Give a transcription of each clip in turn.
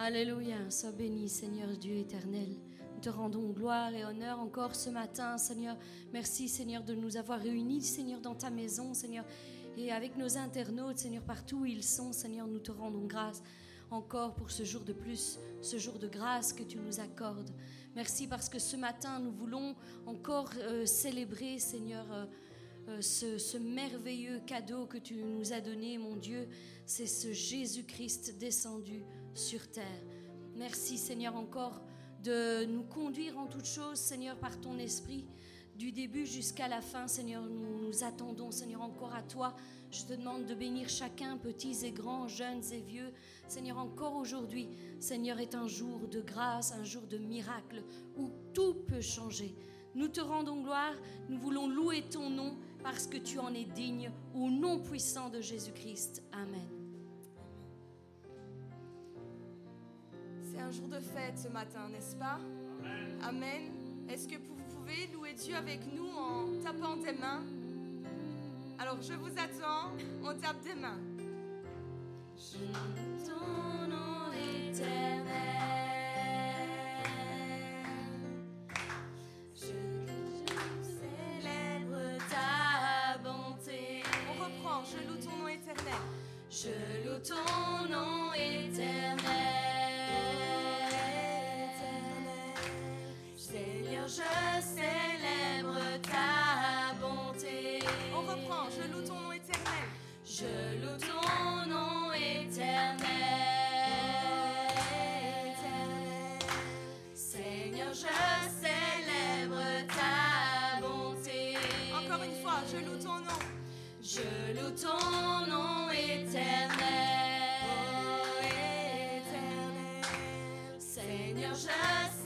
Alléluia, sois béni Seigneur Dieu éternel. Nous te rendons gloire et honneur encore ce matin, Seigneur. Merci Seigneur de nous avoir réunis, Seigneur, dans ta maison, Seigneur. Et avec nos internautes, Seigneur, partout où ils sont, Seigneur, nous te rendons grâce encore pour ce jour de plus, ce jour de grâce que tu nous accordes. Merci parce que ce matin, nous voulons encore euh, célébrer, Seigneur, euh, euh, ce, merveilleux cadeau que tu nous as donné, mon Dieu. C'est ce Jésus-Christ descendu sur terre. Merci, Seigneur, encore de nous conduire en toutes choses, Seigneur, par ton esprit. Du début jusqu'à la fin, Seigneur, nous nous attendons, Seigneur, encore à toi. Je te demande de bénir chacun, petits et grands, jeunes et vieux. Seigneur, encore aujourd'hui, Seigneur, est un jour de grâce, un jour de miracle où tout peut changer. Nous te rendons gloire, nous voulons louer ton nom parce que tu en es digne, au nom puissant de Jésus-Christ. Amen. C'est un jour de fête ce matin, n'est-ce pas Amen. Est-ce que vous pouvez louer Dieu avec nous en tapant des mains Alors je vous attends, on tape des mains. ton nom éternel. Je loue ton nom éternel. Seigneur, je célèbre ta bonté. On reprend, je loue ton nom éternel. Je loue ton nom éternel. Seigneur, je célèbre ta bonté. Encore une fois, je loue ton nom. Je loue ton nom éternel. Oh, éternel. Seigneur, je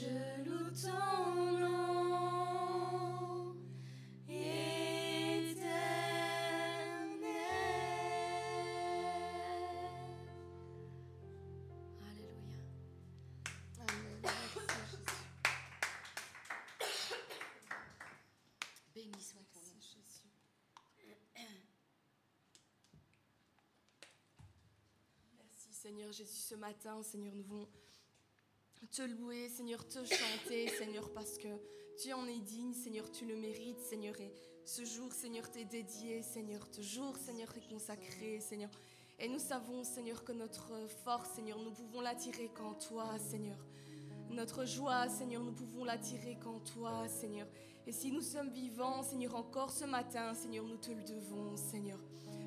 Je loue ton nom éternel. Alléluia. Amen. Merci, Jésus. Béni soit ton nom. Merci, Jésus. Merci Seigneur Jésus ce matin, Seigneur, nous voulons te louer, Seigneur, te chanter, Seigneur, parce que tu en es digne, Seigneur, tu le mérites, Seigneur, et ce jour, Seigneur, t'est dédié, Seigneur, ce jour, Seigneur, est consacré, Seigneur. Et nous savons, Seigneur, que notre force, Seigneur, nous pouvons l'attirer qu'en toi, Seigneur. Notre joie, Seigneur, nous pouvons l'attirer qu'en toi, Seigneur. Et si nous sommes vivants, Seigneur, encore ce matin, Seigneur, nous te le devons, Seigneur.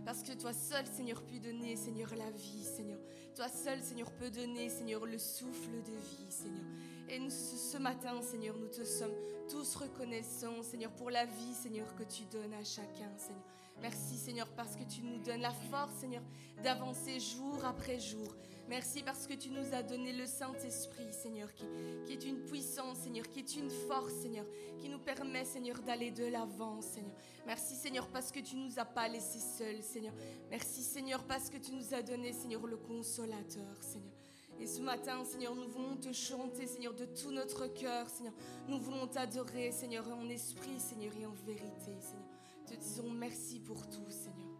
Parce que toi seul, Seigneur, peux donner, Seigneur, la vie, Seigneur. Toi seul, Seigneur, peux donner, Seigneur, le souffle de vie, Seigneur. Et nous, ce, matin, Seigneur, nous te sommes tous reconnaissants, Seigneur, pour la vie, Seigneur, que tu donnes à chacun, Seigneur. Merci, Seigneur, parce que tu nous donnes la force, Seigneur, d'avancer jour après jour. Merci parce que tu nous as donné le Saint-Esprit, Seigneur, qui, est une puissance, Seigneur, qui est une force, Seigneur, qui nous permet, Seigneur, d'aller de l'avant, Seigneur. Merci, Seigneur, parce que tu nous as pas laissés seuls, Seigneur. Merci, Seigneur, parce que tu nous as donné, Seigneur, le consolateur, Seigneur. Et ce matin, Seigneur, nous voulons te chanter, Seigneur, de tout notre cœur, Seigneur. Nous voulons t'adorer, Seigneur, en esprit, Seigneur, et en vérité, Seigneur. Te disons merci pour tout, Seigneur.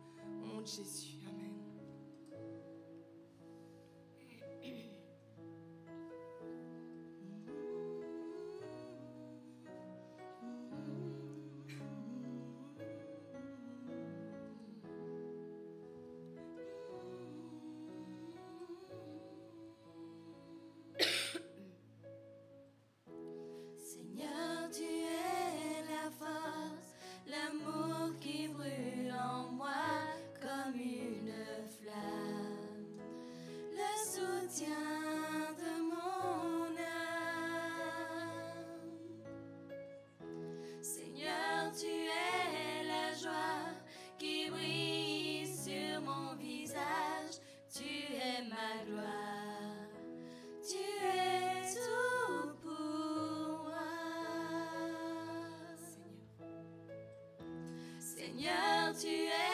De Jésus. Seigneur, tu es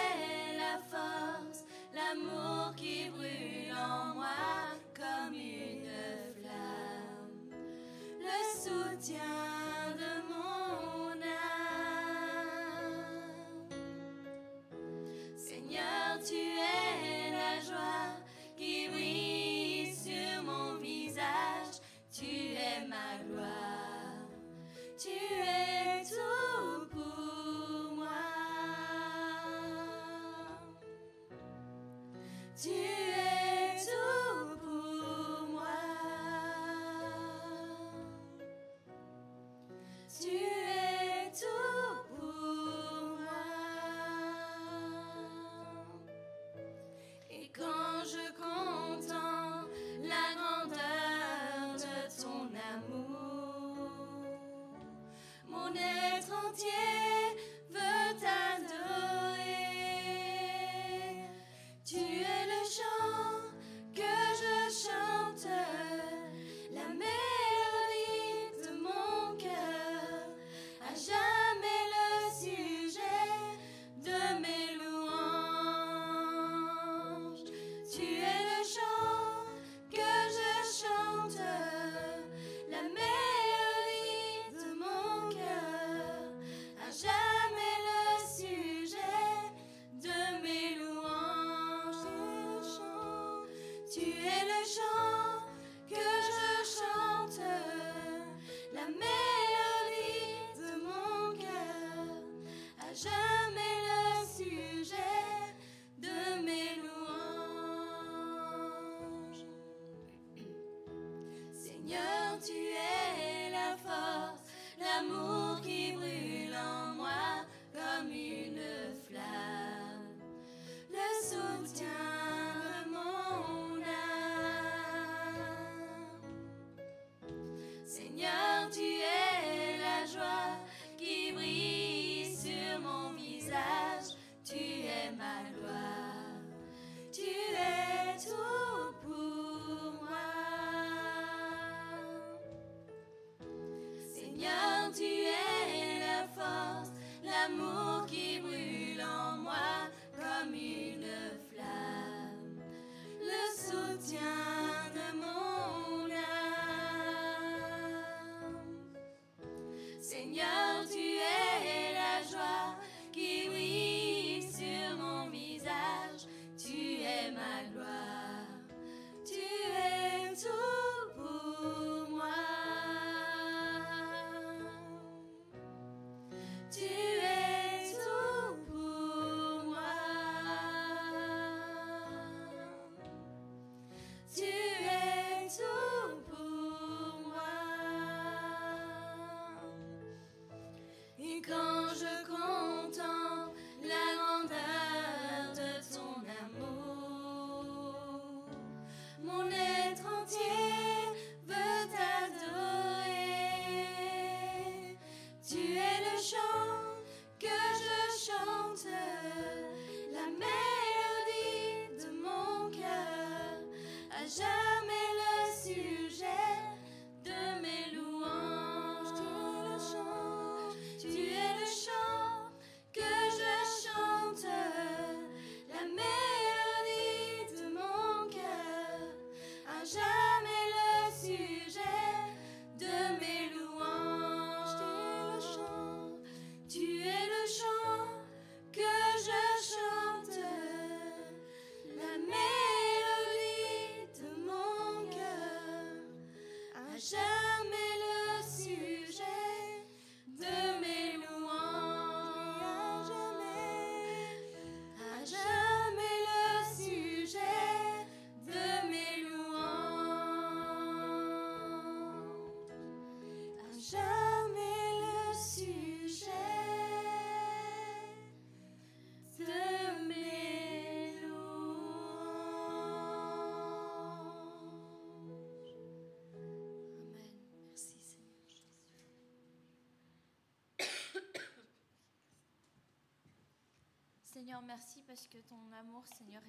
Seigneur, merci parce que ton amour, Seigneur,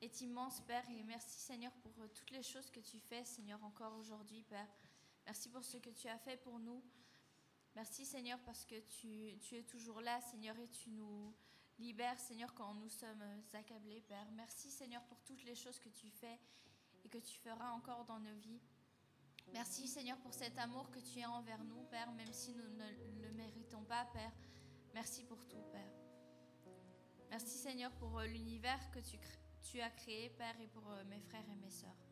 est, immense, Père. Et merci, Seigneur, pour euh, toutes les choses que tu fais, Seigneur, encore aujourd'hui, Père. Merci pour ce que tu as fait pour nous. Merci, Seigneur, parce que tu, tu es toujours là, Seigneur, et tu nous libères, Seigneur, quand nous sommes euh, accablés, Père. Merci, Seigneur, pour toutes les choses que tu fais et que tu feras encore dans nos vies. Merci, Seigneur, pour cet amour que tu as envers nous, Père, même si nous ne le méritons pas, Père. Merci pour tout. Merci Seigneur pour euh, l'univers que tu, as créé, Père, et pour euh, mes frères et mes sœurs.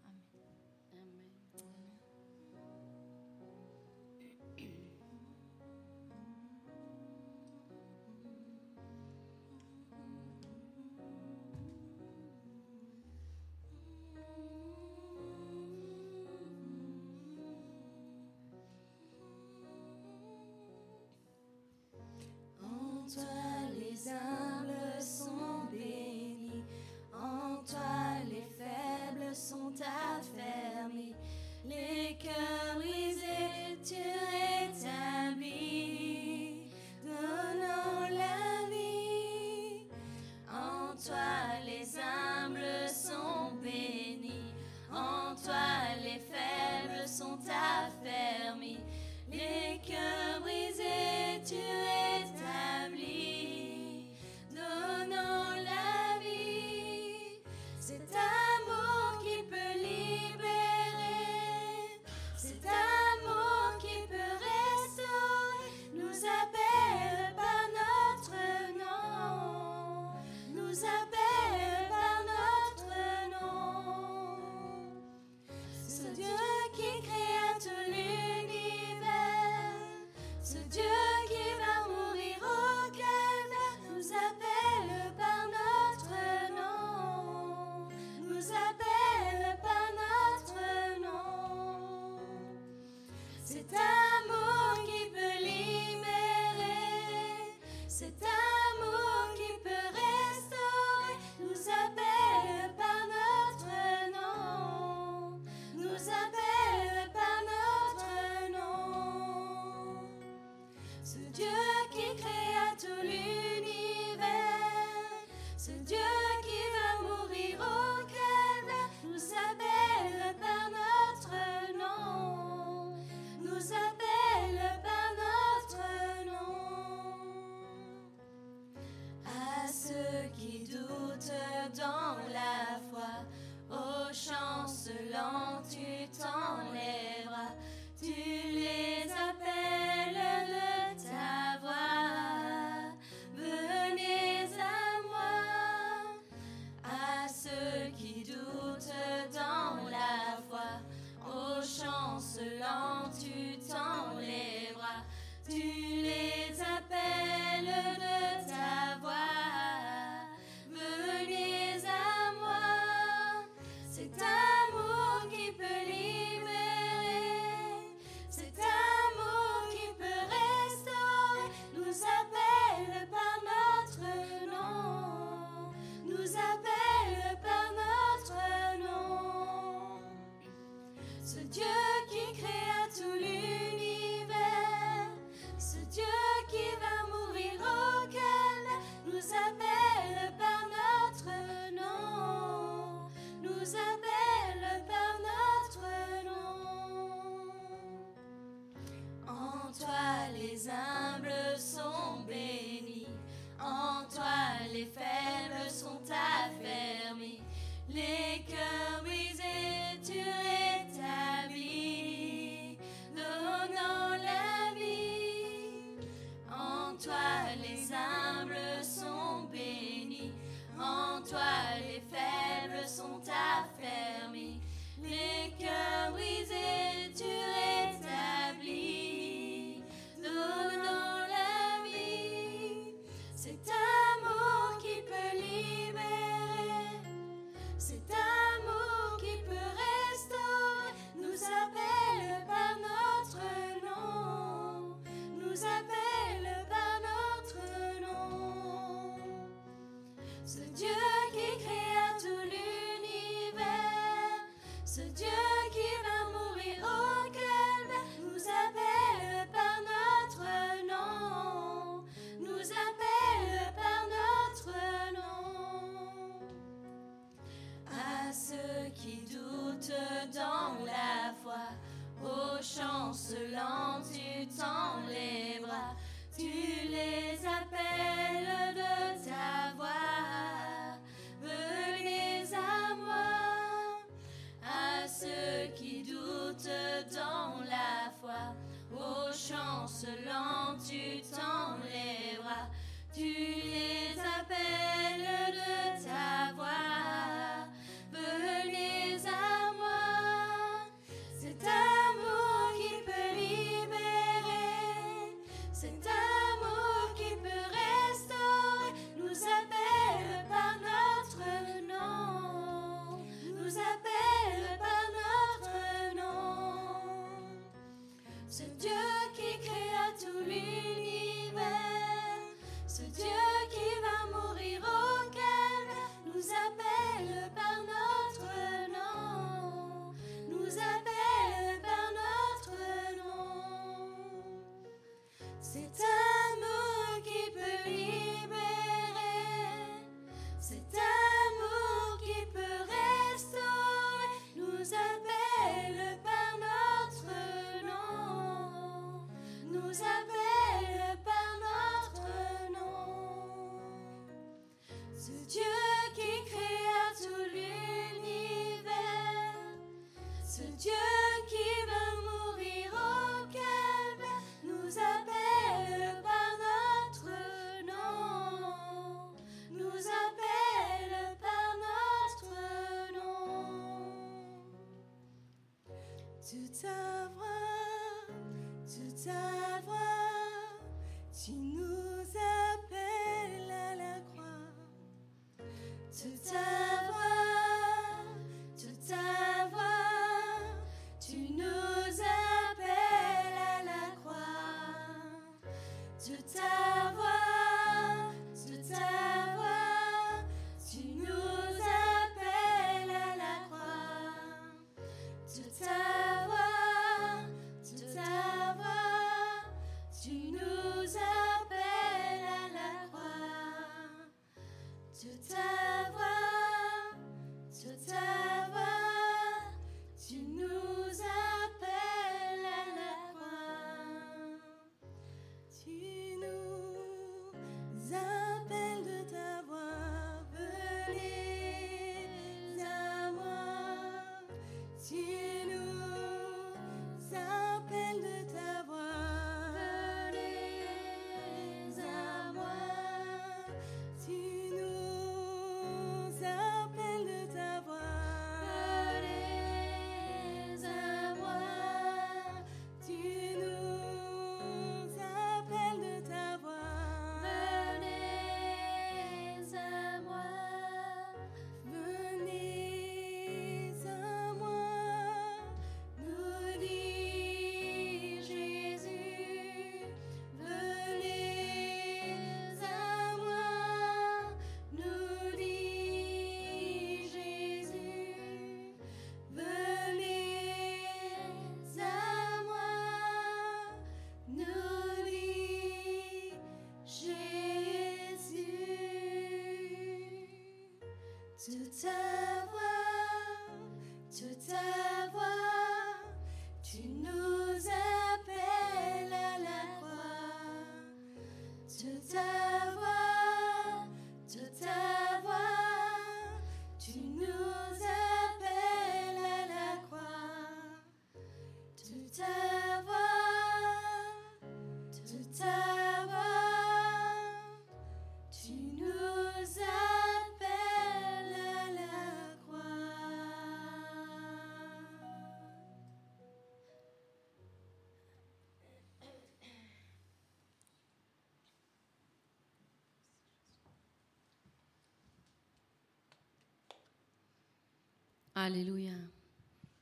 Alléluia.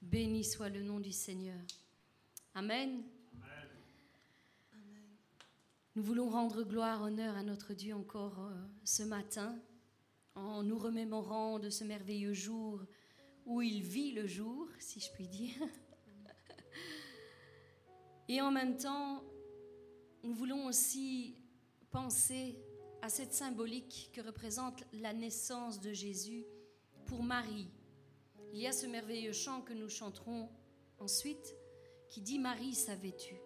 Béni soit le nom du Seigneur. Amen. Nous voulons rendre gloire, honneur à notre Dieu encore euh, ce matin, en nous remémorant de ce merveilleux jour où il vit le jour, si je puis dire. Et en même temps, nous voulons aussi penser à cette symbolique que représente la naissance de Jésus pour Marie. Il y a ce merveilleux chant que nous chanterons ensuite qui dit Marie, savais-tu?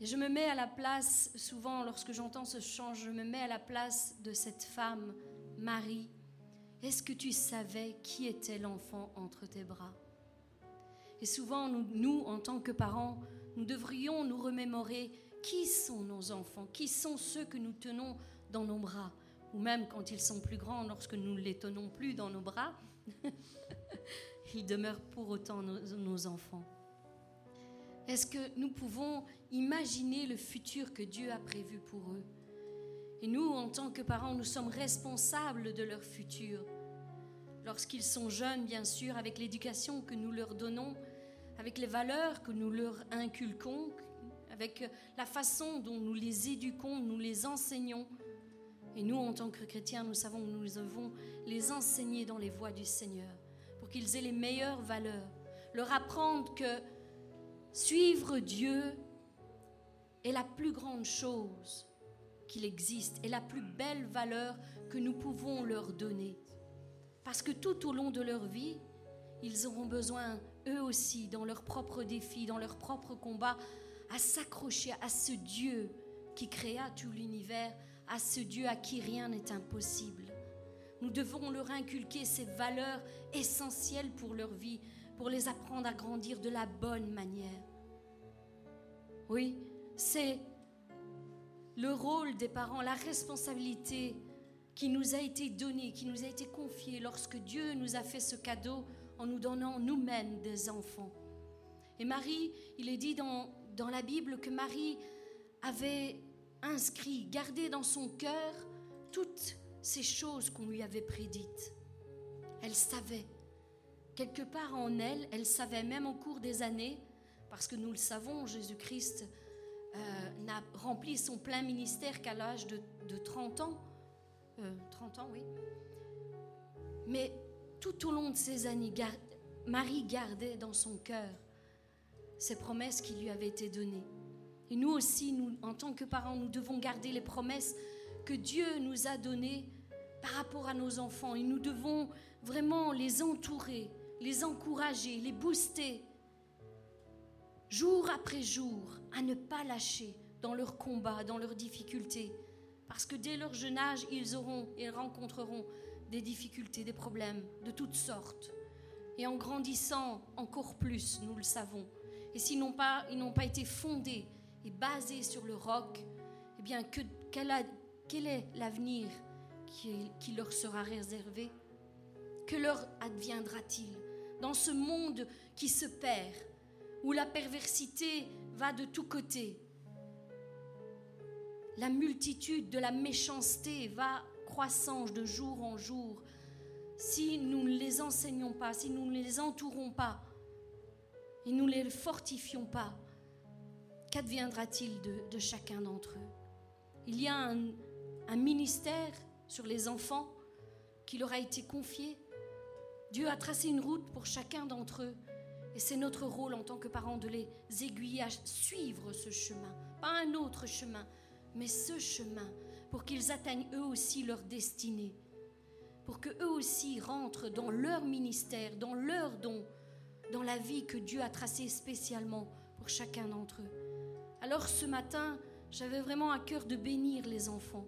Et je me mets à la place, souvent lorsque j'entends ce chant, je me mets à la place de cette femme, Marie. Est-ce que tu savais qui était l'enfant entre tes bras? Et souvent, nous, nous, en tant que parents, nous devrions nous remémorer qui sont nos enfants, qui sont ceux que nous tenons dans nos bras, ou même quand ils sont plus grands, lorsque nous ne les tenons plus dans nos bras, ils demeurent pour autant nos, nos enfants. Est-ce que nous pouvons imaginer le futur que Dieu a prévu pour eux? Et nous, en tant que parents, nous sommes responsables de leur futur. Lorsqu'ils sont jeunes, bien sûr, avec l'éducation que nous leur donnons, avec les valeurs que nous leur inculquons, avec la façon dont nous les éduquons, nous les enseignons. Et nous, en tant que chrétiens, nous savons que nous devons les enseigner dans les voies du Seigneur pour qu'ils aient les meilleures valeurs. Leur apprendre que suivre Dieu est la plus grande chose qu'il existe et la plus belle valeur que nous pouvons leur donner. Parce que tout au long de leur vie, ils auront besoin, eux aussi, dans leurs propres défis, dans leurs propres combats, à s'accrocher à ce Dieu qui créa tout l'univers, à ce Dieu à qui rien n'est impossible. Nous devons leur inculquer ces valeurs essentielles pour leur vie, pour les apprendre à grandir de la bonne manière. Oui, c'est le rôle des parents, la responsabilité qui nous a été donnée, qui nous a été confiée lorsque Dieu nous a fait ce cadeau en nous donnant nous-mêmes des enfants. Et Marie, il est dit dans, dans la Bible que Marie avait inscrit, gardé dans son cœur toutes ces choses qu'on lui avait prédites. Elle savait. Quelque part en elle, elle savait, même au cours des années, parce que nous le savons, Jésus-Christ euh, n'a rempli son plein ministère qu'à l'âge de, de 30 ans. Euh, 30 ans, oui. Mais tout au long de ces années, Marie gardait dans son cœur ces promesses qui lui avaient été données. Et nous aussi, nous, en tant que parents, nous devons garder les promesses que Dieu nous a données par rapport à nos enfants. Et nous devons vraiment les entourer, les encourager, les booster, jour après jour, à ne pas lâcher dans leurs combats, dans leurs difficultés. Parce que dès leur jeune âge, ils auront et rencontreront des difficultés, des problèmes de toutes sortes. Et en grandissant encore plus, nous le savons. Et s'ils n'ont pas, n'ont pas été fondés et basés sur le roc, eh bien, quel est l'avenir qui, qui leur sera réservé? Que leur adviendra-t-il dans ce monde qui se perd, où la perversité va de tous côtés? La multitude de la méchanceté va croissant de jour en jour. Si nous ne les enseignons pas, si nous ne les entourons pas, et nous ne les fortifions pas, qu'adviendra-t-il de, chacun d'entre eux? Il y a un, un ministère sur les enfants qui leur a été confié. Dieu a tracé une route pour chacun d'entre eux. Et c'est notre rôle en tant que parents de les aiguiller à suivre ce chemin. Pas un autre chemin, mais ce chemin pour qu'ils atteignent eux aussi leur destinée. pour que eux aussi rentrent dans leur ministère, dans leur don, dans la vie que Dieu a tracée spécialement pour chacun d'entre eux. Alors ce matin, j'avais vraiment à cœur de bénir les enfants.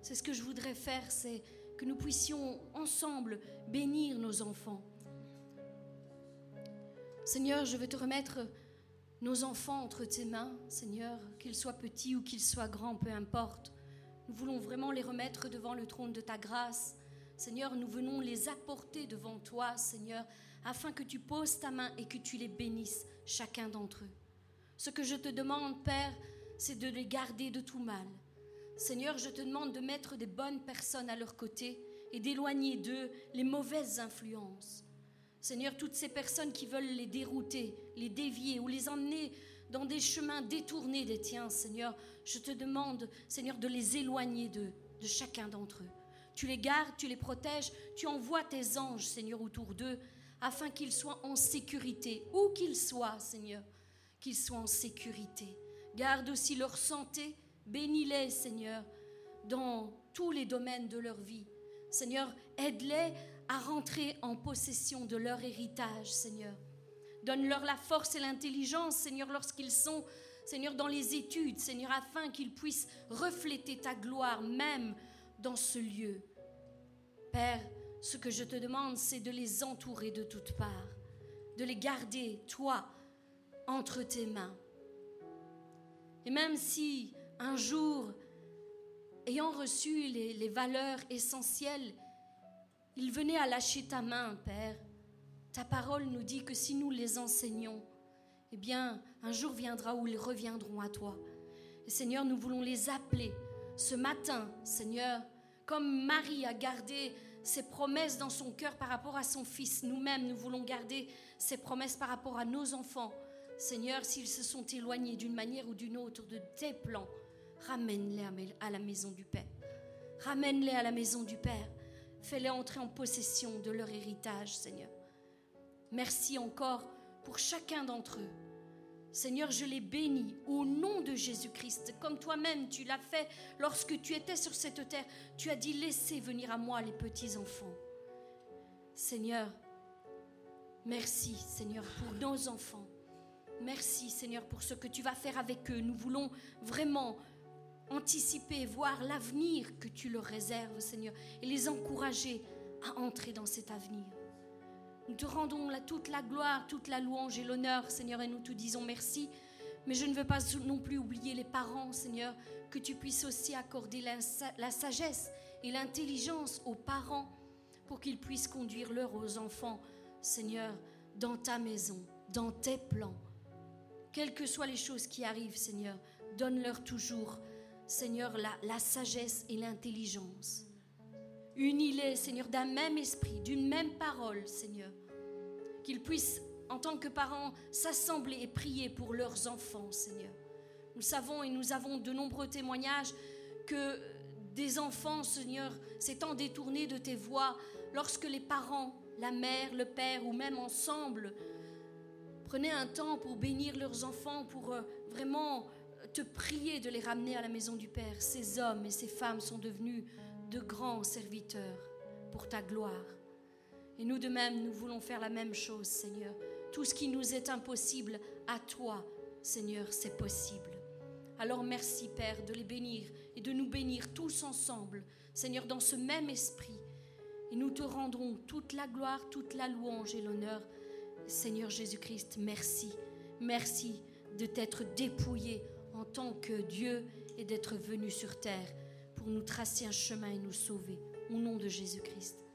C'est ce que je voudrais faire, c'est que nous puissions ensemble bénir nos enfants. Seigneur, je veux te remettre nos enfants entre tes mains, Seigneur, qu'ils soient petits ou qu'ils soient grands, peu importe. Nous voulons vraiment les remettre devant le trône de ta grâce. Seigneur, nous venons les apporter devant toi, Seigneur, afin que tu poses ta main et que tu les bénisses, chacun d'entre eux. Ce que je te demande, Père, c'est de les garder de tout mal. Seigneur, je te demande de mettre des bonnes personnes à leur côté et d'éloigner d'eux les mauvaises influences. Seigneur, toutes ces personnes qui veulent les dérouter, les dévier ou les emmener dans des chemins détournés des tiens, Seigneur, je te demande, Seigneur, de les éloigner d'eux, de chacun d'entre eux. Tu les gardes, tu les protèges, tu envoies tes anges, Seigneur, autour d'eux, afin qu'ils soient en sécurité, où qu'ils soient, Seigneur, qu'ils soient en sécurité. Garde aussi leur santé, bénis-les, Seigneur, dans tous les domaines de leur vie. Seigneur, aide-les à rentrer en possession de leur héritage, Seigneur. Donne-leur la force et l'intelligence, Seigneur, lorsqu'ils sont, Seigneur, dans les études, Seigneur, afin qu'ils puissent refléter ta gloire même dans ce lieu. Père, ce que je te demande, c'est de les entourer de toutes parts, de les garder, toi, entre tes mains. Et même si un jour, ayant reçu les, valeurs essentielles, il venait à lâcher ta main, Père. Ta parole nous dit que si nous les enseignons, eh bien, un jour viendra où ils reviendront à toi. Et Seigneur, nous voulons les appeler ce matin, Seigneur, comme Marie a gardé ses promesses dans son cœur par rapport à son fils. Nous-mêmes, nous voulons garder ses promesses par rapport à nos enfants. Seigneur, s'ils se sont éloignés d'une manière ou d'une autre de tes plans, ramène-les à la maison du Père. Ramène-les à la maison du Père. Fais-les entrer en possession de leur héritage, Seigneur. Merci encore pour chacun d'entre eux. Seigneur, je les bénis au nom de Jésus-Christ, comme toi-même tu l'as fait lorsque tu étais sur cette terre. Tu as dit, laissez venir à moi les petits-enfants. Seigneur, merci Seigneur pour nos enfants. Merci Seigneur pour ce que tu vas faire avec eux. Nous voulons vraiment anticiper, voir l'avenir que tu leur réserves, Seigneur, et les encourager à entrer dans cet avenir. Nous te rendons toute la gloire, toute la louange et l'honneur, Seigneur, et nous te disons merci. Mais je ne veux pas non plus oublier les parents, Seigneur, que tu puisses aussi accorder la, la sagesse et l'intelligence aux parents pour qu'ils puissent conduire leurs enfants, Seigneur, dans ta maison, dans tes plans. Quelles que soient les choses qui arrivent, Seigneur, donne-leur toujours Seigneur, la, sagesse et l'intelligence. Unis-les, Seigneur, d'un même esprit, d'une même parole, Seigneur. Qu'ils puissent, en tant que parents, s'assembler et prier pour leurs enfants, Seigneur. Nous savons et nous avons de nombreux témoignages que des enfants, Seigneur, s'étant détournés de tes voies, lorsque les parents, la mère, le père ou même ensemble, prenaient un temps pour bénir leurs enfants, pour euh, vraiment te prier de les ramener à la maison du Père. Ces hommes et ces femmes sont devenus de grands serviteurs pour ta gloire. Et nous de même, nous voulons faire la même chose, Seigneur. Tout ce qui nous est impossible, à toi, Seigneur, c'est possible. Alors merci, Père, de les bénir et de nous bénir tous ensemble, Seigneur, dans ce même esprit. Et nous te rendrons toute la gloire, toute la louange et l'honneur. Seigneur Jésus-Christ, merci. Merci de t'être dépouillé en tant que Dieu et d'être venu sur terre pour nous tracer un chemin et nous sauver. Au nom de Jésus-Christ.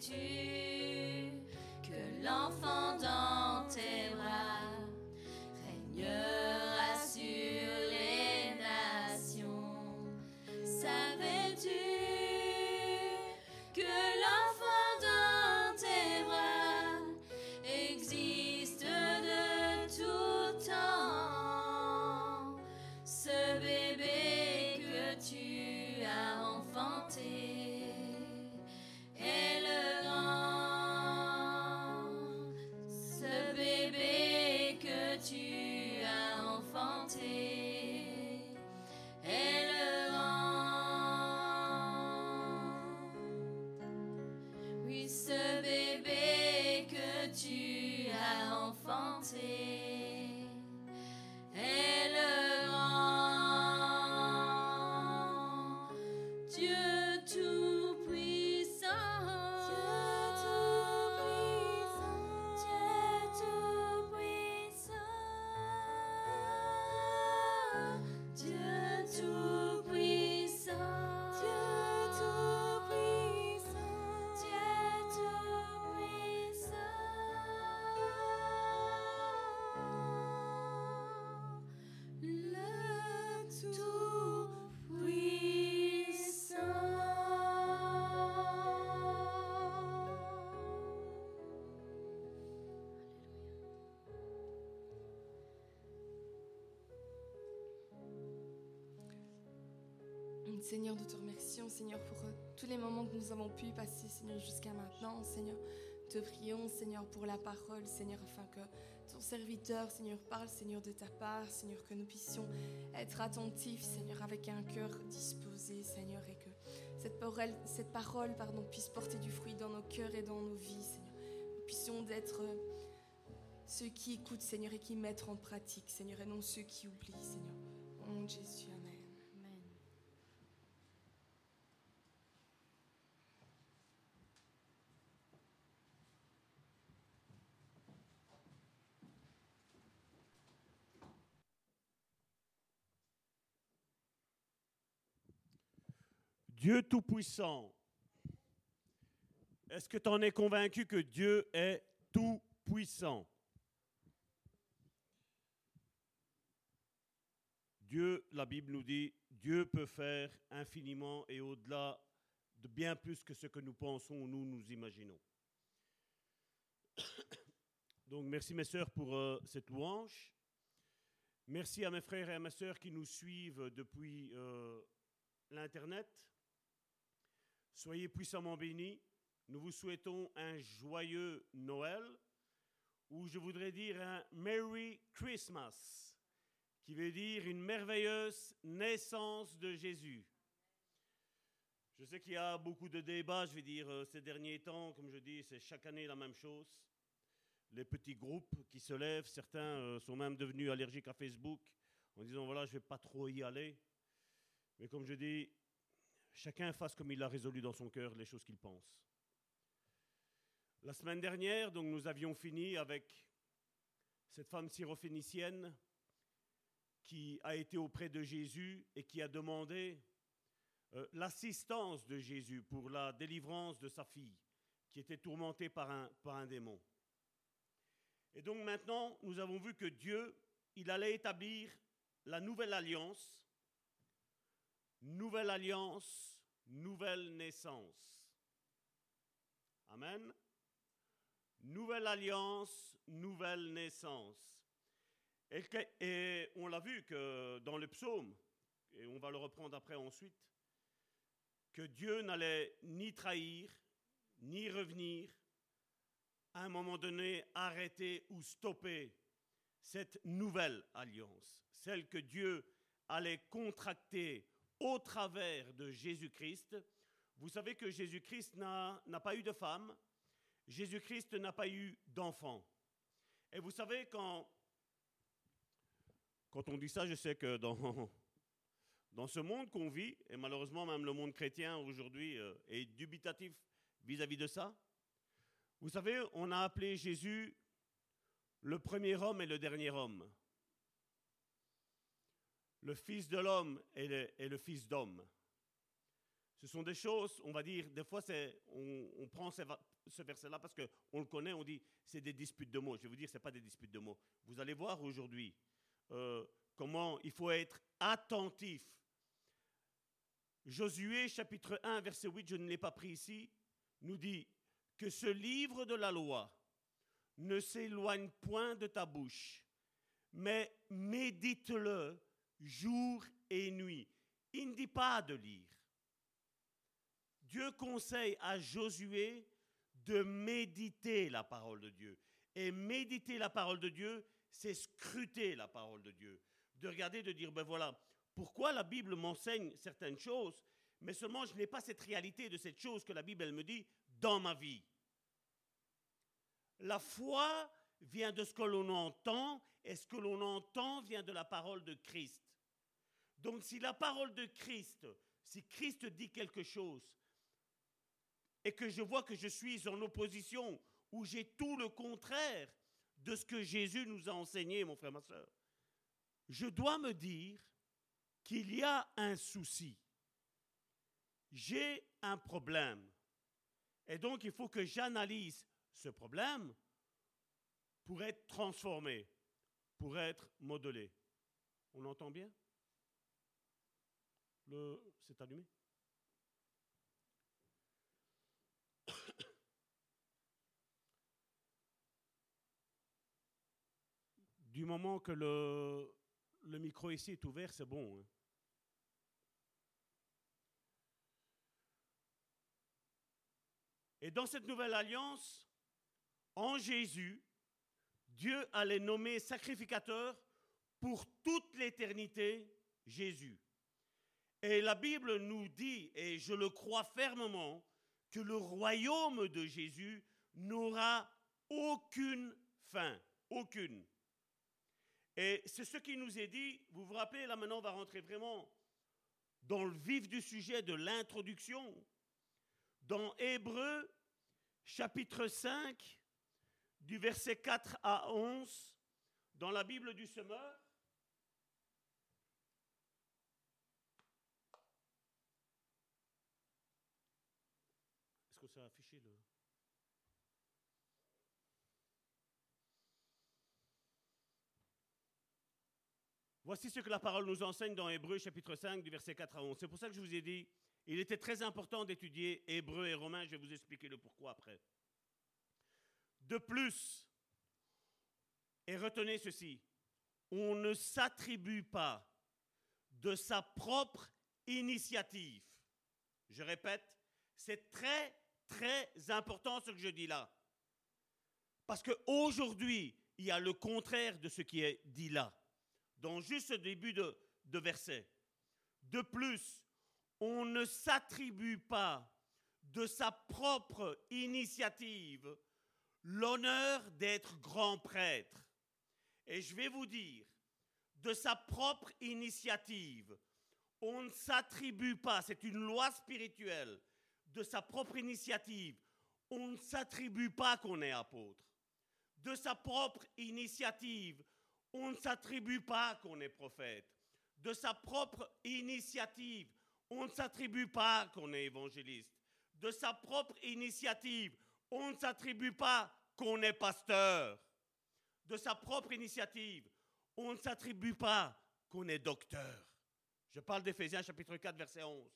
Savais-tu que Seigneur, nous te remercions, Seigneur, pour euh, tous les moments que nous avons pu passer, Seigneur, jusqu'à maintenant. Seigneur, te prions, Seigneur, pour la parole, Seigneur, afin que ton serviteur, Seigneur, parle, Seigneur, de ta part, Seigneur, que nous puissions être attentifs, Seigneur, avec un cœur disposé, Seigneur, et que cette parole, cette parole pardon, puisse porter du fruit dans nos cœurs et dans nos vies, Seigneur. Nous puissions d'être euh, ceux qui écoutent, Seigneur, et qui mettent en pratique, Seigneur, et non ceux qui oublient, Seigneur. De Jésus, Amen. Amen. Dieu Tout-Puissant. Est-ce que tu en es convaincu que Dieu est Tout-Puissant? Dieu, la Bible nous dit, Dieu peut faire infiniment et au-delà de bien plus que ce que nous pensons ou nous nous imaginons. Donc merci mes sœurs pour euh, cette louange. Merci à mes frères et à mes sœurs qui nous suivent depuis euh, l'Internet. Soyez puissamment bénis. Nous vous souhaitons un joyeux Noël, ou je voudrais dire un Merry Christmas, qui veut dire une merveilleuse naissance de Jésus. Je sais qu'il y a beaucoup de débats, je vais dire, euh, ces derniers temps, comme je dis, c'est chaque année la même chose. Les petits groupes qui se lèvent, certains euh, sont même devenus allergiques à Facebook en disant, voilà, je ne vais pas trop y aller. Mais comme je dis, chacun fasse comme il a résolu dans son cœur les choses qu'il pense. La semaine dernière, donc, nous avions fini avec cette femme syrophénicienne qui a été auprès de Jésus et qui a demandé euh, l'assistance de Jésus pour la délivrance de sa fille, qui était tourmentée par un, par un démon. Et donc maintenant, nous avons vu que Dieu, il allait établir la nouvelle alliance, nouvelle alliance, nouvelle naissance. Amen. Nouvelle alliance, nouvelle naissance. Et, on l'a vu que dans le psaume, et on va le reprendre après ensuite, que Dieu n'allait ni trahir, ni revenir, à un moment donné arrêter ou stopper cette nouvelle alliance, celle que Dieu allait contracter au travers de Jésus-Christ. Vous savez que Jésus-Christ n'a pas eu de femme, Jésus-Christ n'a pas eu d'enfant. Et vous savez, quand, quand on dit ça, je sais que dans, ce monde qu'on vit, et malheureusement même le monde chrétien aujourd'hui euh, est dubitatif vis-à-vis de ça, vous savez, on a appelé Jésus le premier homme et le dernier homme. Le fils de l'homme et le, fils d'homme. Ce sont des choses, on va dire, des fois, on, on prend ce verset-là parce qu'on le connaît, on dit c'est des disputes de mots. Je vais vous dire, ce n'est pas des disputes de mots. Vous allez voir aujourd'hui euh, comment il faut être attentif. Josué chapitre 1, verset 8, je ne l'ai pas pris ici, nous dit que ce livre de la loi ne s'éloigne point de ta bouche, mais médite-le jour et nuit. Il ne dit pas de lire. Dieu conseille à Josué de méditer la parole de Dieu. Et méditer la parole de Dieu, c'est scruter la parole de Dieu. De regarder, de dire, ben voilà, pourquoi la Bible m'enseigne certaines choses, mais seulement je n'ai pas cette réalité de cette chose que la Bible elle me dit dans ma vie. La foi vient de ce que l'on entend, et ce que l'on entend vient de la parole de Christ. Donc si la parole de Christ, si Christ dit quelque chose, et que je vois que je suis en opposition, ou j'ai tout le contraire de ce que Jésus nous a enseigné, mon frère, ma soeur, je dois me dire qu'il y a un souci. J'ai un problème. Et donc, il faut que j'analyse ce problème pour être transformé, pour être modelé. On entend bien? Le... C'est allumé Du moment que le, micro ici est ouvert, c'est bon. Hein. Et dans cette nouvelle alliance, en Jésus, Dieu allait nommer sacrificateur pour toute l'éternité Jésus. Et la Bible nous dit, et je le crois fermement, que le royaume de Jésus n'aura aucune fin, aucune. Et c'est ce qui nous est dit, vous vous rappelez, là maintenant on va rentrer vraiment dans le vif du sujet de l'introduction. Dans Hébreu chapitre 5, du verset 4 à 11, dans la Bible du semeur, Est-ce que ça a affiché le... Voici ce que la parole nous enseigne dans Hébreu chapitre 5 du verset 4 à 11. C'est pour ça que je vous ai dit, il était très important d'étudier Hébreu et Romain, je vais vous expliquer le pourquoi après. De plus, et retenez ceci, on ne s'attribue pas de sa propre initiative. Je répète, c'est très, très important ce que je dis là. Parce qu'aujourd'hui, il y a le contraire de ce qui est dit là, dans juste ce début de, de verset. De plus, on ne s'attribue pas de sa propre initiative l'honneur d'être grand prêtre. Et je vais vous dire, de sa propre initiative, on ne s'attribue pas, c'est une loi spirituelle, de sa propre initiative, on ne s'attribue pas qu'on est apôtre. De sa propre initiative, on ne s'attribue pas qu'on est prophète. De sa propre initiative, on ne s'attribue pas qu'on est évangéliste. De sa propre initiative, on ne s'attribue pas qu'on est pasteur. De sa propre initiative, on ne s'attribue pas qu'on est docteur. Je parle d'Éphésiens chapitre 4, verset 11.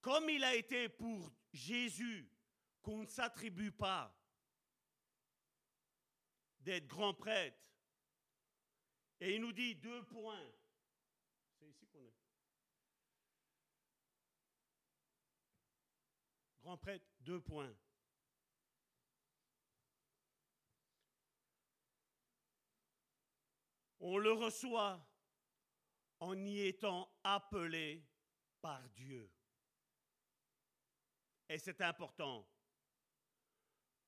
Comme il a été pour Jésus qu'on ne s'attribue pas d'être grand prêtre. Et il nous dit deux points. C'est ici qu'on est. Grand prêtre, deux points. On le reçoit en y étant appelé par Dieu. Et c'est important.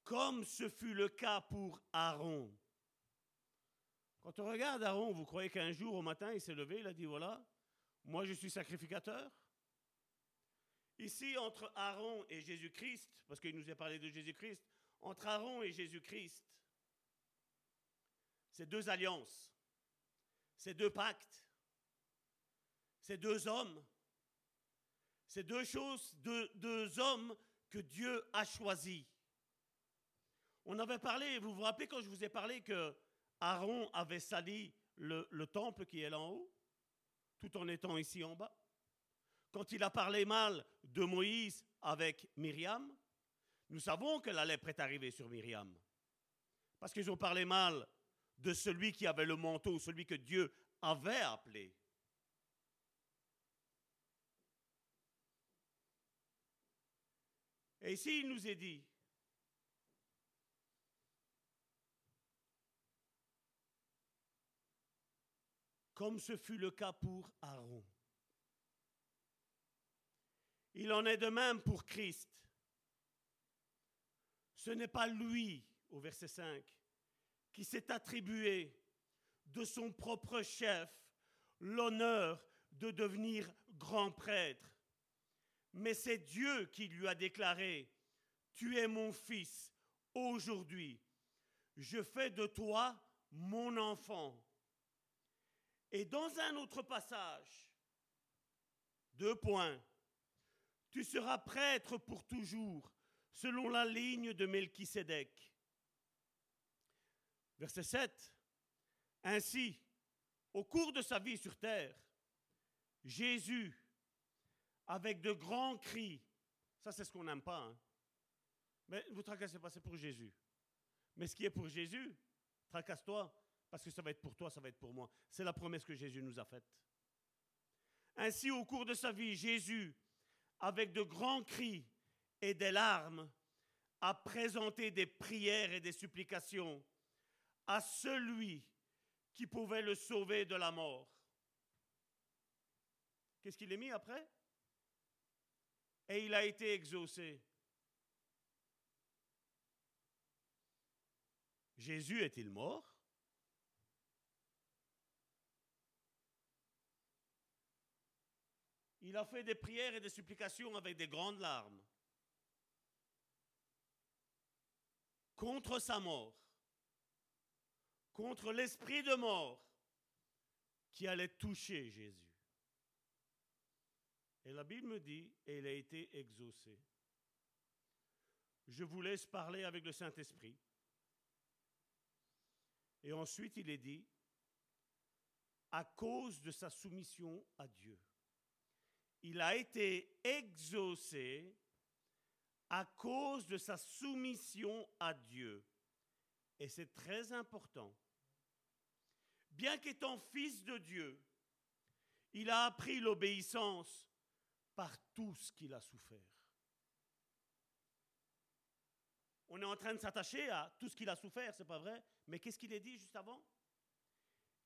Comme ce fut le cas pour Aaron. Quand on regarde Aaron, vous croyez qu'un jour au matin, il s'est levé, il a dit, voilà, moi je suis sacrificateur. Ici, entre Aaron et Jésus-Christ, parce qu'il nous a parlé de Jésus-Christ, entre Aaron et Jésus-Christ, c'est deux alliances. C'est deux pactes. C'est deux hommes. C'est deux choses, deux, deux hommes que Dieu a choisis. On avait parlé, vous vous rappelez quand je vous ai parlé que Aaron avait sali le, le temple qui est là en haut, tout en étant ici en bas? Quand il a parlé mal de Moïse avec Myriam, nous savons que la lèpre est arrivée sur Myriam. Parce qu'ils ont parlé mal de celui qui avait le manteau, celui que Dieu avait appelé. Et ici, il nous est dit, comme ce fut le cas pour Aaron. Il en est de même pour Christ. Ce n'est pas lui, au verset 5, qui s'est attribué de son propre chef l'honneur de devenir grand prêtre. Mais c'est Dieu qui lui a déclaré, Tu es mon fils, aujourd'hui, je fais de toi mon enfant. Et dans un autre passage, deux points, tu seras prêtre pour toujours, selon la ligne de Melchisédek. Verset 7. Ainsi, au cours de sa vie sur terre, Jésus, avec de grands cris, ça c'est ce qu'on n'aime pas, hein. mais ne vous tracassez pas, c'est pour Jésus. Mais ce qui est pour Jésus, tracasse-toi, parce que ça va être pour toi, ça va être pour moi. C'est la promesse que Jésus nous a faite. Ainsi, au cours de sa vie, Jésus, avec de grands cris et des larmes, a présenté des prières et des supplications à celui qui pouvait le sauver de la mort. Qu'est-ce qu'il est mis après? Et il a été exaucé. Jésus est-il mort? Il a fait des prières et des supplications avec des grandes larmes contre sa mort, contre l'esprit de mort qui allait toucher Jésus. Et la Bible me dit, et il a été exaucé. Je vous laisse parler avec le Saint-Esprit. Et ensuite, il est dit, à cause de sa soumission à Dieu. Il a été exaucé à cause de sa soumission à Dieu. Et c'est très important. Bien qu'étant fils de Dieu, il a appris l'obéissance par tout ce qu'il a souffert. On est en train de s'attacher à tout ce qu'il a souffert, c'est pas vrai Mais qu'est-ce qu'il a dit juste avant?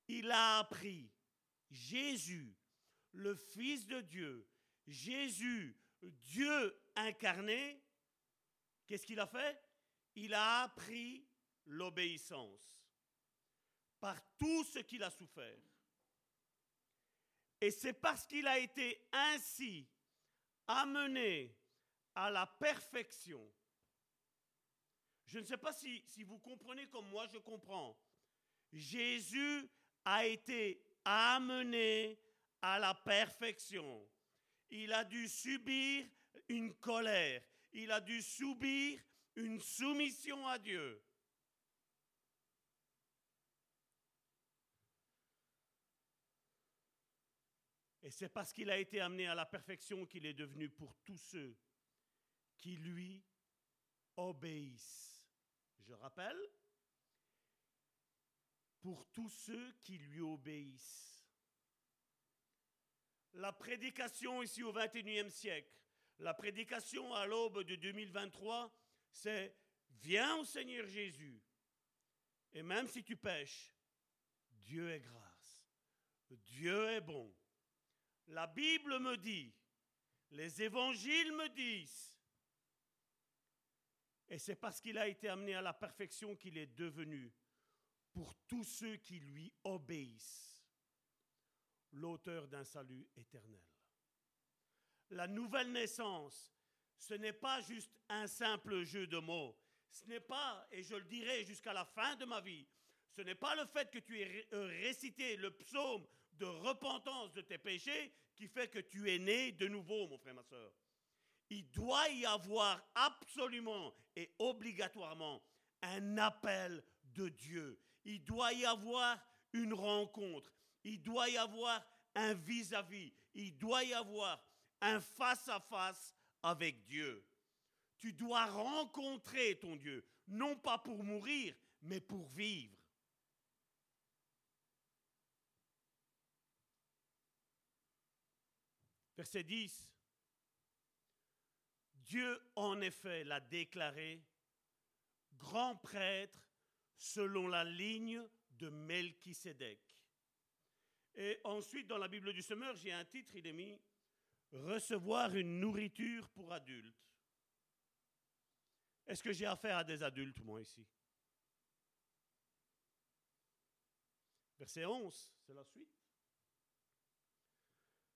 Il a appris Jésus, le Fils de Dieu, Jésus, Dieu incarné, qu'est-ce qu'il a fait? Il a appris l'obéissance par tout ce qu'il a souffert. Et c'est parce qu'il a été ainsi amené à la perfection. Je ne sais pas si, vous comprenez comme moi je comprends. Jésus a été amené à la perfection. Il a dû subir une colère. Il a dû subir une soumission à Dieu. Et c'est parce qu'il a été amené à la perfection qu'il est devenu pour tous ceux qui lui obéissent. Je rappelle, pour tous ceux qui lui obéissent. La prédication ici au XXIe siècle, la prédication à l'aube de 2023, c'est Viens au Seigneur Jésus. Et même si tu pêches, Dieu est grâce. Dieu est bon. La Bible me dit, les évangiles me disent, et c'est parce qu'il a été amené à la perfection qu'il est devenu, pour tous ceux qui lui obéissent, l'auteur d'un salut éternel. La nouvelle naissance, ce n'est pas juste un simple jeu de mots. Ce n'est pas, et je le dirai jusqu'à la fin de ma vie, ce n'est pas le fait que tu aies récité le psaume de repentance de tes péchés qui fait que tu es né de nouveau, mon frère, ma soeur. Il doit y avoir absolument et obligatoirement un appel de Dieu. Il doit y avoir une rencontre. Il doit y avoir un vis-à-vis. Il doit y avoir un face-à-face avec Dieu. Tu dois rencontrer ton Dieu, non pas pour mourir, mais pour vivre. Verset 10. Dieu, en effet, l'a déclaré grand prêtre selon la ligne de Melchisédek. Et ensuite, dans la Bible du Semeur, j'ai un titre, il est mis Recevoir une nourriture pour adultes. Est-ce que j'ai affaire à des adultes, moi, ici? Verset 11, c'est la suite.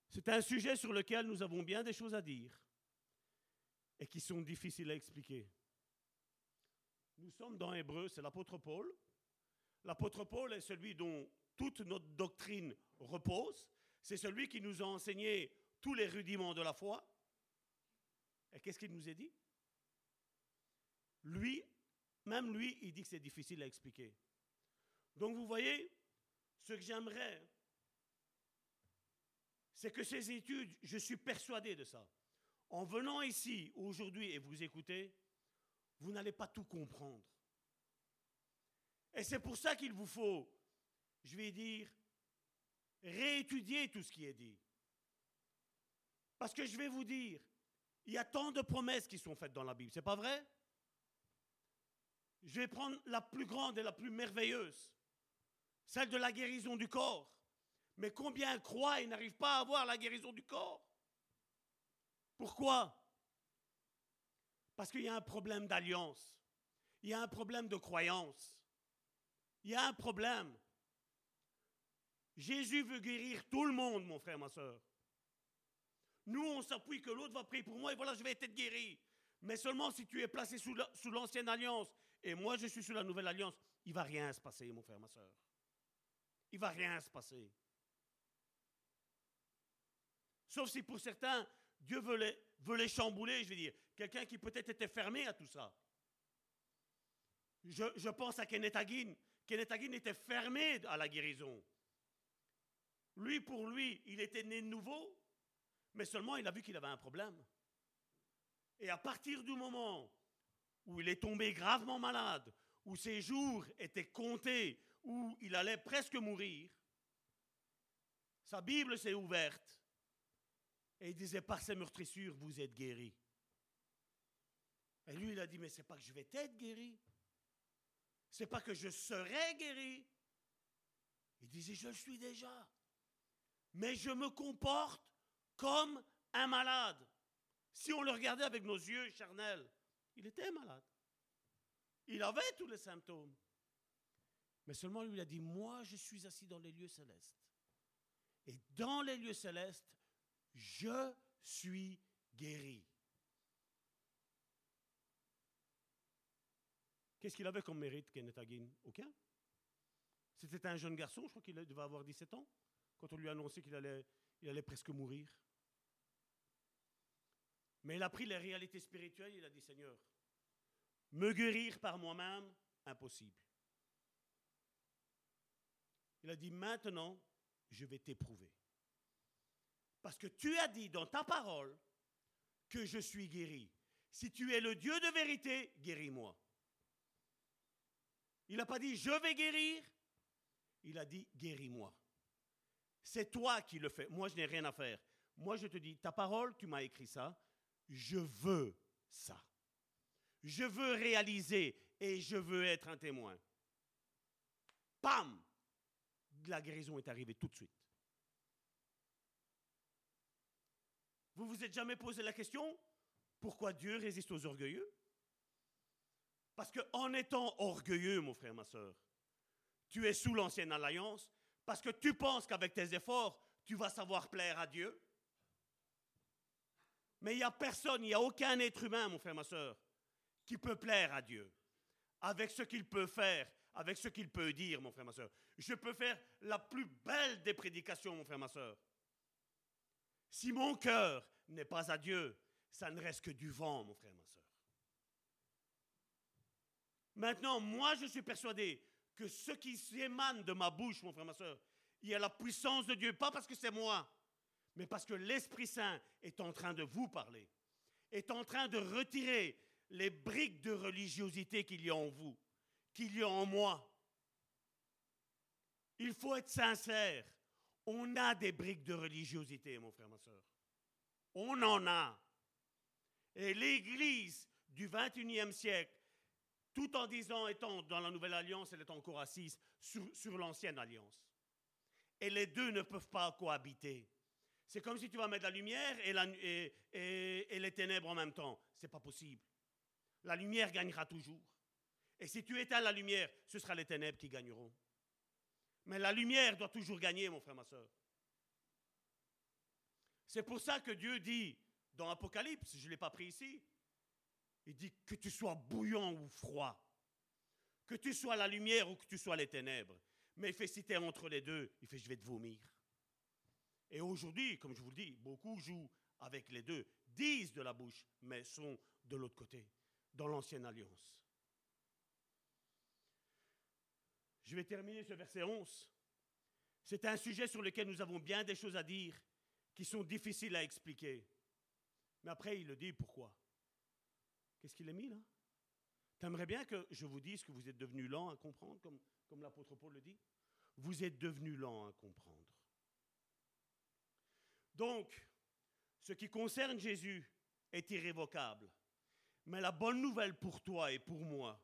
C'est un sujet sur lequel nous avons bien des choses à dire et qui sont difficiles à expliquer. Nous sommes dans Hébreu, c'est l'apôtre Paul. L'apôtre Paul est celui dont toute notre doctrine repose. C'est celui qui nous a enseigné tous les rudiments de la foi. Et qu'est-ce qu'il nous a dit? Lui, même lui, il dit que c'est difficile à expliquer. Donc vous voyez, ce que j'aimerais c'est que ces études, je suis persuadé de ça. En venant ici aujourd'hui et vous écoutez, vous n'allez pas tout comprendre. Et c'est pour ça qu'il vous faut, je vais dire, réétudier tout ce qui est dit. Parce que je vais vous dire, il y a tant de promesses qui sont faites dans la Bible, c'est pas vrai? Je vais prendre la plus grande et la plus merveilleuse, celle de la guérison du corps. Mais combien croient et n'arrivent pas à avoir la guérison du corps? Pourquoi? Parce qu'il y a un problème d'alliance. Il y a un problème de croyance. Il y a un problème. Jésus veut guérir tout le monde, mon frère, ma soeur. Nous, on s'appuie que l'autre va prier pour moi et voilà, je vais être guéri. Mais seulement si tu es placé sous l'ancienne alliance et moi je suis sous la nouvelle alliance, il va rien se passer, mon frère, ma soeur. Il va rien se passer. Sauf si pour certains, Dieu veut les, chambouler, je veux dire. Quelqu'un qui peut-être était fermé à tout ça. Je, pense à Kenneth Hagin, Kenneth était fermé à la guérison. Lui, pour lui, il était né de nouveau, mais seulement il a vu qu'il avait un problème. Et à partir du moment où il est tombé gravement malade, où ses jours étaient comptés, où il allait presque mourir, sa Bible s'est ouverte et il disait par ses meurtrissures, vous êtes guéri. Et lui, il a dit, mais c'est pas que je vais être guéri. C'est pas que je serai guéri. Il disait, je suis déjà. Mais je me comporte comme un malade. Si on le regardait avec nos yeux charnels, il était malade. Il avait tous les symptômes. Mais seulement lui, il a dit, moi, je suis assis dans les lieux célestes. Et dans les lieux célestes, je suis guéri. Qu'est-ce qu'il avait comme mérite, Kenneth Aucun. C'était un jeune garçon, je crois qu'il devait avoir 17 ans, quand on lui a annoncé qu'il allait, il allait presque mourir. Mais il a pris les réalités spirituelles, il a dit Seigneur, me guérir par moi-même, impossible. Il a dit maintenant, je vais t'éprouver. Parce que tu as dit dans ta parole que je suis guéri. Si tu es le Dieu de vérité, guéris-moi. Il n'a pas dit je vais guérir, il a dit guéris-moi. C'est toi qui le fais. Moi, je n'ai rien à faire. Moi, je te dis, ta parole, tu m'as écrit ça. Je veux ça. Je veux réaliser et je veux être un témoin. Pam La guérison est arrivée tout de suite. Vous vous êtes jamais posé la question pourquoi Dieu résiste aux orgueilleux? Parce qu'en étant orgueilleux, mon frère, ma soeur, tu es sous l'ancienne alliance parce que tu penses qu'avec tes efforts, tu vas savoir plaire à Dieu. Mais il n'y a personne, il n'y a aucun être humain, mon frère, ma soeur, qui peut plaire à Dieu avec ce qu'il peut faire, avec ce qu'il peut dire, mon frère, ma soeur. Je peux faire la plus belle des prédications, mon frère, ma soeur. Si mon cœur n'est pas à Dieu, ça ne reste que du vent, mon frère, ma soeur. Maintenant, moi, je suis persuadé que ce qui s'émane de ma bouche, mon frère, ma soeur, il y a la puissance de Dieu, pas parce que c'est moi, mais parce que l'Esprit Saint est en train de vous parler, est en train de retirer les briques de religiosité qu'il y a en vous, qu'il y a en moi. Il faut être sincère. On a des briques de religiosité, mon frère, ma soeur. On en a. Et l'Église du 21e siècle, tout en disant étant dans la nouvelle alliance, elle est encore assise sur, l'ancienne alliance. Et les deux ne peuvent pas cohabiter. C'est comme si tu vas mettre la lumière et, les ténèbres en même temps. Ce n'est pas possible. La lumière gagnera toujours. Et si tu éteins la lumière, ce sera les ténèbres qui gagneront. Mais la lumière doit toujours gagner, mon frère, ma soeur. C'est pour ça que Dieu dit dans Apocalypse, je ne l'ai pas pris ici, il dit que tu sois bouillant ou froid, que tu sois la lumière ou que tu sois les ténèbres. Mais il fait citer entre les deux, il fait je vais te vomir. Et aujourd'hui, comme je vous le dis, beaucoup jouent avec les deux, disent de la bouche, mais sont de l'autre côté, dans l'ancienne alliance. Je vais terminer ce verset 11. C'est un sujet sur lequel nous avons bien des choses à dire qui sont difficiles à expliquer. Mais après, il le dit pourquoi? Qu'est-ce qu'il a mis là? T'aimerais bien que je vous dise que vous êtes devenu lent à comprendre, comme, comme l'apôtre Paul le dit? Vous êtes devenu lent à comprendre. Donc, ce qui concerne Jésus est irrévocable. Mais la bonne nouvelle pour toi et pour moi,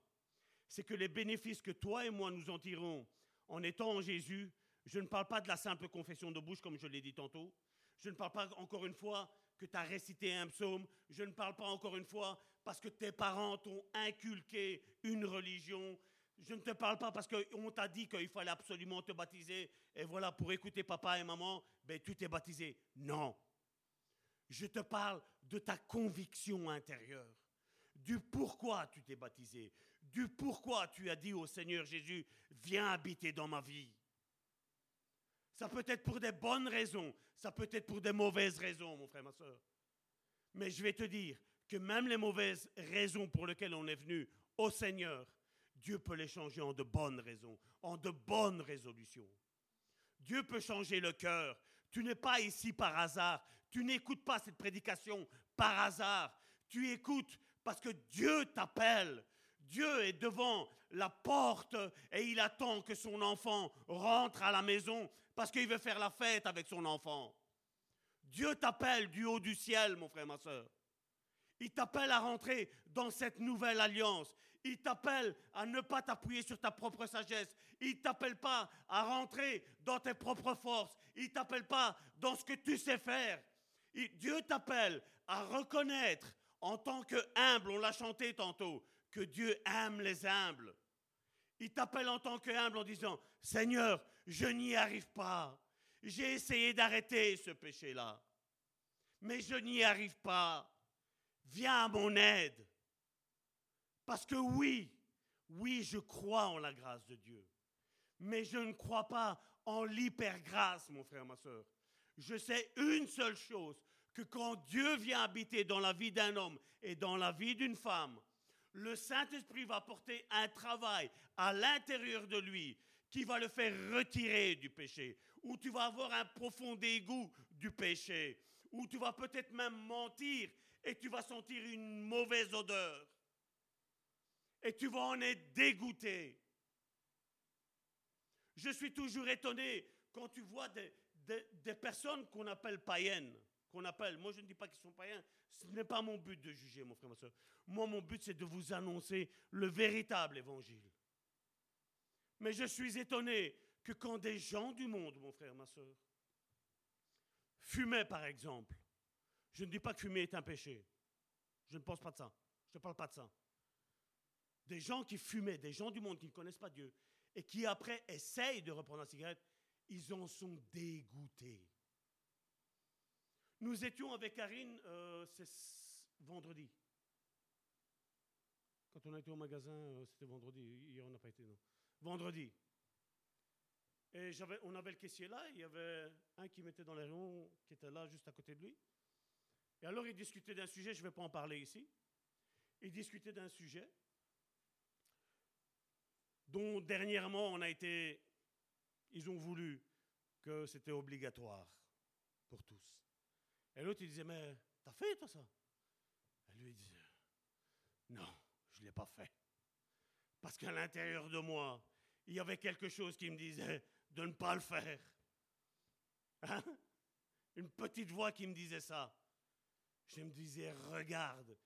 c'est que les bénéfices que toi et moi nous en tirons en étant en Jésus, je ne parle pas de la simple confession de bouche comme je l'ai dit tantôt, je ne parle pas encore une fois que tu as récité un psaume. Je ne parle pas encore une fois parce que tes parents t'ont inculqué une religion. Je ne te parle pas parce qu'on t'a dit qu'il fallait absolument te baptiser. Et voilà, pour écouter papa et maman, ben, tu t'es baptisé. Non. Je te parle de ta conviction intérieure, du pourquoi tu t'es baptisé, du pourquoi tu as dit au Seigneur Jésus, viens habiter dans ma vie. Ça peut être pour des bonnes raisons, ça peut être pour des mauvaises raisons, mon frère, ma soeur. Mais je vais te dire que même les mauvaises raisons pour lesquelles on est venu au Seigneur, Dieu peut les changer en de bonnes raisons, en de bonnes résolutions. Dieu peut changer le cœur. Tu n'es pas ici par hasard. Tu n'écoutes pas cette prédication par hasard. Tu écoutes parce que Dieu t'appelle. Dieu est devant la porte et il attend que son enfant rentre à la maison parce qu'il veut faire la fête avec son enfant. Dieu t'appelle du haut du ciel, mon frère, ma soeur. Il t'appelle à rentrer dans cette nouvelle alliance. Il t'appelle à ne pas t'appuyer sur ta propre sagesse. Il t'appelle pas à rentrer dans tes propres forces. Il t'appelle pas dans ce que tu sais faire. Dieu t'appelle à reconnaître en tant que humble, on l'a chanté tantôt, que Dieu aime les humbles. Il t'appelle en tant que humble en disant, Seigneur, je n'y arrive pas. J'ai essayé d'arrêter ce péché-là, mais je n'y arrive pas. Viens à mon aide. Parce que oui, oui, je crois en la grâce de Dieu. Mais je ne crois pas en l'hypergrâce, mon frère, ma soeur. Je sais une seule chose, que quand Dieu vient habiter dans la vie d'un homme et dans la vie d'une femme, le Saint-Esprit va porter un travail à l'intérieur de lui qui va le faire retirer du péché, où tu vas avoir un profond dégoût du péché, où tu vas peut-être même mentir et tu vas sentir une mauvaise odeur. Et tu vas en être dégoûté. Je suis toujours étonné quand tu vois des, personnes qu'on appelle païennes, qu'on appelle, moi je ne dis pas qu'ils sont païens, ce n'est pas mon but de juger, mon frère, ma soeur. Moi, mon but, c'est de vous annoncer le véritable évangile. Mais je suis étonné que quand des gens du monde, mon frère, ma soeur, fumaient par exemple, je ne dis pas que fumer est un péché. Je ne pense pas de ça. Je ne parle pas de ça. Des gens qui fumaient, des gens du monde qui ne connaissent pas Dieu, et qui après essayent de reprendre la cigarette, ils en sont dégoûtés. Nous étions avec Karine euh, vendredi. Quand on a été au magasin, euh, c'était vendredi. Hier, on n'a pas été, non. Vendredi. Et on avait le caissier là, il y avait un qui mettait dans les ronds, qui était là juste à côté de lui. Et alors il discutait d'un sujet, je ne vais pas en parler ici. Il discutait d'un sujet dont dernièrement on a été, ils ont voulu que c'était obligatoire pour tous. Et l'autre il disait, mais t'as fait toi ça? Et lui disait, non, je ne l'ai pas fait. Parce qu'à l'intérieur de moi, il y avait quelque chose qui me disait, de ne pas le faire. Hein? Une petite voix qui me disait ça. Je me disais, regarde,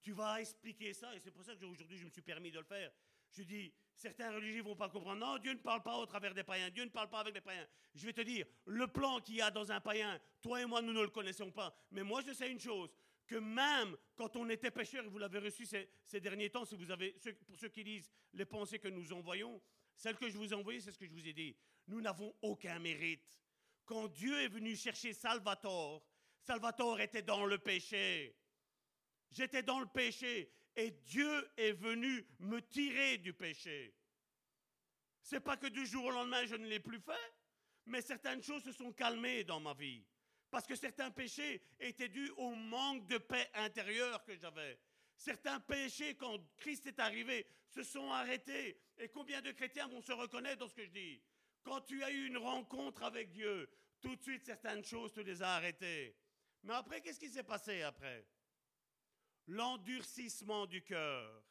tu vas expliquer ça, et c'est pour ça que aujourd'hui je me suis permis de le faire. Je dis, certains religieux vont pas comprendre. Non, Dieu ne parle pas au travers des païens. Dieu ne parle pas avec les païens. Je vais te dire, le plan qu'il y a dans un païen, toi et moi, nous ne le connaissons pas. Mais moi, je sais une chose, que même quand on était pécheur, vous l'avez reçu ces, ces, derniers temps, si vous avez, pour ceux qui lisent les pensées que nous envoyons, celles que je vous ai envoyées, c'est ce que je vous ai dit. Nous n'avons aucun mérite. Quand Dieu est venu chercher Salvatore, Salvatore était dans le péché. J'étais dans le péché et Dieu est venu me tirer du péché. C'est pas que du jour au lendemain je ne l'ai plus fait, mais certaines choses se sont calmées dans ma vie. Parce que certains péchés étaient dus au manque de paix intérieure que j'avais. Certains péchés, quand Christ est arrivé, se sont arrêtés. Et combien de chrétiens vont se reconnaître dans ce que je dis? Quand tu as eu une rencontre avec Dieu, tout de suite certaines choses, tu les as arrêtées. Mais après, qu'est-ce qui s'est passé après? L'endurcissement du cœur.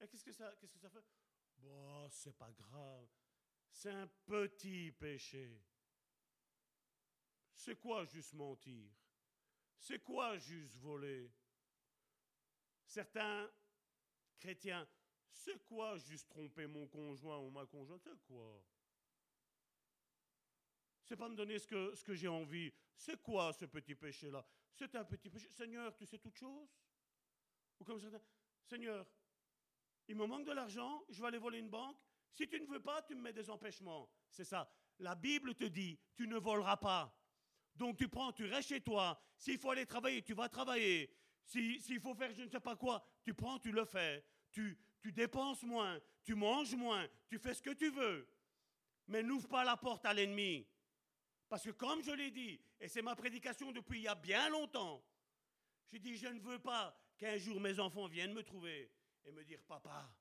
Et qu'est-ce que ça, qu'est-ce que ça fait? Bon, c'est pas grave. C'est un petit péché. C'est quoi juste mentir? C'est quoi juste voler? Certains chrétiens c'est quoi juste tromper mon conjoint ou ma conjointe? C'est quoi? C'est pas me donner ce que, ce que j'ai envie. C'est quoi ce petit péché-là? C'est un petit péché. Seigneur, tu sais toutes choses? Ou comme certains, Seigneur, il me manque de l'argent, je vais aller voler une banque. Si tu ne veux pas, tu me mets des empêchements. C'est ça. La Bible te dit, tu ne voleras pas. Donc tu prends, tu restes chez toi. S'il faut aller travailler, tu vas travailler. S'il faut faire je ne sais pas quoi, tu prends, tu le fais. Tu, tu dépenses moins, tu manges moins, tu fais ce que tu veux. Mais n'ouvre pas la porte à l'ennemi. Parce que comme je l'ai dit, et c'est ma prédication depuis il y a bien longtemps, je dis, je ne veux pas qu'un jour mes enfants viennent me trouver et me dire, papa,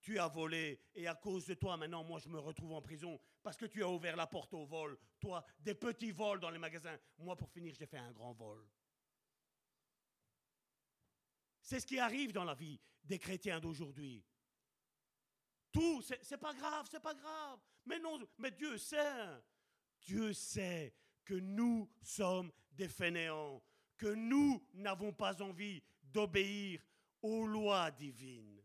tu as volé et à cause de toi, maintenant, moi, je me retrouve en prison parce que tu as ouvert la porte au vol. Toi, des petits vols dans les magasins. Moi, pour finir, j'ai fait un grand vol. C'est ce qui arrive dans la vie des chrétiens d'aujourd'hui. Tout, c'est pas grave, c'est pas grave. Mais non, mais Dieu sait. Dieu sait que nous sommes des fainéants, que nous n'avons pas envie d'obéir aux lois divines.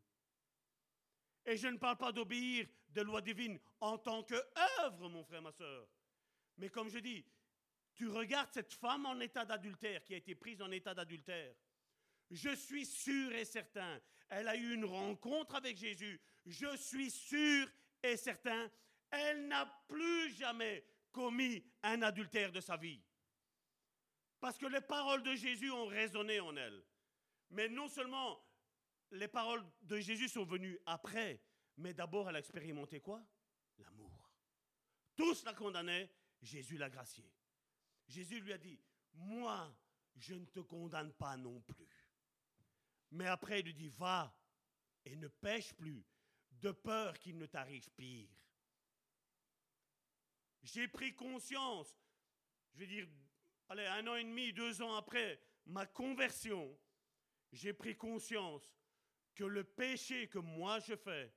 Et je ne parle pas d'obéir des lois divines en tant qu'œuvre, mon frère, ma soeur. Mais comme je dis, tu regardes cette femme en état d'adultère, qui a été prise en état d'adultère. Je suis sûr et certain, elle a eu une rencontre avec Jésus. Je suis sûr et certain, elle n'a plus jamais commis un adultère de sa vie. Parce que les paroles de Jésus ont résonné en elle. Mais non seulement les paroles de Jésus sont venues après, mais d'abord elle a expérimenté quoi? L'amour. Tous la condamnaient, Jésus l'a gracié. Jésus lui a dit, moi, je ne te condamne pas non plus. Mais après, il lui dit, va et ne pêche plus, de peur qu'il ne t'arrive pire. J'ai pris conscience, je vais dire, allez, un an et demi, deux ans après ma conversion, j'ai pris conscience que le péché que moi je fais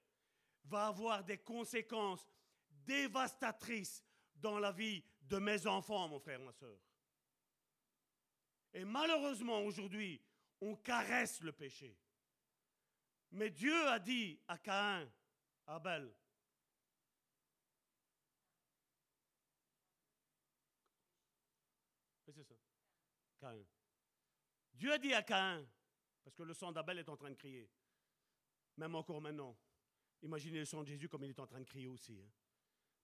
va avoir des conséquences dévastatrices dans la vie de mes enfants, mon frère, ma soeur. Et malheureusement, aujourd'hui, on caresse le péché. Mais Dieu a dit à Caïn, Abel, c'est ça, Caïn. Dieu a dit à Caïn, parce que le sang d'Abel est en train de crier, même encore maintenant. Imaginez le sang de Jésus comme il est en train de crier aussi. Hein.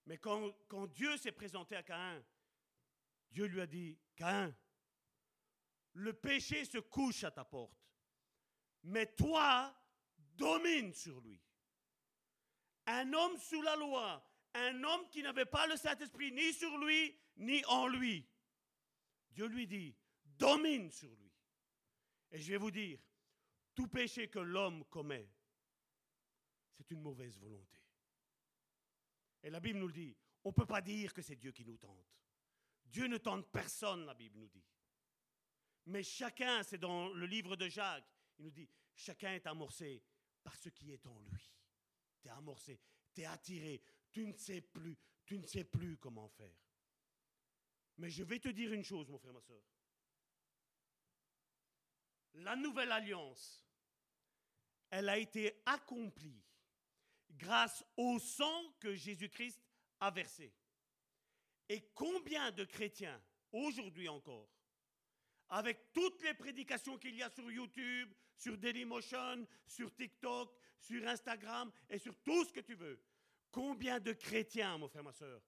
Mais quand, quand Dieu s'est présenté à Caïn, Dieu lui a dit, Caïn, le péché se couche à ta porte, mais toi, domine sur lui. Un homme sous la loi, un homme qui n'avait pas le Saint-Esprit ni sur lui, ni en lui. Dieu lui dit, domine sur lui. Et je vais vous dire, tout péché que l'homme commet, c'est une mauvaise volonté. Et la Bible nous le dit, on ne peut pas dire que c'est Dieu qui nous tente. Dieu ne tente personne, la Bible nous dit. Mais chacun, c'est dans le livre de Jacques, il nous dit, chacun est amorcé par ce qui est en lui. Tu es amorcé, tu es attiré, tu ne sais plus, tu ne sais plus comment faire. Mais je vais te dire une chose, mon frère, ma soeur. La nouvelle alliance, elle a été accomplie grâce au sang que Jésus-Christ a versé. Et combien de chrétiens, aujourd'hui encore, avec toutes les prédications qu'il y a sur YouTube, sur Dailymotion, sur TikTok, sur Instagram et sur tout ce que tu veux. Combien de chrétiens, mon frère, ma soeur,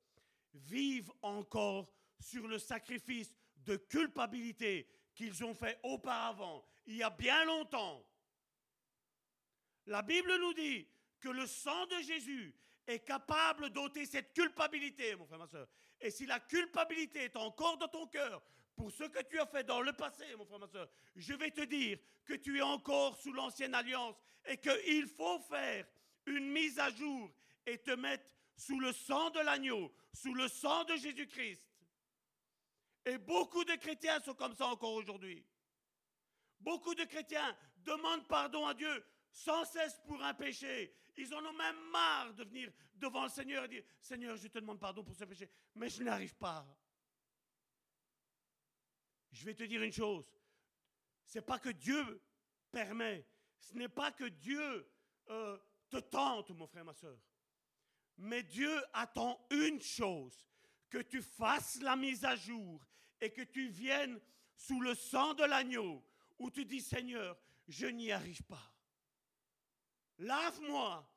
vivent encore sur le sacrifice de culpabilité qu'ils ont fait auparavant, il y a bien longtemps. La Bible nous dit que le sang de Jésus est capable d'ôter cette culpabilité, mon frère, ma soeur. Et si la culpabilité est encore dans ton cœur, pour ce que tu as fait dans le passé, mon frère, ma soeur, je vais te dire que tu es encore sous l'ancienne alliance et qu'il faut faire une mise à jour et te mettre sous le sang de l'agneau, sous le sang de Jésus-Christ. Et beaucoup de chrétiens sont comme ça encore aujourd'hui. Beaucoup de chrétiens demandent pardon à Dieu sans cesse pour un péché. Ils en ont même marre de venir devant le Seigneur et dire, Seigneur, je te demande pardon pour ce péché, mais je n'arrive pas. Je vais te dire une chose. Ce n'est pas que Dieu permet. Ce n'est pas que Dieu euh, te tente, mon frère, ma soeur. Mais Dieu attend une chose, que tu fasses la mise à jour et que tu viennes sous le sang de l'agneau, où tu dis, Seigneur, je n'y arrive pas. Lave-moi,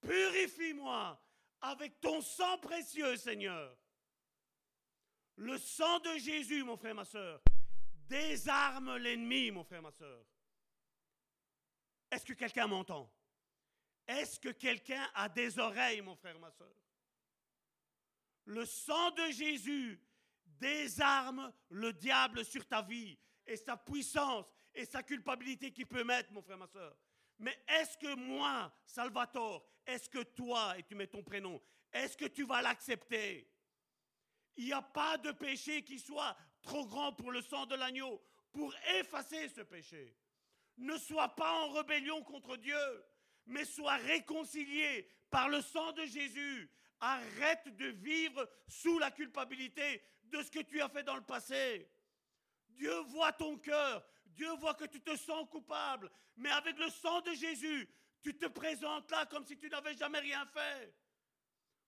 purifie-moi avec ton sang précieux, Seigneur. Le sang de Jésus, mon frère, ma soeur, désarme l'ennemi, mon frère, ma soeur. Est-ce que quelqu'un m'entend? Est-ce que quelqu'un a des oreilles, mon frère, ma soeur Le sang de Jésus désarme le diable sur ta vie et sa puissance et sa culpabilité qu'il peut mettre, mon frère, ma soeur. Mais est-ce que moi, Salvatore, est-ce que toi, et tu mets ton prénom, est-ce que tu vas l'accepter? Il n'y a pas de péché qui soit trop grand pour le sang de l'agneau, pour effacer ce péché. Ne sois pas en rébellion contre Dieu, mais sois réconcilié par le sang de Jésus. Arrête de vivre sous la culpabilité de ce que tu as fait dans le passé. Dieu voit ton cœur, Dieu voit que tu te sens coupable, mais avec le sang de Jésus, tu te présentes là comme si tu n'avais jamais rien fait.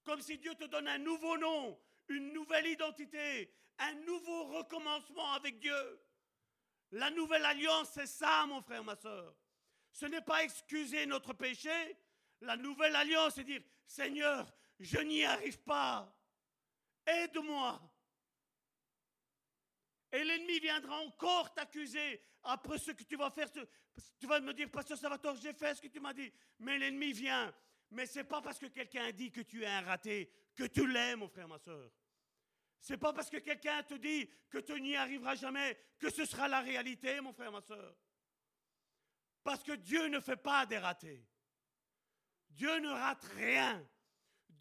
Comme si Dieu te donne un nouveau nom, une nouvelle identité, un nouveau recommencement avec Dieu. La nouvelle alliance, c'est ça, mon frère, ma soeur. Ce n'est pas excuser notre péché. La nouvelle alliance, c'est dire, Seigneur, je n'y arrive pas. Aide-moi. Et l'ennemi viendra encore t'accuser après ce que tu vas faire. Tu vas me dire, Pasteur Salvatore, j'ai fait ce que tu m'as dit. Mais l'ennemi vient. Mais ce n'est pas parce que quelqu'un dit que tu es un raté que tu l'aimes, mon frère, ma soeur. C'est pas parce que quelqu'un te dit que tu n'y arriveras jamais que ce sera la réalité, mon frère, ma soeur. Parce que Dieu ne fait pas des ratés. Dieu ne rate rien.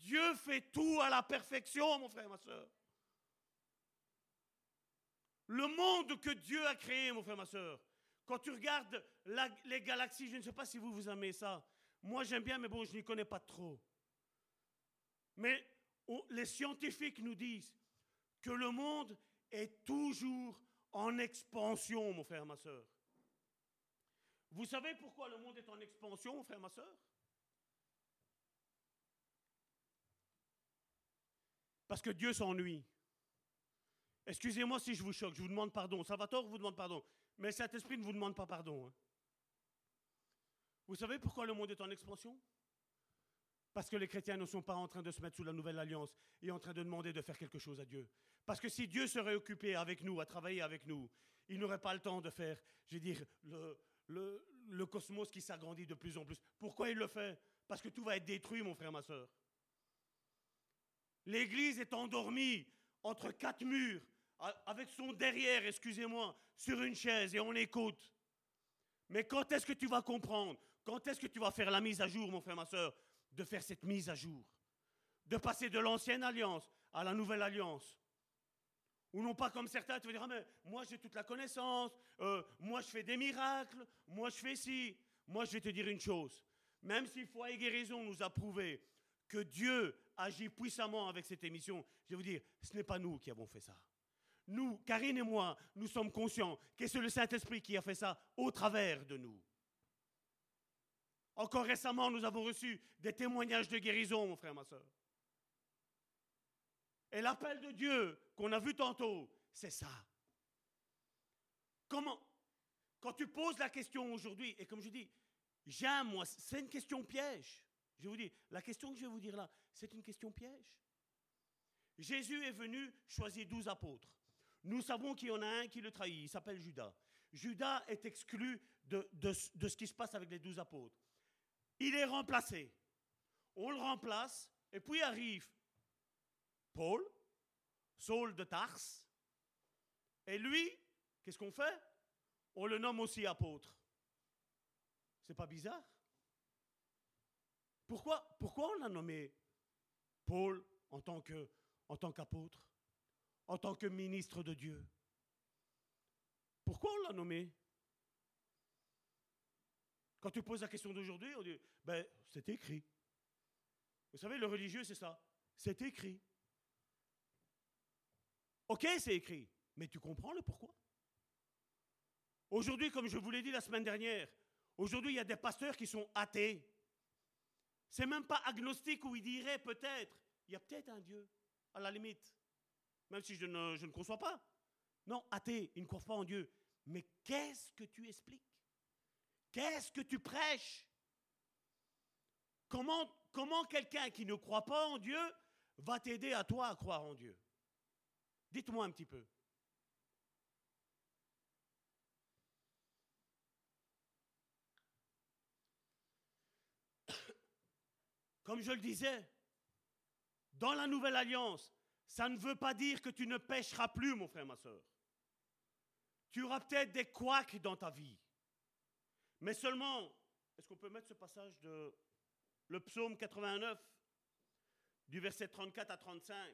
Dieu fait tout à la perfection, mon frère, ma soeur. Le monde que Dieu a créé, mon frère, ma soeur, quand tu regardes les galaxies, je ne sais pas si vous vous aimez ça. Moi, j'aime bien, mais bon, je n'y connais pas trop. Mais les scientifiques nous disent que le monde est toujours en expansion, mon frère, ma soeur. Vous savez pourquoi le monde est en expansion, mon frère, ma soeur? Parce que Dieu s'ennuie. Excusez-moi si je vous choque, je vous demande pardon. Salvatore vous demande pardon. Mais cet esprit ne vous demande pas pardon. Hein. Vous savez pourquoi le monde est en expansion? Parce que les chrétiens ne sont pas en train de se mettre sous la nouvelle alliance et en train de demander de faire quelque chose à Dieu. Parce que si Dieu serait occupé avec nous, à travailler avec nous, il n'aurait pas le temps de faire, je veux dire, le, le, le cosmos qui s'agrandit de plus en plus. Pourquoi il le fait? Parce que tout va être détruit, mon frère, ma soeur. L'Église est endormie entre quatre murs, avec son derrière, excusez-moi, sur une chaise, et on écoute. Mais quand est-ce que tu vas comprendre Quand est-ce que tu vas faire la mise à jour, mon frère, ma soeur De faire cette mise à jour? De passer de l'ancienne alliance à la nouvelle alliance? Ou non pas comme certains, tu vas dire, ah mais moi j'ai toute la connaissance, euh, moi je fais des miracles, moi je fais ci. Moi je vais te dire une chose, même si foi et guérison nous a prouvé que Dieu agit puissamment avec cette émission, je vais vous dire, ce n'est pas nous qui avons fait ça. Nous, Karine et moi, nous sommes conscients que c'est le Saint-Esprit qui a fait ça au travers de nous. Encore récemment, nous avons reçu des témoignages de guérison, mon frère, ma soeur. Et l'appel de Dieu qu'on a vu tantôt, c'est ça. Comment Quand tu poses la question aujourd'hui, et comme je dis, j'aime, moi, c'est une question piège. Je vous dis, la question que je vais vous dire là, c'est une question piège. Jésus est venu choisir douze apôtres. Nous savons qu'il y en a un qui le trahit, il s'appelle Judas. Judas est exclu de, de, ce qui se passe avec les douze apôtres. Il est remplacé. On le remplace, et puis arrive Paul, Saul de Tarse. Et lui, qu'est-ce qu'on fait? On le nomme aussi apôtre. C'est pas bizarre? Pourquoi, pourquoi on l'a nommé Paul en tant, que, en qu'apôtre, en tant que ministre de Dieu? Pourquoi on l'a nommé? Quand tu poses la question d'aujourd'hui, on dit, ben, c'est écrit. Vous savez, le religieux, c'est ça. C'est écrit. Ok, c'est écrit, mais tu comprends le pourquoi? Aujourd'hui, comme je vous l'ai dit la semaine dernière, aujourd'hui, il y a des pasteurs qui sont athées. C'est même pas agnostique où il dirait peut-être, il y a peut-être un Dieu, à la limite. Même si je ne, je ne conçois pas. Non, athée, il ne croit pas en Dieu. Mais qu'est-ce que tu expliques? Qu'est-ce que tu prêches? Comment, comment quelqu'un qui ne croit pas en Dieu va t'aider à toi à croire en Dieu? Dites-moi un petit peu. Comme je le disais, dans la nouvelle alliance, ça ne veut pas dire que tu ne pêcheras plus, mon frère, ma soeur. Tu auras peut-être des couacs dans ta vie. Mais seulement, est-ce qu'on peut mettre ce passage de le psaume 89, du verset 34 à 35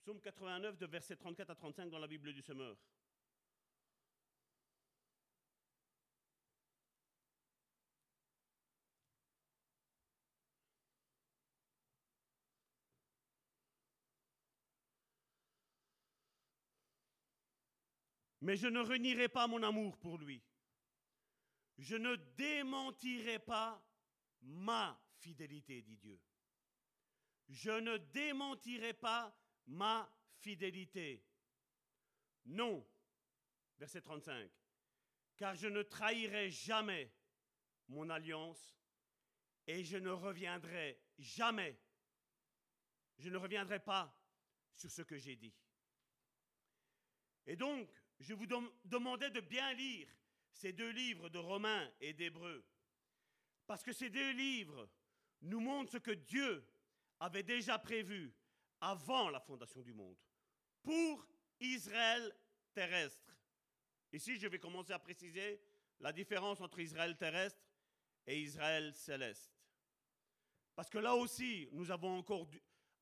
Psaume 89, de verset 34 à 35 dans la Bible du Semeur. Mais je ne renierai pas mon amour pour lui. Je ne démentirai pas ma fidélité, dit Dieu. Je ne démentirai pas ma fidélité. Non, verset 35, car je ne trahirai jamais mon alliance et je ne reviendrai jamais, je ne reviendrai pas sur ce que j'ai dit. Et donc, je vous demandais de bien lire ces deux livres de Romains et d'Hébreux. Parce que ces deux livres nous montrent ce que Dieu avait déjà prévu avant la fondation du monde pour Israël terrestre. Ici, je vais commencer à préciser la différence entre Israël terrestre et Israël céleste. Parce que là aussi, nous avons encore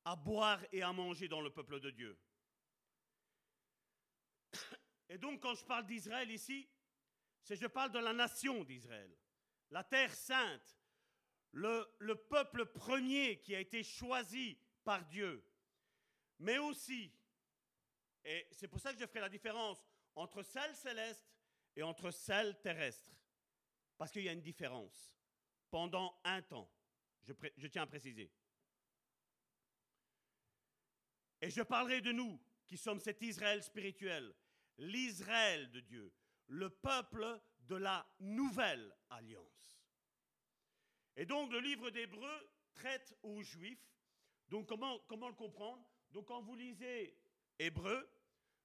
à boire et à manger dans le peuple de Dieu. Et donc, quand je parle d'Israël ici, c'est je parle de la nation d'Israël, la terre sainte, le, le peuple premier qui a été choisi par Dieu. Mais aussi, et c'est pour ça que je ferai la différence entre celle céleste et entre celle terrestre. Parce qu'il y a une différence pendant un temps. Je, tiens à préciser. Et je parlerai de nous qui sommes cet Israël spirituel l'Israël de Dieu, le peuple de la nouvelle alliance. Et donc le livre d'Hébreu traite aux Juifs. Donc comment, le comprendre? Donc quand vous lisez Hébreu,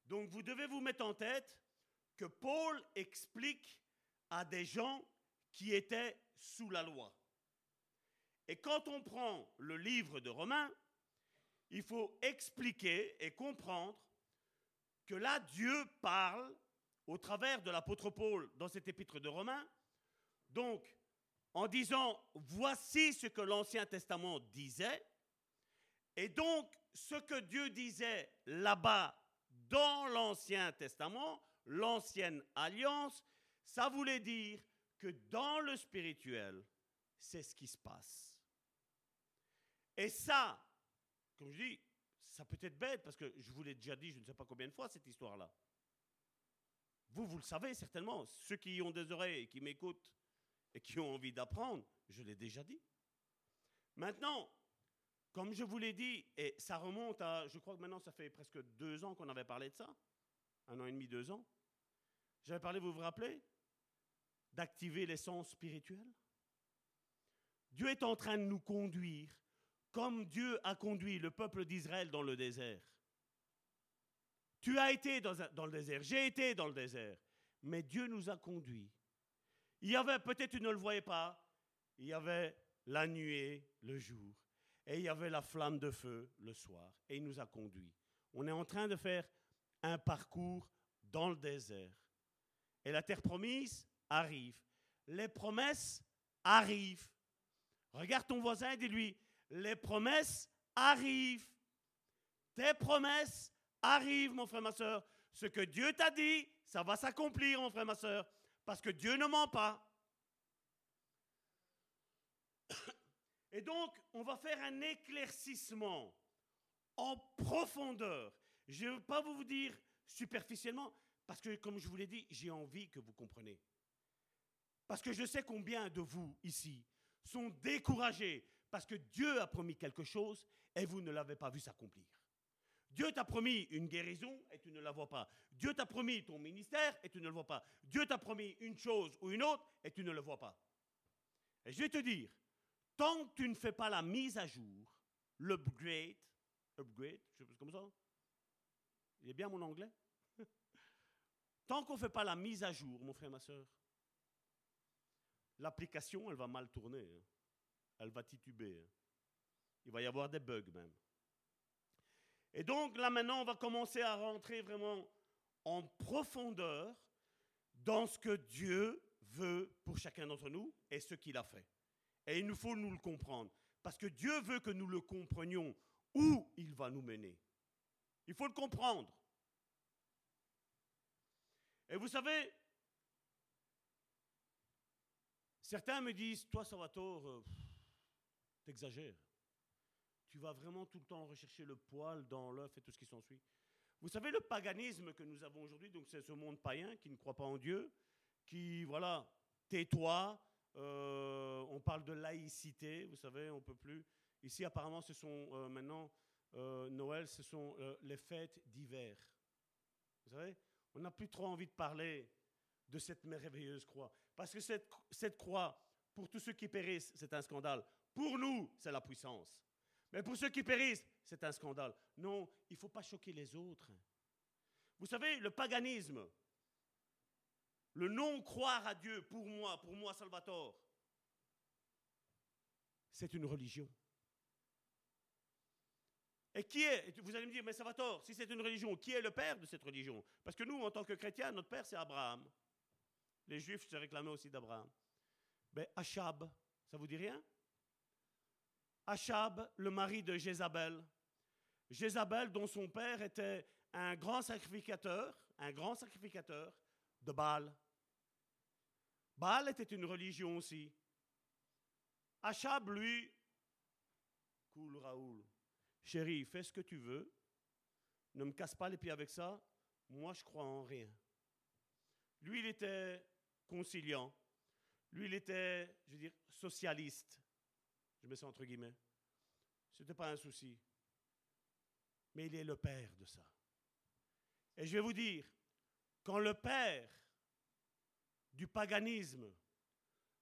donc vous devez vous mettre en tête que Paul explique à des gens qui étaient sous la loi. Et quand on prend le livre de Romains, il faut expliquer et comprendre que là, Dieu parle au travers de l'apôtre Paul dans cet épître de Romains, donc en disant, voici ce que l'Ancien Testament disait, et donc ce que Dieu disait là-bas dans l'Ancien Testament, l'ancienne alliance, ça voulait dire que dans le spirituel, c'est ce qui se passe. Et ça, comme je dis, ça peut être bête parce que je vous l'ai déjà dit, je ne sais pas combien de fois, cette histoire-là. Vous, vous le savez certainement. Ceux qui ont des oreilles et qui m'écoutent et qui ont envie d'apprendre, je l'ai déjà dit. Maintenant, comme je vous l'ai dit, et ça remonte à, je crois que maintenant ça fait presque deux ans qu'on avait parlé de ça, un an et demi, deux ans. J'avais parlé, vous vous rappelez, d'activer l'essence spirituelle? Dieu est en train de nous conduire comme Dieu a conduit le peuple d'Israël dans le désert. Tu as été dans, le désert, j'ai été dans le désert, mais Dieu nous a conduits. Il y avait, peut-être tu ne le voyais pas, il y avait la nuée le jour, et il y avait la flamme de feu le soir, et il nous a conduits. On est en train de faire un parcours dans le désert. Et la terre promise arrive. Les promesses arrivent. Regarde ton voisin et dis-lui, les promesses arrivent. Tes promesses arrivent, mon frère, ma soeur. Ce que Dieu t'a dit, ça va s'accomplir, mon frère, ma soeur, parce que Dieu ne ment pas. Et donc, on va faire un éclaircissement en profondeur. Je ne veux pas vous dire superficiellement, parce que, comme je vous l'ai dit, j'ai envie que vous compreniez. Parce que je sais combien de vous ici sont découragés parce que Dieu a promis quelque chose et vous ne l'avez pas vu s'accomplir. Dieu t'a promis une guérison et tu ne la vois pas. Dieu t'a promis ton ministère et tu ne le vois pas. Dieu t'a promis une chose ou une autre et tu ne le vois pas. Et je vais te dire, tant que tu ne fais pas la mise à jour, l'upgrade, upgrade, je sais comme ça, il est bien mon anglais? Tant qu'on ne fait pas la mise à jour, mon frère, ma soeur, l'application, elle va mal tourner. Hein elle va tituber. Hein. Il va y avoir des bugs même. Et donc là maintenant, on va commencer à rentrer vraiment en profondeur dans ce que Dieu veut pour chacun d'entre nous et ce qu'il a fait. Et il nous faut nous le comprendre. Parce que Dieu veut que nous le comprenions où il va nous mener. Il faut le comprendre. Et vous savez, certains me disent, toi Salvatore, euh, t'exagères. Tu vas vraiment tout le temps rechercher le poil dans l'œuf et tout ce qui s'ensuit. Vous savez, le paganisme que nous avons aujourd'hui, donc c'est ce monde païen qui ne croit pas en Dieu, qui, voilà, tais-toi, euh, on parle de laïcité, vous savez, on peut plus. Ici, apparemment, ce sont euh, maintenant, euh, Noël, ce sont les fêtes d'hiver. Vous savez, on n'a plus trop envie de parler de cette merveilleuse croix. Parce que cette, cette croix, pour tous ceux qui périssent, c'est un scandale. Pour nous, c'est la puissance. Mais pour ceux qui périssent, c'est un scandale. Non, il ne faut pas choquer les autres. Vous savez, le paganisme, le non-croire à Dieu, pour moi, pour moi, Salvatore, c'est une religion. Et qui est, vous allez me dire, mais Salvatore, si c'est une religion, qui est le père de cette religion? Parce que nous, en tant que chrétiens, notre père, c'est Abraham. Les Juifs se réclamaient aussi d'Abraham. Mais ben, Achab, ça vous dit rien? Achab, le mari de Jézabel. Jézabel, dont son père était un grand sacrificateur, un grand sacrificateur de Baal. Baal était une religion aussi. Achab, lui, cool Raoul, chérie, fais ce que tu veux, ne me casse pas les pieds avec ça, moi je crois en rien. Lui, il était conciliant, lui, il était, je veux dire, socialiste. Je mets ça entre guillemets. Ce n'était pas un souci. Mais il est le père de ça. Et je vais vous dire, quand le père du paganisme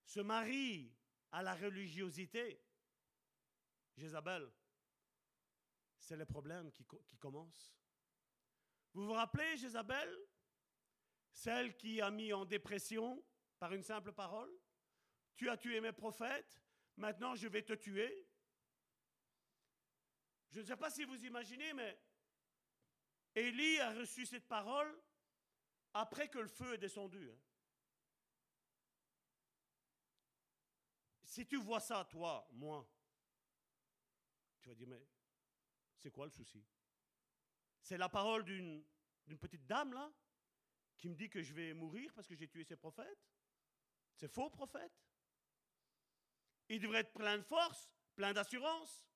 se marie à la religiosité, Jézabel, c'est le problème qui, commence. Vous vous rappelez Jézabel Celle qui a mis en dépression par une simple parole Tu as tué mes prophètes, maintenant je vais te tuer. Je ne sais pas si vous imaginez, mais Élie a reçu cette parole après que le feu est descendu. Hein. Si tu vois ça, toi, moi, tu vas dire, mais c'est quoi le souci? C'est la parole d'une petite dame, là, qui me dit que je vais mourir parce que j'ai tué ses prophètes C'est faux prophète Il devrait être plein de force, plein d'assurance.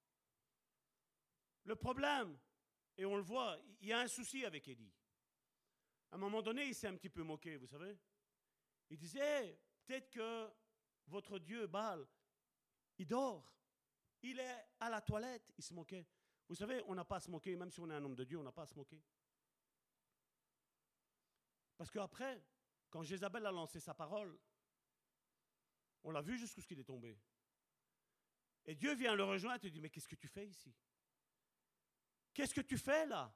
Le problème, et on le voit, il y a un souci avec Élie. À un moment donné, il s'est un petit peu moqué, vous savez. Il disait, peut-être que votre Dieu, Baal, il dort. Il est à la toilette. Il se moquait. Vous savez, on n'a pas à se moquer, même si on est un homme de Dieu, on n'a pas à se moquer. Parce qu'après, quand Jézabel a lancé sa parole, on l'a vu jusqu'où qu'il est tombé. Et Dieu vient le rejoindre et dit, mais qu'est-ce que tu fais ici? Qu'est-ce que tu fais là?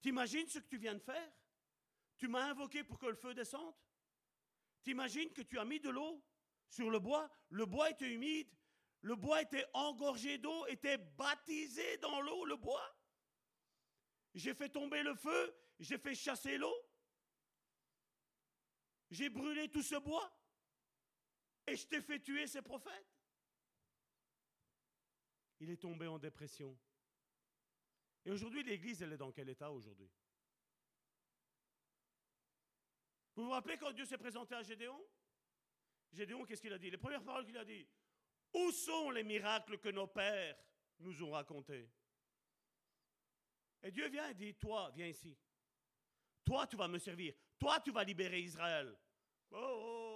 T'imagines ce que tu viens de faire? Tu m'as invoqué pour que le feu descende? T'imagines que tu as mis de l'eau sur le bois? Le bois était humide, le bois était engorgé d'eau, était baptisé dans l'eau, le bois? J'ai fait tomber le feu, j'ai fait chasser l'eau. J'ai brûlé tout ce bois. Et je t'ai fait tuer ces prophètes. Il est tombé en dépression. Et aujourd'hui, l'Église, elle est dans quel état aujourd'hui? Vous vous rappelez quand Dieu s'est présenté à Gédéon? Gédéon, qu'est-ce qu'il a dit? Les premières paroles qu'il a dit Où sont les miracles que nos pères nous ont racontés Et Dieu vient et dit Toi, viens ici. Toi, tu vas me servir. Toi, tu vas libérer Israël. Oh, oh.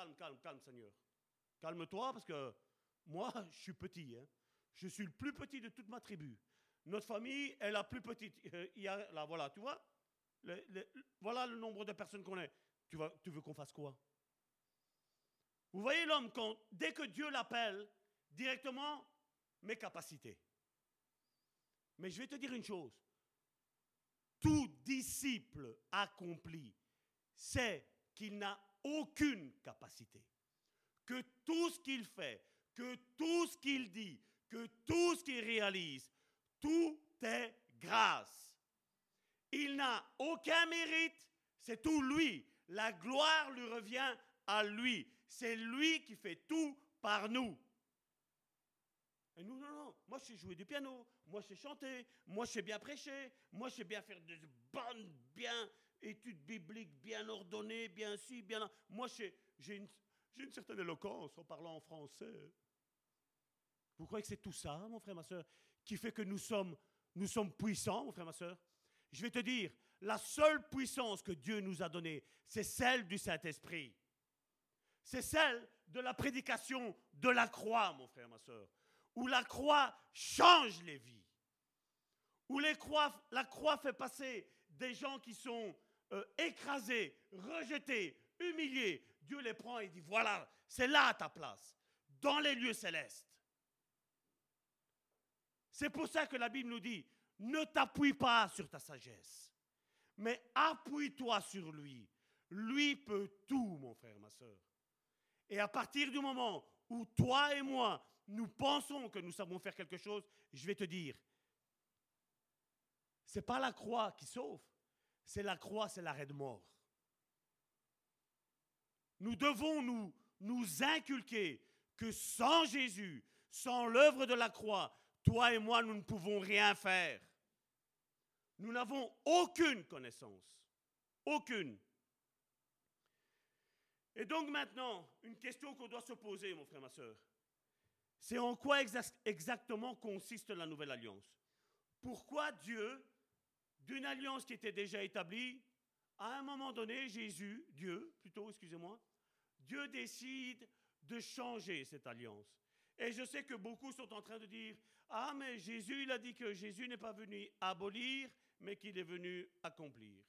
Calme, calme, calme, Seigneur. Calme-toi parce que moi, je suis petit. Hein. Je suis le plus petit de toute ma tribu. Notre famille est la plus petite. Euh, il y a, là, voilà, tu vois? Voilà le nombre de personnes qu'on est. Tu, vas, tu veux qu'on fasse quoi? Vous voyez l'homme, quand, dès que Dieu l'appelle, directement, mes capacités. Mais je vais te dire une chose. Tout disciple accompli sait qu'il n'a aucune capacité. Que tout ce qu'il fait, que tout ce qu'il dit, que tout ce qu'il réalise, tout est grâce. Il n'a aucun mérite, C'est tout lui. La gloire lui revient à lui. C'est lui qui fait tout par nous. Et nous, non, non, moi je sais jouer du piano, moi je sais chanter, moi je sais bien prêcher, moi je sais bien faire des bonnes, bien études bibliques, bien ordonnées, bien ci, bien là. Moi j'ai une, certaine éloquence en parlant en français. Vous croyez que c'est tout ça, mon frère, ma soeur, qui fait que nous sommes, nous sommes puissants, mon frère, ma soeur? Je vais te dire, la seule puissance que Dieu nous a donnée, c'est celle du Saint-Esprit. C'est celle de la prédication de la croix, mon frère, ma soeur, où la croix change les vies, où la croix fait passer des gens qui sont euh, écrasés, rejetés, humiliés. Dieu les prend et dit, voilà, c'est là ta place, dans les lieux célestes. C'est pour ça que la Bible nous dit, ne t'appuie pas sur ta sagesse, mais appuie-toi sur lui. Lui peut tout, mon frère, ma soeur. Et à partir du moment où toi et moi, nous pensons que nous savons faire quelque chose, je vais te dire, c'est pas la croix qui sauve, c'est la croix, c'est l'arrêt de mort. Nous devons nous, nous inculquer que sans Jésus, sans l'œuvre de la croix, toi et moi, nous ne pouvons rien faire. Nous n'avons aucune connaissance. Aucune. Et donc maintenant, une question qu'on doit se poser, mon frère, ma soeur, c'est en quoi exactement consiste la nouvelle alliance? Pourquoi Dieu, d'une alliance qui était déjà établie, à un moment donné, Jésus, Dieu, plutôt, excusez-moi, Dieu décide de changer cette alliance. Et je sais que beaucoup sont en train de dire, ah mais Jésus, il a dit que Jésus n'est pas venu abolir, mais qu'il est venu accomplir.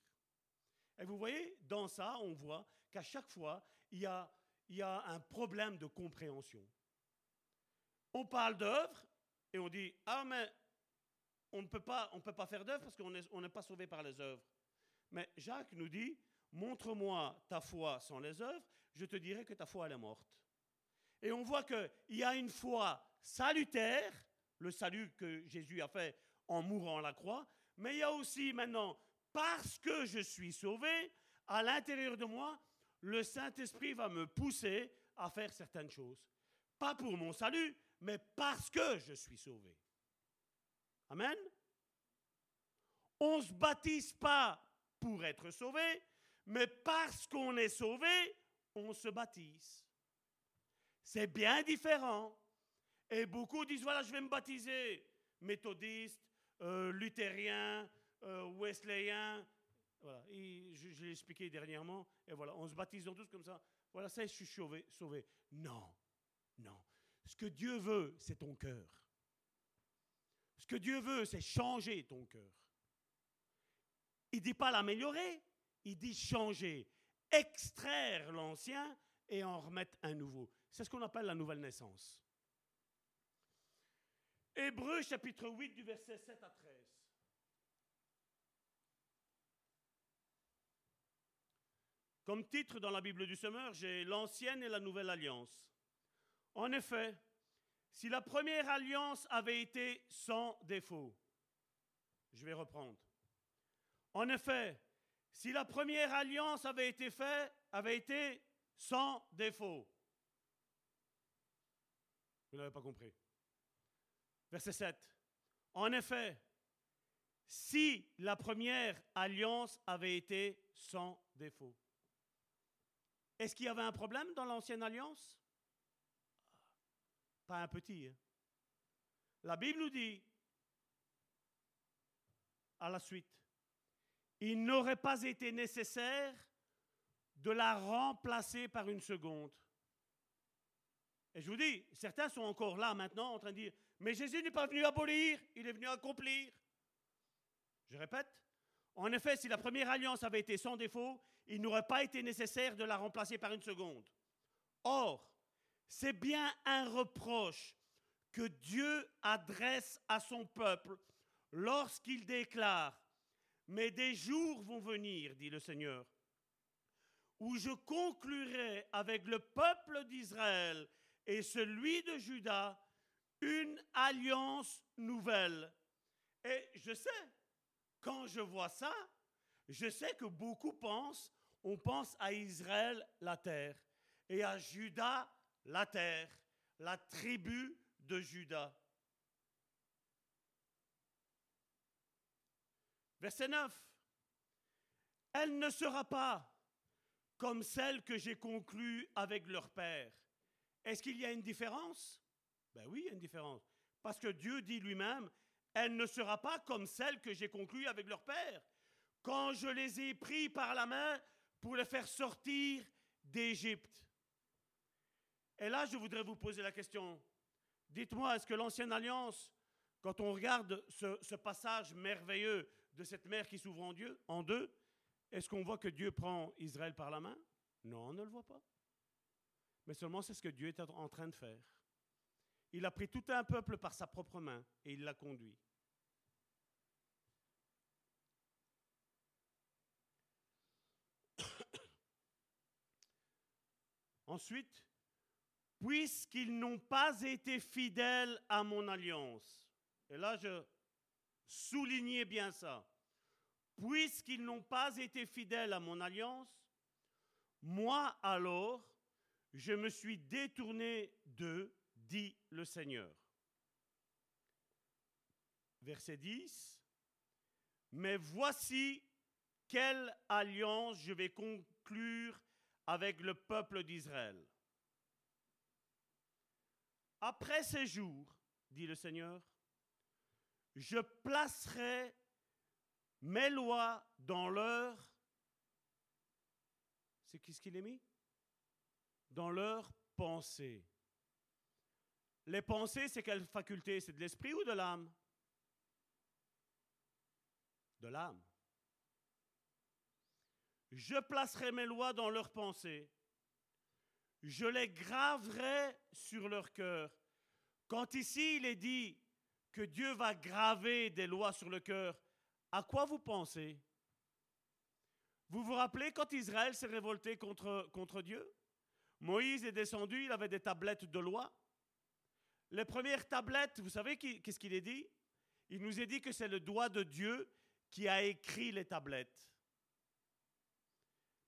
Et vous voyez, dans ça, on voit qu'à chaque fois, il y a, un problème de compréhension. On parle d'œuvre et on dit Ah, mais on ne peut pas, on peut pas faire d'œuvre parce qu'on n'est pas sauvé par les œuvres. Mais Jacques nous dit Montre-moi ta foi sans les œuvres, je te dirai que ta foi elle est morte. Et on voit qu'il y a une foi salutaire, le salut que Jésus a fait en mourant à la croix, mais il y a aussi maintenant, parce que je suis sauvé, à l'intérieur de moi, le Saint-Esprit va me pousser à faire certaines choses. Pas pour mon salut, mais parce que je suis sauvé. Amen. On ne se baptise pas pour être sauvé, mais parce qu'on est sauvé, on se baptise. C'est bien différent. Et beaucoup disent, voilà, je vais me baptiser. Méthodiste, euh, luthérien, euh, wesleyen, voilà. je, l'ai expliqué dernièrement. Et voilà, on se baptise tous comme ça. Voilà, ça, je suis sauvé. sauvé. Non, non. Ce que Dieu veut, c'est ton cœur. Ce que Dieu veut, c'est changer ton cœur. Il ne dit pas l'améliorer, il dit changer, extraire l'ancien et en remettre un nouveau. C'est ce qu'on appelle la nouvelle naissance. Hébreu chapitre 8 du verset 7 à 13. Comme titre dans la Bible du Semeur, j'ai l'ancienne et la nouvelle alliance. En effet, si la première alliance avait été sans défaut, je vais reprendre. En effet, si la première alliance avait été faite, avait été sans défaut. Vous n'avez pas compris. Verset 7. En effet, si la première alliance avait été sans défaut. Est-ce qu'il y avait un problème dans l'ancienne alliance? Pas un petit. Hein. La Bible nous dit, à la suite, il n'aurait pas été nécessaire de la remplacer par une seconde. Et je vous dis, certains sont encore là maintenant en train de dire, mais Jésus n'est pas venu abolir, il est venu accomplir. Je répète, en effet, si la première alliance avait été sans défaut, il n'aurait pas été nécessaire de la remplacer par une seconde. Or, c'est bien un reproche que Dieu adresse à son peuple lorsqu'il déclare, Mais des jours vont venir, dit le Seigneur, où je conclurai avec le peuple d'Israël et celui de Juda une alliance nouvelle. Et je sais, quand je vois ça, Je sais que beaucoup pensent, on pense à Israël, la terre, et à Judas, la terre, la tribu de Judas. Verset 9. Elle ne sera pas comme celle que j'ai conclue avec leur père. Est-ce qu'il y a une différence? Ben oui, une différence. Parce que Dieu dit lui-même, elle ne sera pas comme celle que j'ai conclue avec leur père, quand je les ai pris par la main pour les faire sortir d'Égypte. Et là, je voudrais vous poser la question. Dites-moi, est-ce que l'ancienne alliance, quand on regarde ce, passage merveilleux de cette mer qui s'ouvre en, Dieu, en deux, est-ce qu'on voit que Dieu prend Israël par la main? Non, on ne le voit pas. Mais seulement c'est ce que Dieu est en train de faire. Il a pris tout un peuple par sa propre main et il l'a conduit. Ensuite, puisqu'ils n'ont pas été fidèles à mon alliance, et là je soulignais bien ça, puisqu'ils n'ont pas été fidèles à mon alliance, moi alors, je me suis détourné d'eux dit le Seigneur. Verset 10. Mais voici quelle alliance je vais conclure avec le peuple d'Israël. Après ces jours, dit le Seigneur, je placerai mes lois dans leur... C'est qui ce qu'il est mis? Dans leur pensée. Les pensées, c'est quelle faculté? C'est de l'esprit ou de l'âme? De l'âme. Je placerai mes lois dans leurs pensées. Je les graverai sur leur cœur. Quand ici il est dit que Dieu va graver des lois sur le cœur, à quoi vous pensez? Vous vous rappelez quand Israël s'est révolté contre, contre Dieu? Moïse est descendu, il avait des tablettes de loi. Les premières tablettes, vous savez qu'est-ce qu'il est dit? Il nous est dit que c'est le doigt de Dieu qui a écrit les tablettes.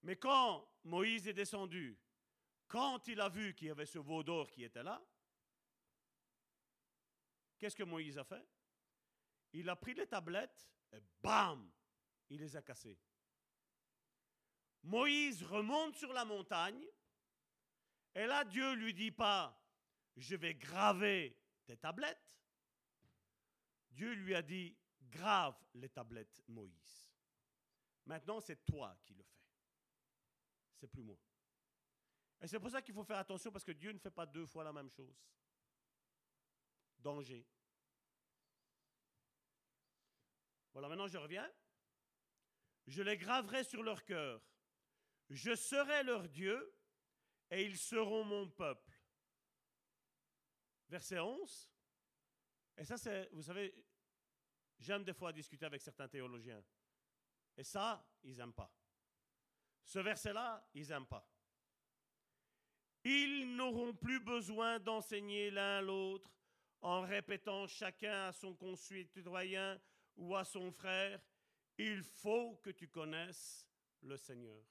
Mais quand Moïse est descendu, quand il a vu qu'il y avait ce veau d'or qui était là, qu'est-ce que Moïse a fait? Il a pris les tablettes et bam, il les a cassées. Moïse remonte sur la montagne et là Dieu lui dit pas je vais graver tes tablettes. Dieu lui a dit, grave les tablettes, Moïse. Maintenant, c'est toi qui le fais. C'est plus moi. Et c'est pour ça qu'il faut faire attention parce que Dieu ne fait pas deux fois la même chose. Danger. Voilà, maintenant je reviens. Je les graverai sur leur cœur. Je serai leur Dieu et ils seront mon peuple verset 11. Et ça, c'est, vous savez, j'aime des fois discuter avec certains théologiens. Et ça, ils n'aiment pas. Ce verset-là, ils n'aiment pas. Ils n'auront plus besoin d'enseigner l'un l'autre en répétant chacun à son concitoyen ou à son frère, il faut que tu connaisses le Seigneur.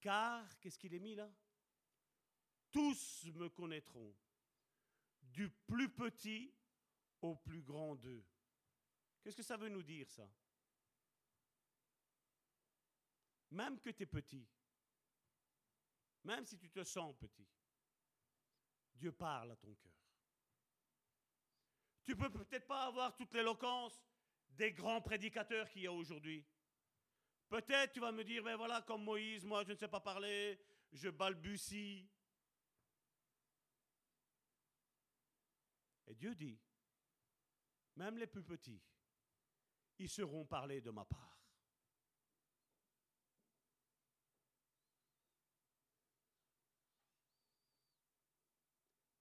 Car, qu'est-ce qu'il est mis là? Tous me connaîtront, du plus petit au plus grand d'eux. Qu'est-ce que ça veut nous dire ça? Même que tu es petit, même si tu te sens petit, Dieu parle à ton cœur. Tu peux peut-être pas avoir toute l'éloquence des grands prédicateurs qu'il y a aujourd'hui. Peut-être tu vas me dire, ben voilà, comme Moïse, moi je ne sais pas parler, je balbutie. Et Dieu dit, même les plus petits, ils seront parlés de ma part.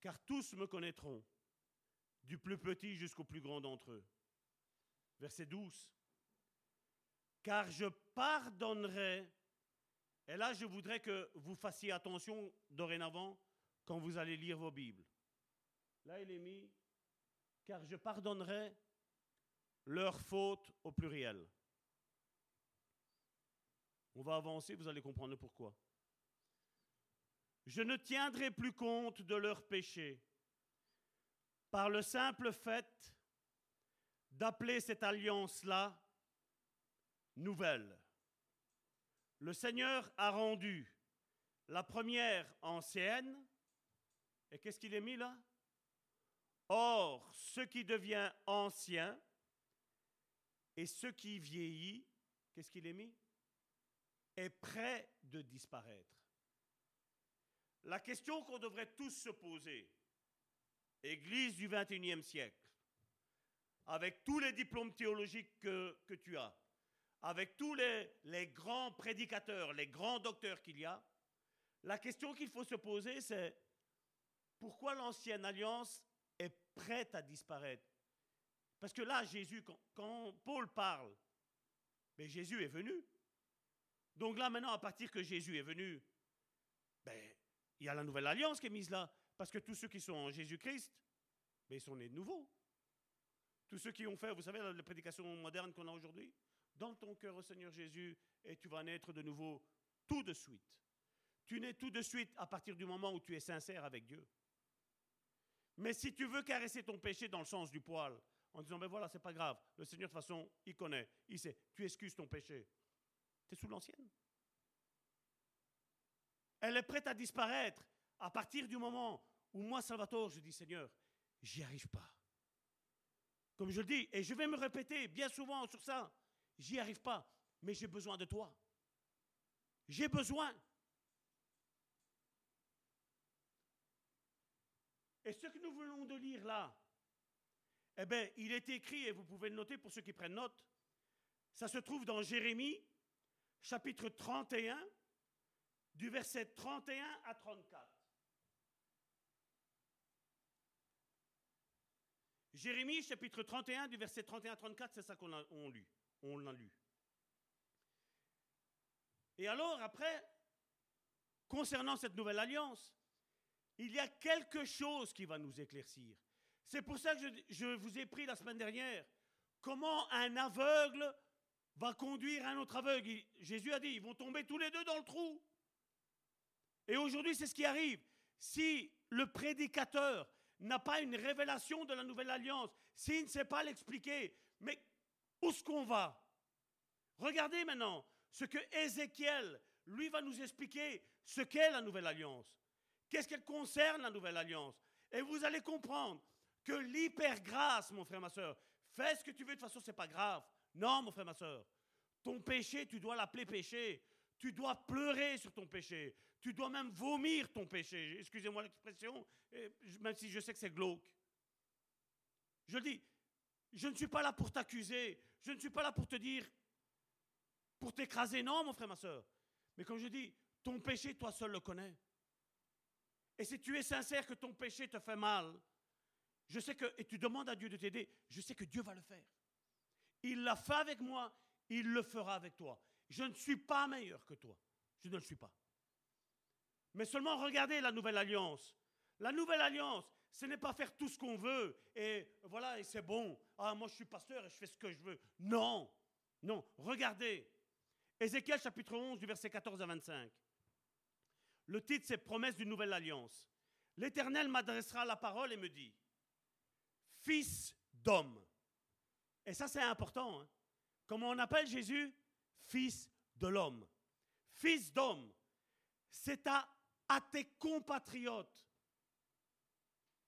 Car tous me connaîtront, du plus petit jusqu'au plus grand d'entre eux. Verset 12. Car je pardonnerai, et là je voudrais que vous fassiez attention dorénavant quand vous allez lire vos Bibles. Là, il est mis, car je pardonnerai leurs fautes au pluriel. On va avancer, vous allez comprendre pourquoi. Je ne tiendrai plus compte de leurs péchés par le simple fait d'appeler cette alliance-là nouvelle. Le Seigneur a rendu la première ancienne, et qu'est-ce qu'il est mis là? Or, ce qui devient ancien et ce qui vieillit, qu'est-ce qu'il est mis? Est prêt de disparaître. La question qu'on devrait tous se poser, Église du 21e siècle, avec tous les diplômes théologiques que, tu as, avec tous les, grands prédicateurs, les grands docteurs qu'il y a, la question qu'il faut se poser, c'est pourquoi l'ancienne alliance est prête à disparaître? Parce que là, Jésus, quand, Paul parle, mais Jésus est venu. Donc là, maintenant, à partir que Jésus est venu, ben, il y a la nouvelle alliance qui est mise là. Parce que tous ceux qui sont en Jésus-Christ, ben, ils sont nés de nouveau. Tous ceux qui ont fait, vous savez, la, prédication moderne qu'on a aujourd'hui, dans ton cœur au Seigneur Jésus, et tu vas naître de nouveau tout de suite. Tu nais tout de suite à partir du moment où tu es sincère avec Dieu. Mais si tu veux caresser ton péché dans le sens du poil, en disant, ben voilà, c'est pas grave, le Seigneur de toute façon, il connaît, il sait, tu excuses ton péché, tu es sous l'ancienne. Elle est prête à disparaître à partir du moment où moi, Salvatore, je dis, Seigneur, j'y arrive pas. Comme je le dis, et je vais me répéter bien souvent sur ça, j'y arrive pas, mais j'ai besoin de toi. J'ai besoin. Et ce que nous venons de lire là, eh bien, il est écrit, et vous pouvez le noter pour ceux qui prennent note, ça se trouve dans Jérémie, chapitre 31, du verset 31 à 34. Jérémie, chapitre 31, du verset 31 à 34, c'est ça qu'on a lu. On l'a lu. Et alors, après, concernant cette nouvelle alliance, il y a quelque chose qui va nous éclaircir. C'est pour ça que je, vous ai pris la semaine dernière. Comment un aveugle va conduire un autre aveugle? Jésus a dit, ils vont tomber tous les deux dans le trou. Et aujourd'hui, c'est ce qui arrive. Si le prédicateur n'a pas une révélation de la nouvelle alliance, s'il ne sait pas l'expliquer, mais où est-ce qu'on va? Regardez maintenant ce que Ézéchiel, lui, va nous expliquer ce qu'est la nouvelle alliance. Qu'est-ce qu'elle concerne, la nouvelle alliance? Et vous allez comprendre que l'hypergrâce, mon frère, ma soeur, fais ce que tu veux, de toute façon, ce n'est pas grave. Non, mon frère, ma soeur. Ton péché, tu dois l'appeler péché. Tu dois pleurer sur ton péché. Tu dois même vomir ton péché. Excusez-moi l'expression, même si je sais que c'est glauque. Je dis, je ne suis pas là pour t'accuser. Je ne suis pas là pour te dire, pour t'écraser. Non, mon frère, ma soeur. Mais comme je dis, ton péché, toi seul le connais. Et si tu es sincère que ton péché te fait mal, je sais que, et tu demandes à Dieu de t'aider, je sais que Dieu va le faire. Il l'a fait avec moi, il le fera avec toi. Je ne suis pas meilleur que toi. Je ne le suis pas. Mais seulement regardez la nouvelle alliance. La nouvelle alliance, ce n'est pas faire tout ce qu'on veut et voilà, et c'est bon. Ah, moi je suis pasteur et je fais ce que je veux. Non, non, regardez. Ézéchiel chapitre 11 du verset 14 à 25. Le titre, c'est Promesse d'une nouvelle alliance. L'Éternel m'adressera la parole et me dit, Fils d'homme. Et ça, c'est important. Hein. Comment on appelle Jésus? Fils de l'homme. Fils d'homme. C'est à, à tes compatriotes.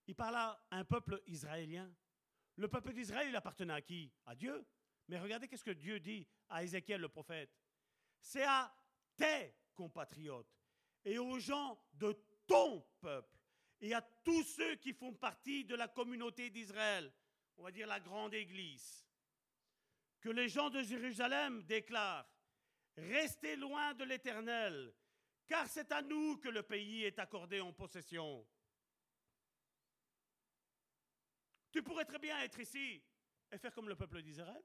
Il parle à un peuple israélien. Le peuple d'Israël, il appartenait à qui? À Dieu. Mais regardez qu'est-ce que Dieu dit à Ézéchiel le prophète. C'est à tes compatriotes et aux gens de ton peuple et à tous ceux qui font partie de la communauté d'Israël, on va dire la grande église, que les gens de Jérusalem déclarent, restez loin de l'Éternel, car c'est à nous que le pays est accordé en possession. Tu pourrais très bien être ici et faire comme le peuple d'Israël.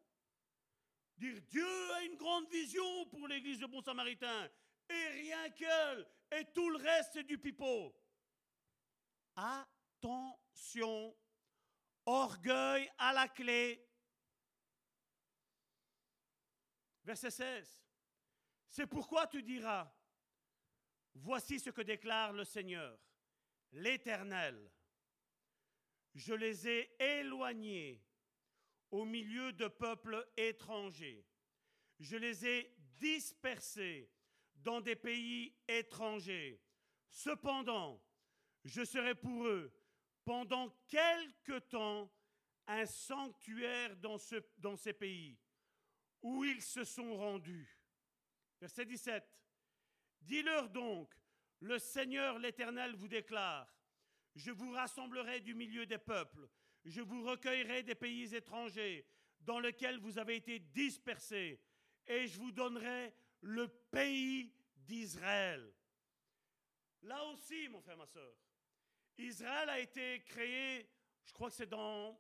Dire Dieu a une grande vision pour l'église de Bon Samaritain et rien qu'elle, et tout le reste, du pipeau. Attention, orgueil à la clé. Verset 16. C'est pourquoi tu diras, voici ce que déclare le Seigneur, l'Éternel. Je les ai éloignés au milieu de peuples étrangers. Je les ai dispersés dans des pays étrangers. Cependant, je serai pour eux pendant quelque temps un sanctuaire dans, dans ces pays où ils se sont rendus. Verset 17. Dis-leur donc, le Seigneur l'Éternel vous déclare, je vous rassemblerai du milieu des peuples, je vous recueillerai des pays étrangers dans lesquels vous avez été dispersés, et je vous donnerai le pays d'Israël. Là aussi, mon frère, ma soeur, Israël a été créé, je crois que c'est dans,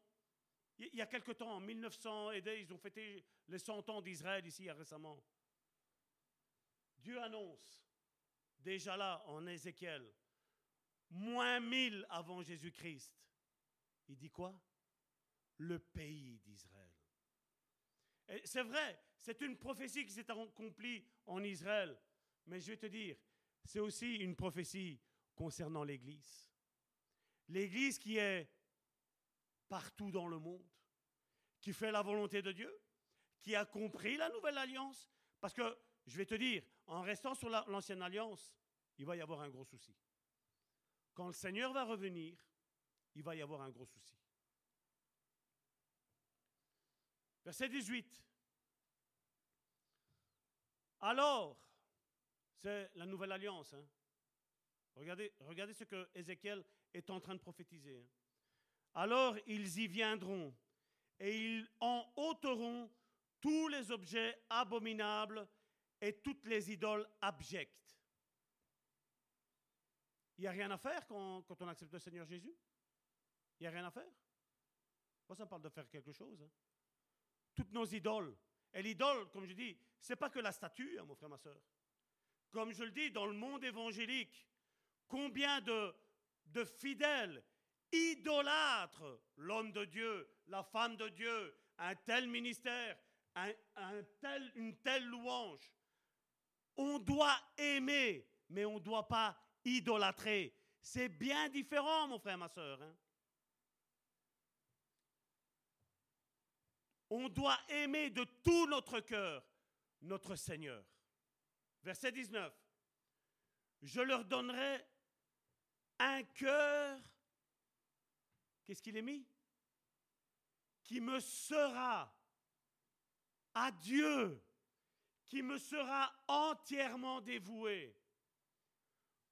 il y a quelque temps, en 1900, ils ont fêté les 100 ans d'Israël ici récemment. Dieu annonce, déjà là, en Ézéchiel, moins 1000 avant Jésus-Christ. Il dit quoi? Le pays d'Israël. C'est vrai, c'est une prophétie qui s'est accomplie en Israël. Mais je vais te dire, c'est aussi une prophétie concernant l'Église. L'Église qui est partout dans le monde, qui fait la volonté de Dieu, qui a compris la nouvelle alliance. Parce que, je vais te dire, en restant sur l'ancienne alliance, il va y avoir un gros souci. Quand le Seigneur va revenir, il va y avoir un gros souci. Verset 18. Alors, c'est la nouvelle alliance. Hein. Regardez, ce que Ézéchiel est en train de prophétiser. Hein. Alors ils y viendront et ils en ôteront tous les objets abominables et toutes les idoles abjectes. Il n'y a rien à faire quand, on accepte le Seigneur Jésus? Il n'y a rien à faire? Moi, ça parle de faire quelque chose. Hein. Toutes nos idoles. Et l'idole, comme je dis, c'est pas que la statue, hein, mon frère, ma soeur. Comme je le dis, dans le monde évangélique, combien de, fidèles idolâtrent l'homme de Dieu, la femme de Dieu, un tel ministère, un, tel, une telle louange. On doit aimer, mais on ne doit pas idolâtrer. C'est bien différent, mon frère, ma soeur. Hein. On doit aimer de tout notre cœur notre Seigneur. Verset 19. Je leur donnerai un cœur. Qu'est-ce qu'il est mis? Qui me sera à Dieu, qui me sera entièrement dévoué.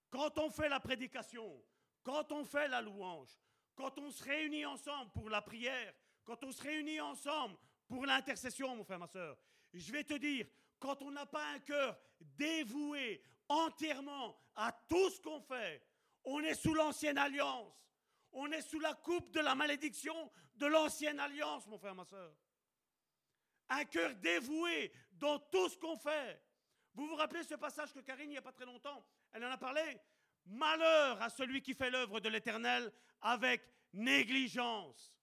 Quand on fait la prédication, quand on fait la louange, quand on se réunit ensemble pour la prière, quand on se réunit ensemble pour l'intercession, mon frère, ma soeur, je vais te dire, quand on n'a pas un cœur dévoué entièrement à tout ce qu'on fait, on est sous l'ancienne alliance. On est sous la coupe de la malédiction de l'ancienne alliance, mon frère, ma soeur. Un cœur dévoué dans tout ce qu'on fait. Vous vous rappelez ce passage que Karine, il n'y a pas très longtemps, elle en a parlé? Malheur à celui qui fait l'œuvre de l'Éternel avec négligence.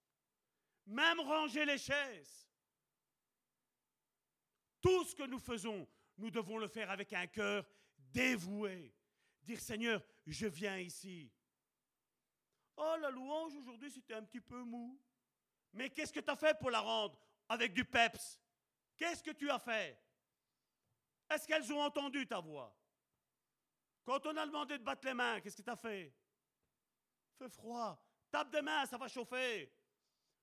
Même ranger les chaises. Tout ce que nous faisons, nous devons le faire avec un cœur dévoué. Dire Seigneur, je viens ici. Oh, la louange aujourd'hui, c'était un petit peu mou. Mais qu'est-ce que tu as fait pour la rendre avec du peps. Qu'est-ce que tu as fait? Est-ce qu'elles ont entendu ta voix? Quand on a demandé de battre les mains, qu'est-ce que tu as fait? Fait froid. Tape des mains, ça va chauffer.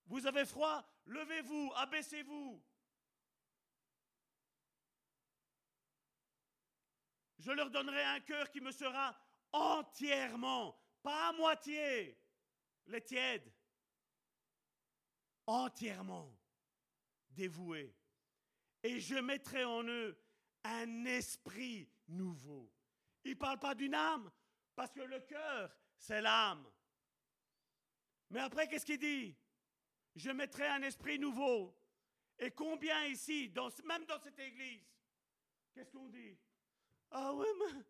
Vous avez froid? Levez-vous, abaissez-vous. Je leur donnerai un cœur qui me sera entièrement, pas à moitié, les tièdes, entièrement dévoué. Et je mettrai en eux un esprit nouveau. Il ne parle pas d'une âme, parce que le cœur, c'est l'âme. Mais après, qu'est-ce qu'il dit? Je mettrai un esprit nouveau. Et combien ici, même dans cette église, qu'est-ce qu'on dit? Ah oui, mais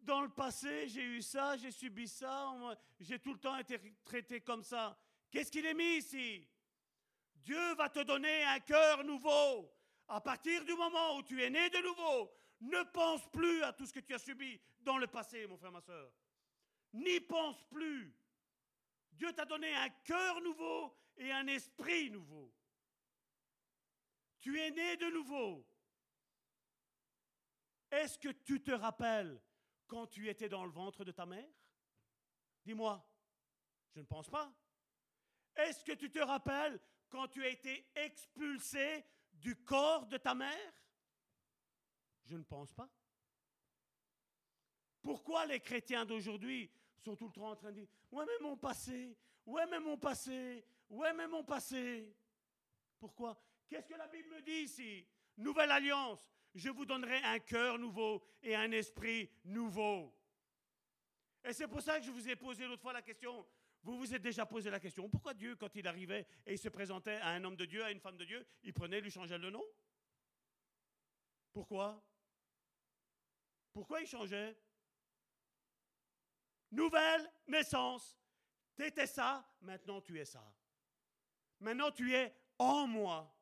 dans le passé, j'ai eu ça, j'ai subi ça, j'ai tout le temps été traité comme ça. Qu'est-ce qu'il est mis ici? Dieu va te donner un cœur nouveau, À partir du moment où tu es né de nouveau, ne pense plus à tout ce que tu as subi dans le passé, mon frère, ma soeur. N'y pense plus. Dieu t'a donné un cœur nouveau et un esprit nouveau. Tu es né de nouveau. Est-ce que tu te rappelles quand tu étais dans le ventre de ta mère? Dis-moi. Je ne pense pas. Est-ce que tu te rappelles quand tu as été expulsé du corps de ta mère Je ne pense pas. Pourquoi les chrétiens d'aujourd'hui sont tout le temps en train de dire Ouais, mais mon passé, ouais, mais mon passé, ouais, mais mon passé Pourquoi? Qu'est-ce que la Bible me dit ici? Nouvelle alliance, je vous donnerai un cœur nouveau et un esprit nouveau. Et c'est pour ça que je vous ai posé l'autre fois la question. Vous vous êtes déjà posé la question. Pourquoi Dieu, quand il arrivait et il se présentait à un homme de Dieu, à une femme de Dieu, il prenait, lui changeait le nom? Pourquoi? Pourquoi il changeait? Nouvelle naissance. Tu étais ça, maintenant tu es ça. Maintenant tu es en moi.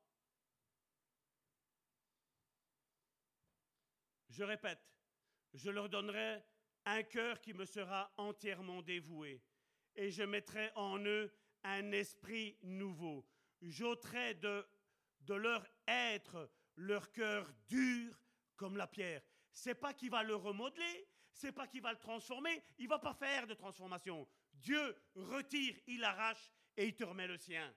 Je répète, je leur donnerai un cœur qui me sera entièrement dévoué, et je mettrai en eux un esprit nouveau. J'ôterai de, leur être leur cœur dur comme la pierre. C'est pas qu'il va le remodeler, c'est pas qu'il va le transformer, il va pas faire de transformation. Dieu retire, il arrache et il te remet le sien.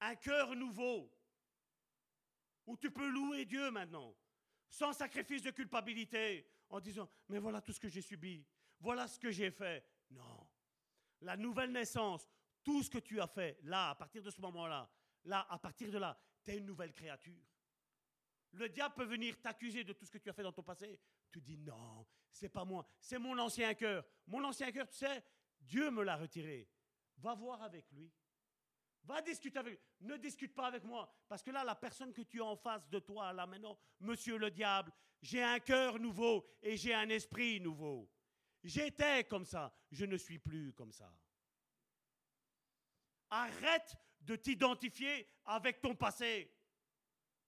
Un cœur nouveau où tu peux louer Dieu maintenant sans sacrifice de culpabilité, en disant, mais voilà tout ce que j'ai subi, voilà ce que j'ai fait. La nouvelle naissance, tout ce que tu as fait, là, à partir de ce moment-là, là, à partir de là, tu es une nouvelle créature. Le diable peut venir t'accuser de tout ce que tu as fait dans ton passé. Tu dis non, c'est pas moi, c'est mon ancien cœur. Mon ancien cœur, tu sais, Dieu me l'a retiré. Va voir avec lui. Va discuter avec lui. Ne discute pas avec moi. Parce que là, la personne que tu as en face de toi, là maintenant, monsieur le diable, j'ai un cœur nouveau et j'ai un esprit nouveau. J'étais comme ça, je ne suis plus comme ça. Arrête de t'identifier avec ton passé.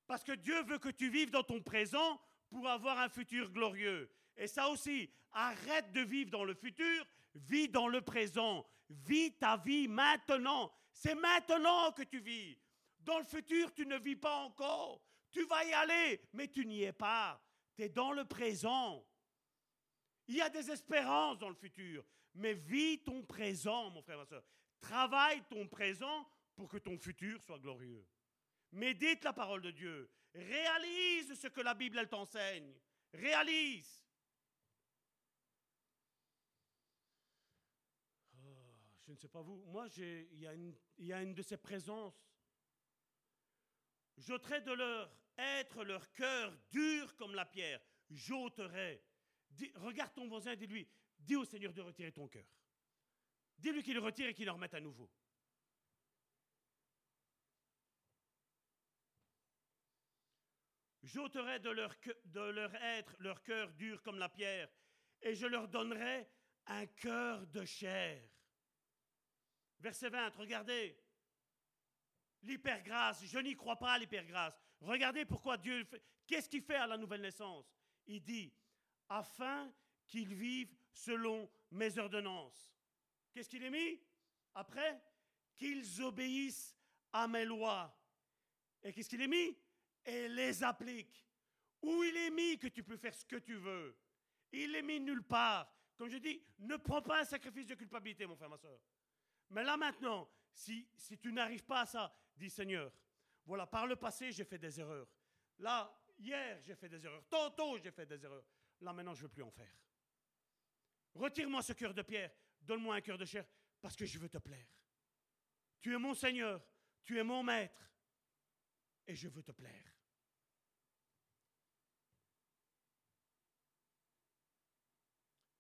Parce que Dieu veut que tu vives dans ton présent pour avoir un futur glorieux. Et ça aussi, arrête de vivre dans le futur, vis dans le présent. Vis ta vie maintenant. C'est maintenant que tu vis. Dans le futur, tu ne vis pas encore. Tu vas y aller, mais tu n'y es pas. Tu es dans le présent. Il y a des espérances dans le futur, mais vis ton présent, mon frère, ma soeur. Travaille ton présent pour que ton futur soit glorieux. Médite la parole de Dieu. Réalise ce que la Bible, elle t'enseigne. Réalise. je ne sais pas vous, moi, il y, y a une de ces présences. J'ôterai de leur être leur cœur dur comme la pierre. J'ôterai. Regarde ton voisin dis-lui, dis au Seigneur de retirer ton cœur. Dis-lui qu'il le retire et qu'il le remette à nouveau. J'ôterai de leur, de leur être leur cœur dur comme la pierre, et je leur donnerai un cœur de chair. Verset 20, regardez. L'hypergrâce, je n'y crois pas à l'hypergrâce. Regardez pourquoi Dieu. Qu'est-ce qu'il fait à la nouvelle naissance? Il dit, afin qu'ils vivent selon mes ordonnances. Qu'est-ce qu'il est mis Après, qu'ils obéissent à mes lois. Et qu'est-ce qu'il est mis? Et les appliquent. Où il est mis que tu peux faire ce que tu veux Il est mis nulle part. Comme je dis, ne prends pas un sacrifice de culpabilité, mon frère, ma soeur. Mais là maintenant, si, si tu n'arrives pas à ça, dis Seigneur, voilà, par le passé, j'ai fait des erreurs. Là, hier, j'ai fait des erreurs. Tantôt, j'ai fait des erreurs. Là, maintenant, je ne veux plus en faire. Retire-moi ce cœur de pierre. Donne-moi un cœur de chair parce que je veux te plaire. Tu es mon Seigneur. Tu es mon Maître. Et je veux te plaire.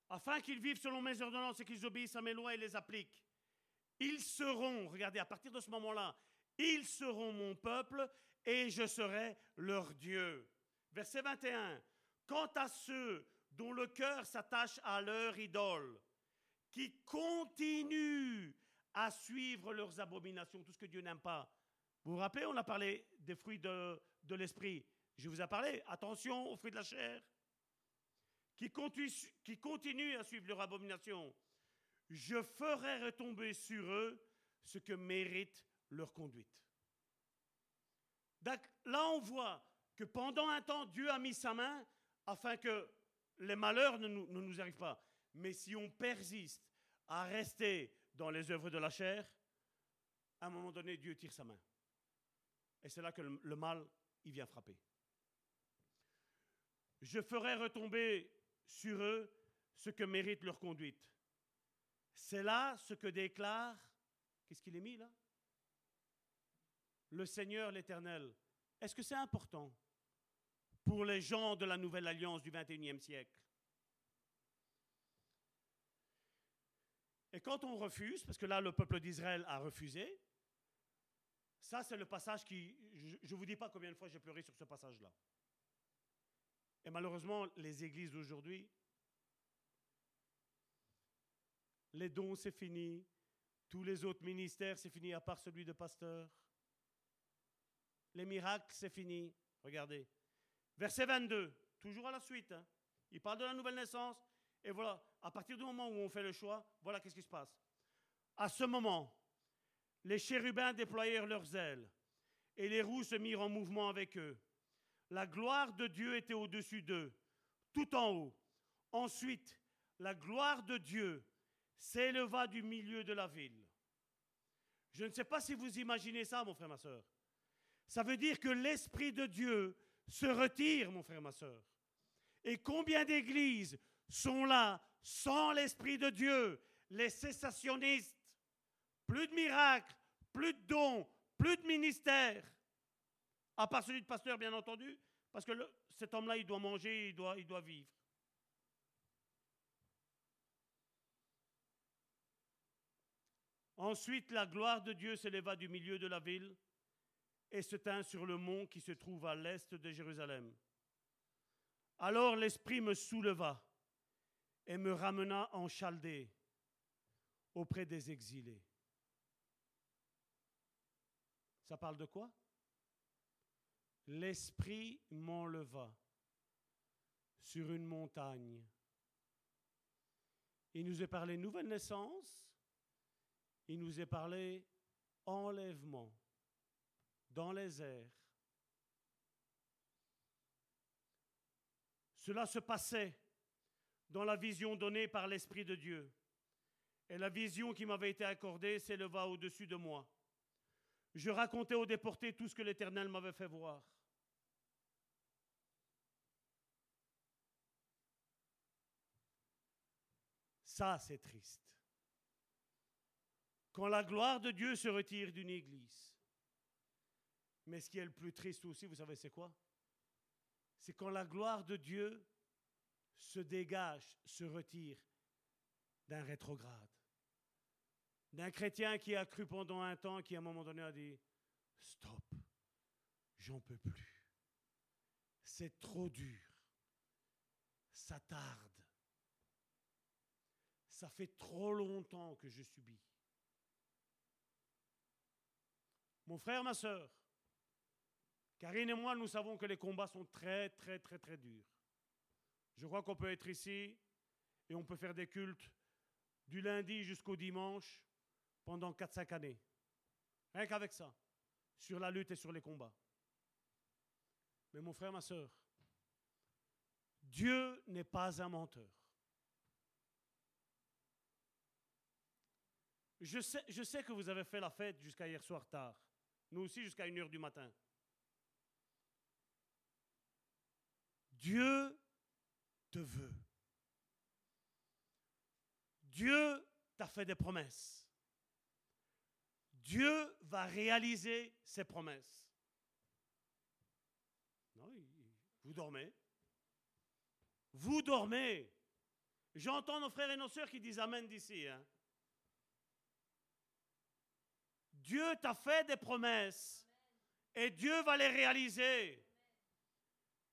Afin qu'ils vivent selon mes ordonnances et qu'ils obéissent à mes lois et les appliquent. Ils seront, regardez, à partir de ce moment-là, ils seront mon peuple et je serai leur Dieu. Verset 21. Quant à ceux dont le cœur s'attache à leur idole, qui continuent à suivre leurs abominations, tout ce que Dieu n'aime pas. Vous vous rappelez, on a parlé des fruits de, l'esprit. Je vous ai parlé, attention aux fruits de la chair, qui continuent, qui continuent à suivre leur abomination. Je ferai retomber sur eux ce que mérite leur conduite. Là, on voit que pendant un temps, Dieu a mis sa main afin que les malheurs ne nous, arrivent pas. Mais si on persiste à rester dans les œuvres de la chair, à un moment donné, Dieu tire sa main. Et c'est là que le, mal, il vient frapper. Je ferai retomber sur eux ce que mérite leur conduite. C'est là ce que déclare, qu'est-ce qu'il est mis là? Le Seigneur l'Éternel. Est-ce que c'est important? Pour les gens de la nouvelle alliance du 21e siècle Et quand on refuse, parce que là le peuple d'Israël a refusé, ça c'est le passage qui, je ne vous dis pas combien de fois j'ai pleuré sur ce passage-là. Et malheureusement, les églises d'aujourd'hui, les dons c'est fini, tous les autres ministères c'est fini à part celui de pasteur. Les miracles c'est fini. Regardez. Verset 22, toujours à la suite. Hein. Il parle de la nouvelle naissance. Et voilà, à partir du moment où on fait le choix, voilà qu'est-ce qui se passe. À ce moment, les chérubins déployèrent leurs ailes et les roues se mirent en mouvement avec eux. La gloire de Dieu était au-dessus d'eux, tout en haut. Ensuite, la gloire de Dieu s'éleva du milieu de la ville. Je ne sais pas si vous imaginez ça, mon frère, ma soeur. Ça veut dire que l'Esprit de Dieu se retire, mon frère, ma soeur. Et combien d'églises sont là sans l'Esprit de Dieu, les cessationnistes? Plus de miracles, plus de dons, plus de ministères. À part celui de pasteur, bien entendu, parce que cet homme-là, il doit manger, il doit, il doit vivre. Ensuite, la gloire de Dieu s'éleva du milieu de la ville et se tint sur le mont qui se trouve à l'est de Jérusalem. Alors l'Esprit me souleva et me ramena en Chaldée auprès des exilés. Ça parle de quoi? L'Esprit m'enleva sur une montagne. Il nous est parlé nouvelle naissance, il nous est parlé enlèvement dans les airs. Cela se passait dans la vision donnée par l'Esprit de Dieu. Et la vision qui m'avait été accordée s'éleva au-dessus de moi. Je racontais aux déportés tout ce que l'Éternel m'avait fait voir. Ça, c'est triste. Quand la gloire de Dieu se retire d'une église. Mais ce qui est le plus triste aussi, vous savez, c'est quoi? C'est quand la gloire de Dieu se dégage, se retire d'un rétrograde. D'un chrétien qui a cru pendant un temps, qui à un moment donné a dit, stop, j'en peux plus. C'est trop dur. Ça tarde. Ça fait trop longtemps que je subis. Mon frère, ma soeur, Karine et moi, nous savons que les combats sont très, très, très, très durs. Je crois qu'on peut être ici et on peut faire des cultes du lundi jusqu'au dimanche pendant 4-5 années. Rien qu'avec ça, sur la lutte et sur les combats. Mais mon frère, ma soeur, Dieu n'est pas un menteur. Je sais, que vous avez fait la fête jusqu'à hier soir tard. Nous aussi jusqu'à 1 heure du matin. Dieu te veut. Dieu t'a fait des promesses. Dieu va réaliser ses promesses. Non, vous dormez. Vous dormez. J'entends nos frères et nos sœurs qui disent Amen d'ici. Hein. Dieu t'a fait des promesses et Dieu va les réaliser.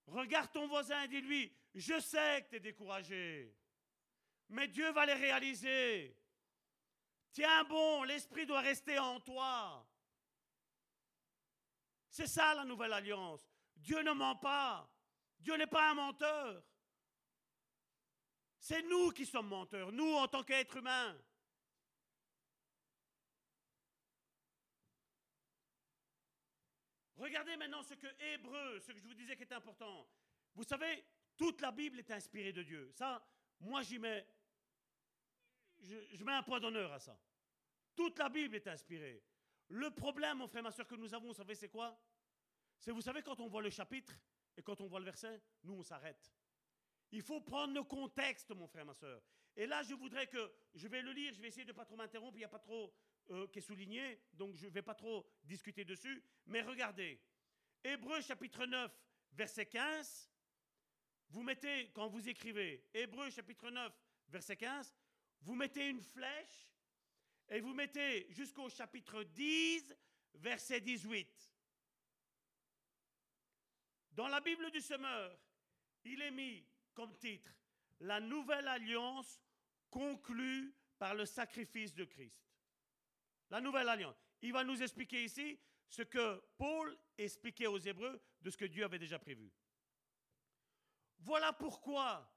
Regarde ton voisin et dis-lui, je sais que tu es découragé, mais Dieu va les réaliser. Tiens bon, l'Esprit doit rester en toi. C'est ça la nouvelle alliance. Dieu ne ment pas. Dieu n'est pas un menteur. C'est nous qui sommes menteurs, nous en tant qu'êtres humains. Regardez maintenant ce que Hébreu, ce que je vous disais qui est important. Vous savez, toute la Bible est inspirée de Dieu. Ça, moi j'y mets, je, mets un point d'honneur à ça. Toute la Bible est inspirée. Le problème, mon frère, ma soeur, que nous avons, vous savez, c'est quoi? C'est, vous savez, quand on voit le chapitre et quand on voit le verset, nous, on s'arrête. Il faut prendre le contexte, mon frère, ma soeur. Et là, je voudrais que, je vais le lire, je vais essayer de ne pas trop m'interrompre, il n'y a pas trop euh, qui est souligné, donc je ne vais pas trop discuter dessus. Mais regardez, Hébreu chapitre 9, verset 15, vous mettez, quand vous écrivez Hébreu chapitre 9, verset 15, vous mettez une flèche et vous mettez jusqu'au chapitre 10, verset 18. Dans la Bible du semeur, il est mis comme titre La nouvelle alliance conclue par le sacrifice de Christ. La nouvelle alliance. Il va nous expliquer ici ce que Paul expliquait aux Hébreux de ce que Dieu avait déjà prévu. Voilà pourquoi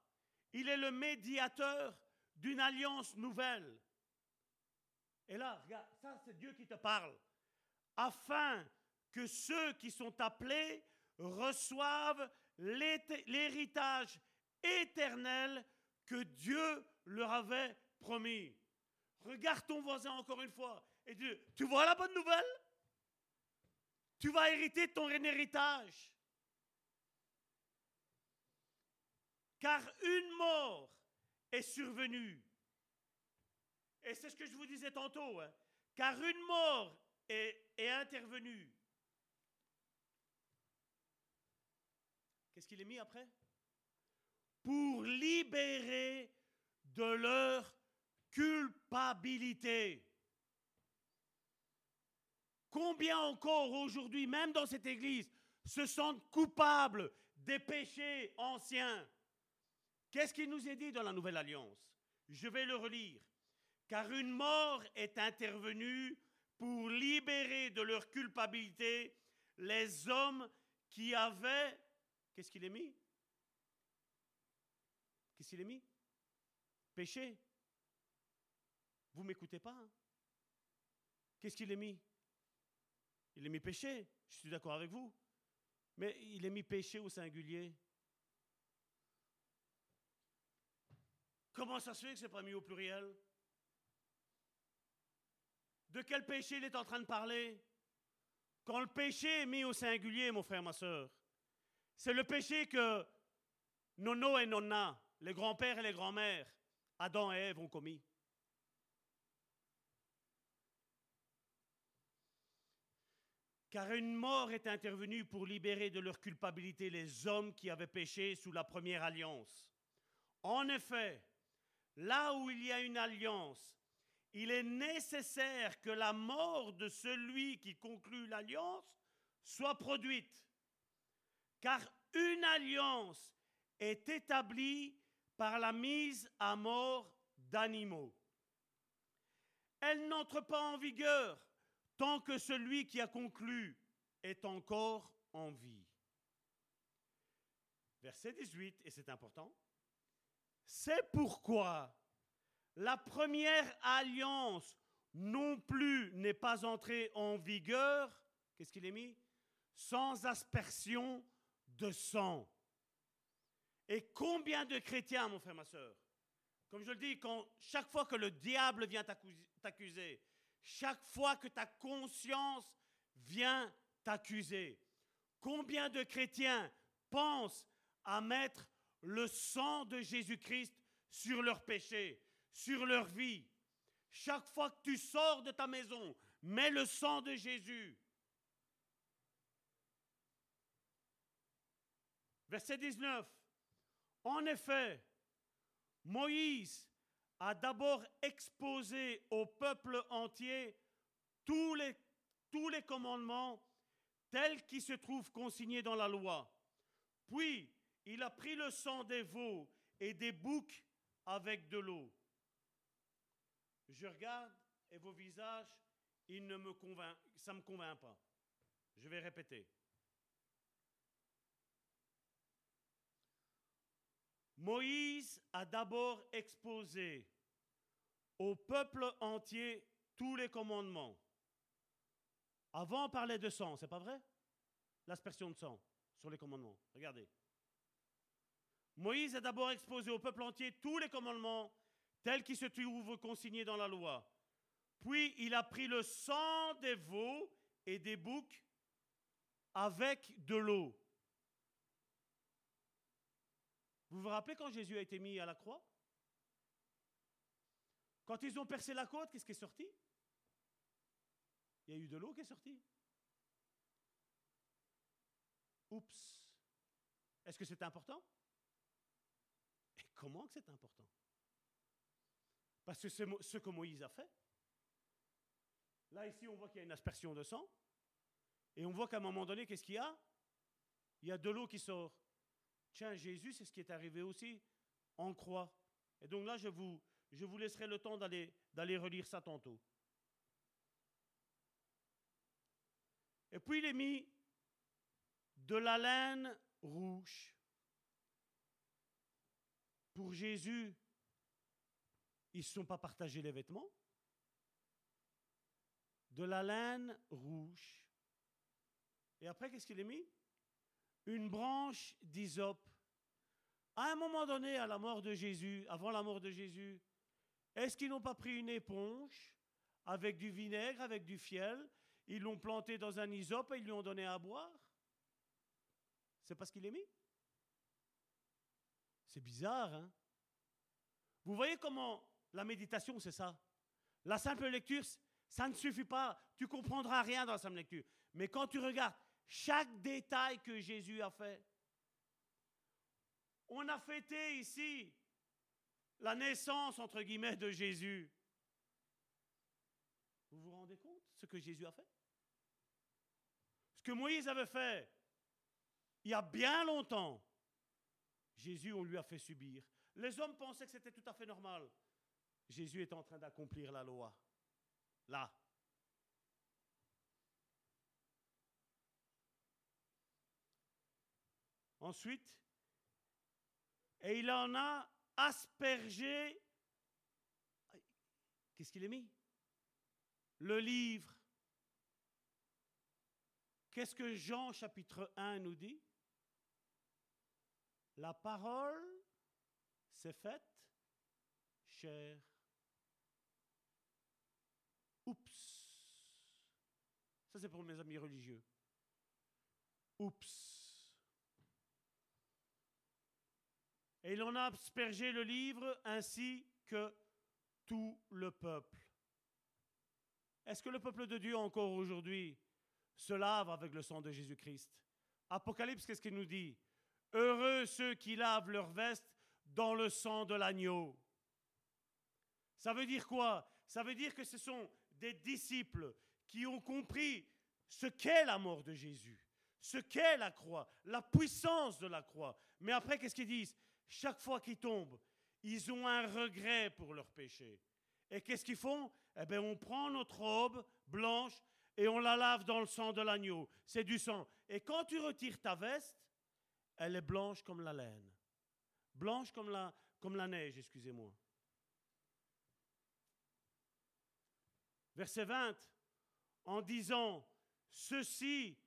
il est le médiateur d'une alliance nouvelle. Et là, regarde, ça c'est Dieu qui te parle. Afin que ceux qui sont appelés reçoivent l'héritage éternel que Dieu leur avait promis. Regarde ton voisin encore une fois et tu vois la bonne nouvelle? Tu vas hériter ton héritage. Car une mort est survenue. Et c'est ce que je vous disais tantôt. Hein. car une mort est intervenue. Qu'est-ce qu'il est mis après? Pour libérer de leur culpabilité. Combien encore aujourd'hui, même dans cette église, se sentent coupables des péchés anciens? Qu'est-ce qu'il nous est dit dans la Nouvelle Alliance? Je vais le relire. Car une mort est intervenue pour libérer de leur culpabilité les hommes qui avaient... Qu'est-ce qu'il est mis? Qu'est-ce qu'il est mis? Péché. Vous m'écoutez pas hein? Qu'est-ce qu'il est mis? Il est mis péché. Je suis d'accord avec vous. Mais il est mis péché au singulier. Comment ça se fait que ce n'est pas mis au pluriel? De quel péché il est en train de parler? Quand le péché est mis au singulier, mon frère, ma soeur, c'est le péché que Nono et Nonna, les grands-pères et les grands-mères, Adam et Ève ont commis. Car une mort est intervenue pour libérer de leur culpabilité les hommes qui avaient péché sous la première alliance. En effet, là où il y a une alliance, il est nécessaire que la mort de celui qui conclut l'alliance soit produite. Car une alliance est établie par la mise à mort d'animaux. Elle n'entre pas en vigueur tant que celui qui a conclu est encore en vie. Verset 18, et c'est important. C'est pourquoi la première alliance non plus n'est pas entrée en vigueur, qu'est-ce qu'il est mis? Sans aspersion de sang. Et combien de chrétiens, mon frère, ma soeur, comme je le dis, quand, chaque fois que le diable vient t'accuser, chaque fois que ta conscience vient t'accuser, combien de chrétiens pensent à mettre le sang de Jésus-Christ sur leurs péchés, sur leur vie? Chaque fois que tu sors de ta maison, mets le sang de Jésus. Verset 19. En effet, Moïse a d'abord exposé au peuple entier tous les, commandements tels qu'ils se trouvent consignés dans la loi. Puis, il a pris le sang des veaux et des boucs avec de l'eau. Je regarde et vos visages, ne me convainc, ça ne me convainc pas. Je vais répéter. Moïse a d'abord exposé au peuple entier tous les commandements. Avant, on parlait de sang, c'est pas vrai? L'aspersion de sang sur les commandements. Regardez. Moïse a d'abord exposé au peuple entier tous les commandements tels qu'ils se trouvent consignés dans la loi. Puis il a pris le sang des veaux et des boucs avec de l'eau. Vous vous rappelez quand Jésus a été mis à la croix? Quand ils ont percé la côte, qu'est-ce qui est sorti? Il y a eu de l'eau qui est sortie. Oups. Est-ce que c'est important? Et comment que c'est important? Parce que c'est ce que Moïse a fait. Là, ici, on voit qu'il y a une aspersion de sang. Et on voit qu'à un moment donné, qu'est-ce qu'il y a? Il y a de l'eau qui sort. Tiens, Jésus, c'est ce qui est arrivé aussi en croix. Et donc là, je vous, je vous laisserai le temps d'aller, relire ça tantôt. Et puis il est mis de la laine rouge. Pour Jésus, ils ne se sont pas partagés les vêtements. De la laine rouge. Et après, qu'est-ce qu'il est mis? Une branche d'hysope. À un moment donné, à la mort de Jésus, avant la mort de Jésus, est-ce qu'ils n'ont pas pris une éponge avec du vinaigre, avec du fiel Ils l'ont planté dans un hysope et ils lui ont donné à boire? C'est parce qu'il est mis? C'est bizarre, hein? Vous voyez comment la méditation, c'est ça? La simple lecture, ça ne suffit pas. Tu comprendras rien dans la simple lecture. Mais quand tu regardes chaque détail que Jésus a fait, on a fêté ici la naissance, entre guillemets, de Jésus. Vous vous rendez compte ce que Jésus a fait? Ce que Moïse avait fait, il y a bien longtemps, Jésus, on lui a fait subir. Les hommes pensaient que c'était tout à fait normal. Jésus est en train d'accomplir la loi. Là. Ensuite, et il en a aspergé. Qu'est-ce qu'il a mis? Le livre. Qu'est-ce que Jean chapitre 1 nous dit? La parole s'est faite chère. Oups. Ça, c'est pour mes amis religieux. Oups. Et il en a aspergé le livre ainsi que tout le peuple. Est-ce que le peuple de Dieu encore aujourd'hui se lave avec le sang de Jésus-Christ? Apocalypse, qu'est-ce qu'il nous dit? Heureux ceux qui lavent leurs vestes dans le sang de l'agneau. Ça veut dire quoi? Ça veut dire que ce sont des disciples qui ont compris ce qu'est la mort de Jésus, ce qu'est la croix, la puissance de la croix. Mais après, qu'est-ce qu'ils disent? Chaque fois qu'ils tombent, ils ont un regret pour leur péché. Et qu'est-ce qu'ils font? Eh bien, on prend notre robe blanche et on la lave dans le sang de l'agneau. C'est du sang. Et quand tu retires ta veste, elle est blanche comme la laine. Blanche comme la, comme la neige, excusez-moi. Verset 20, en disant, ceci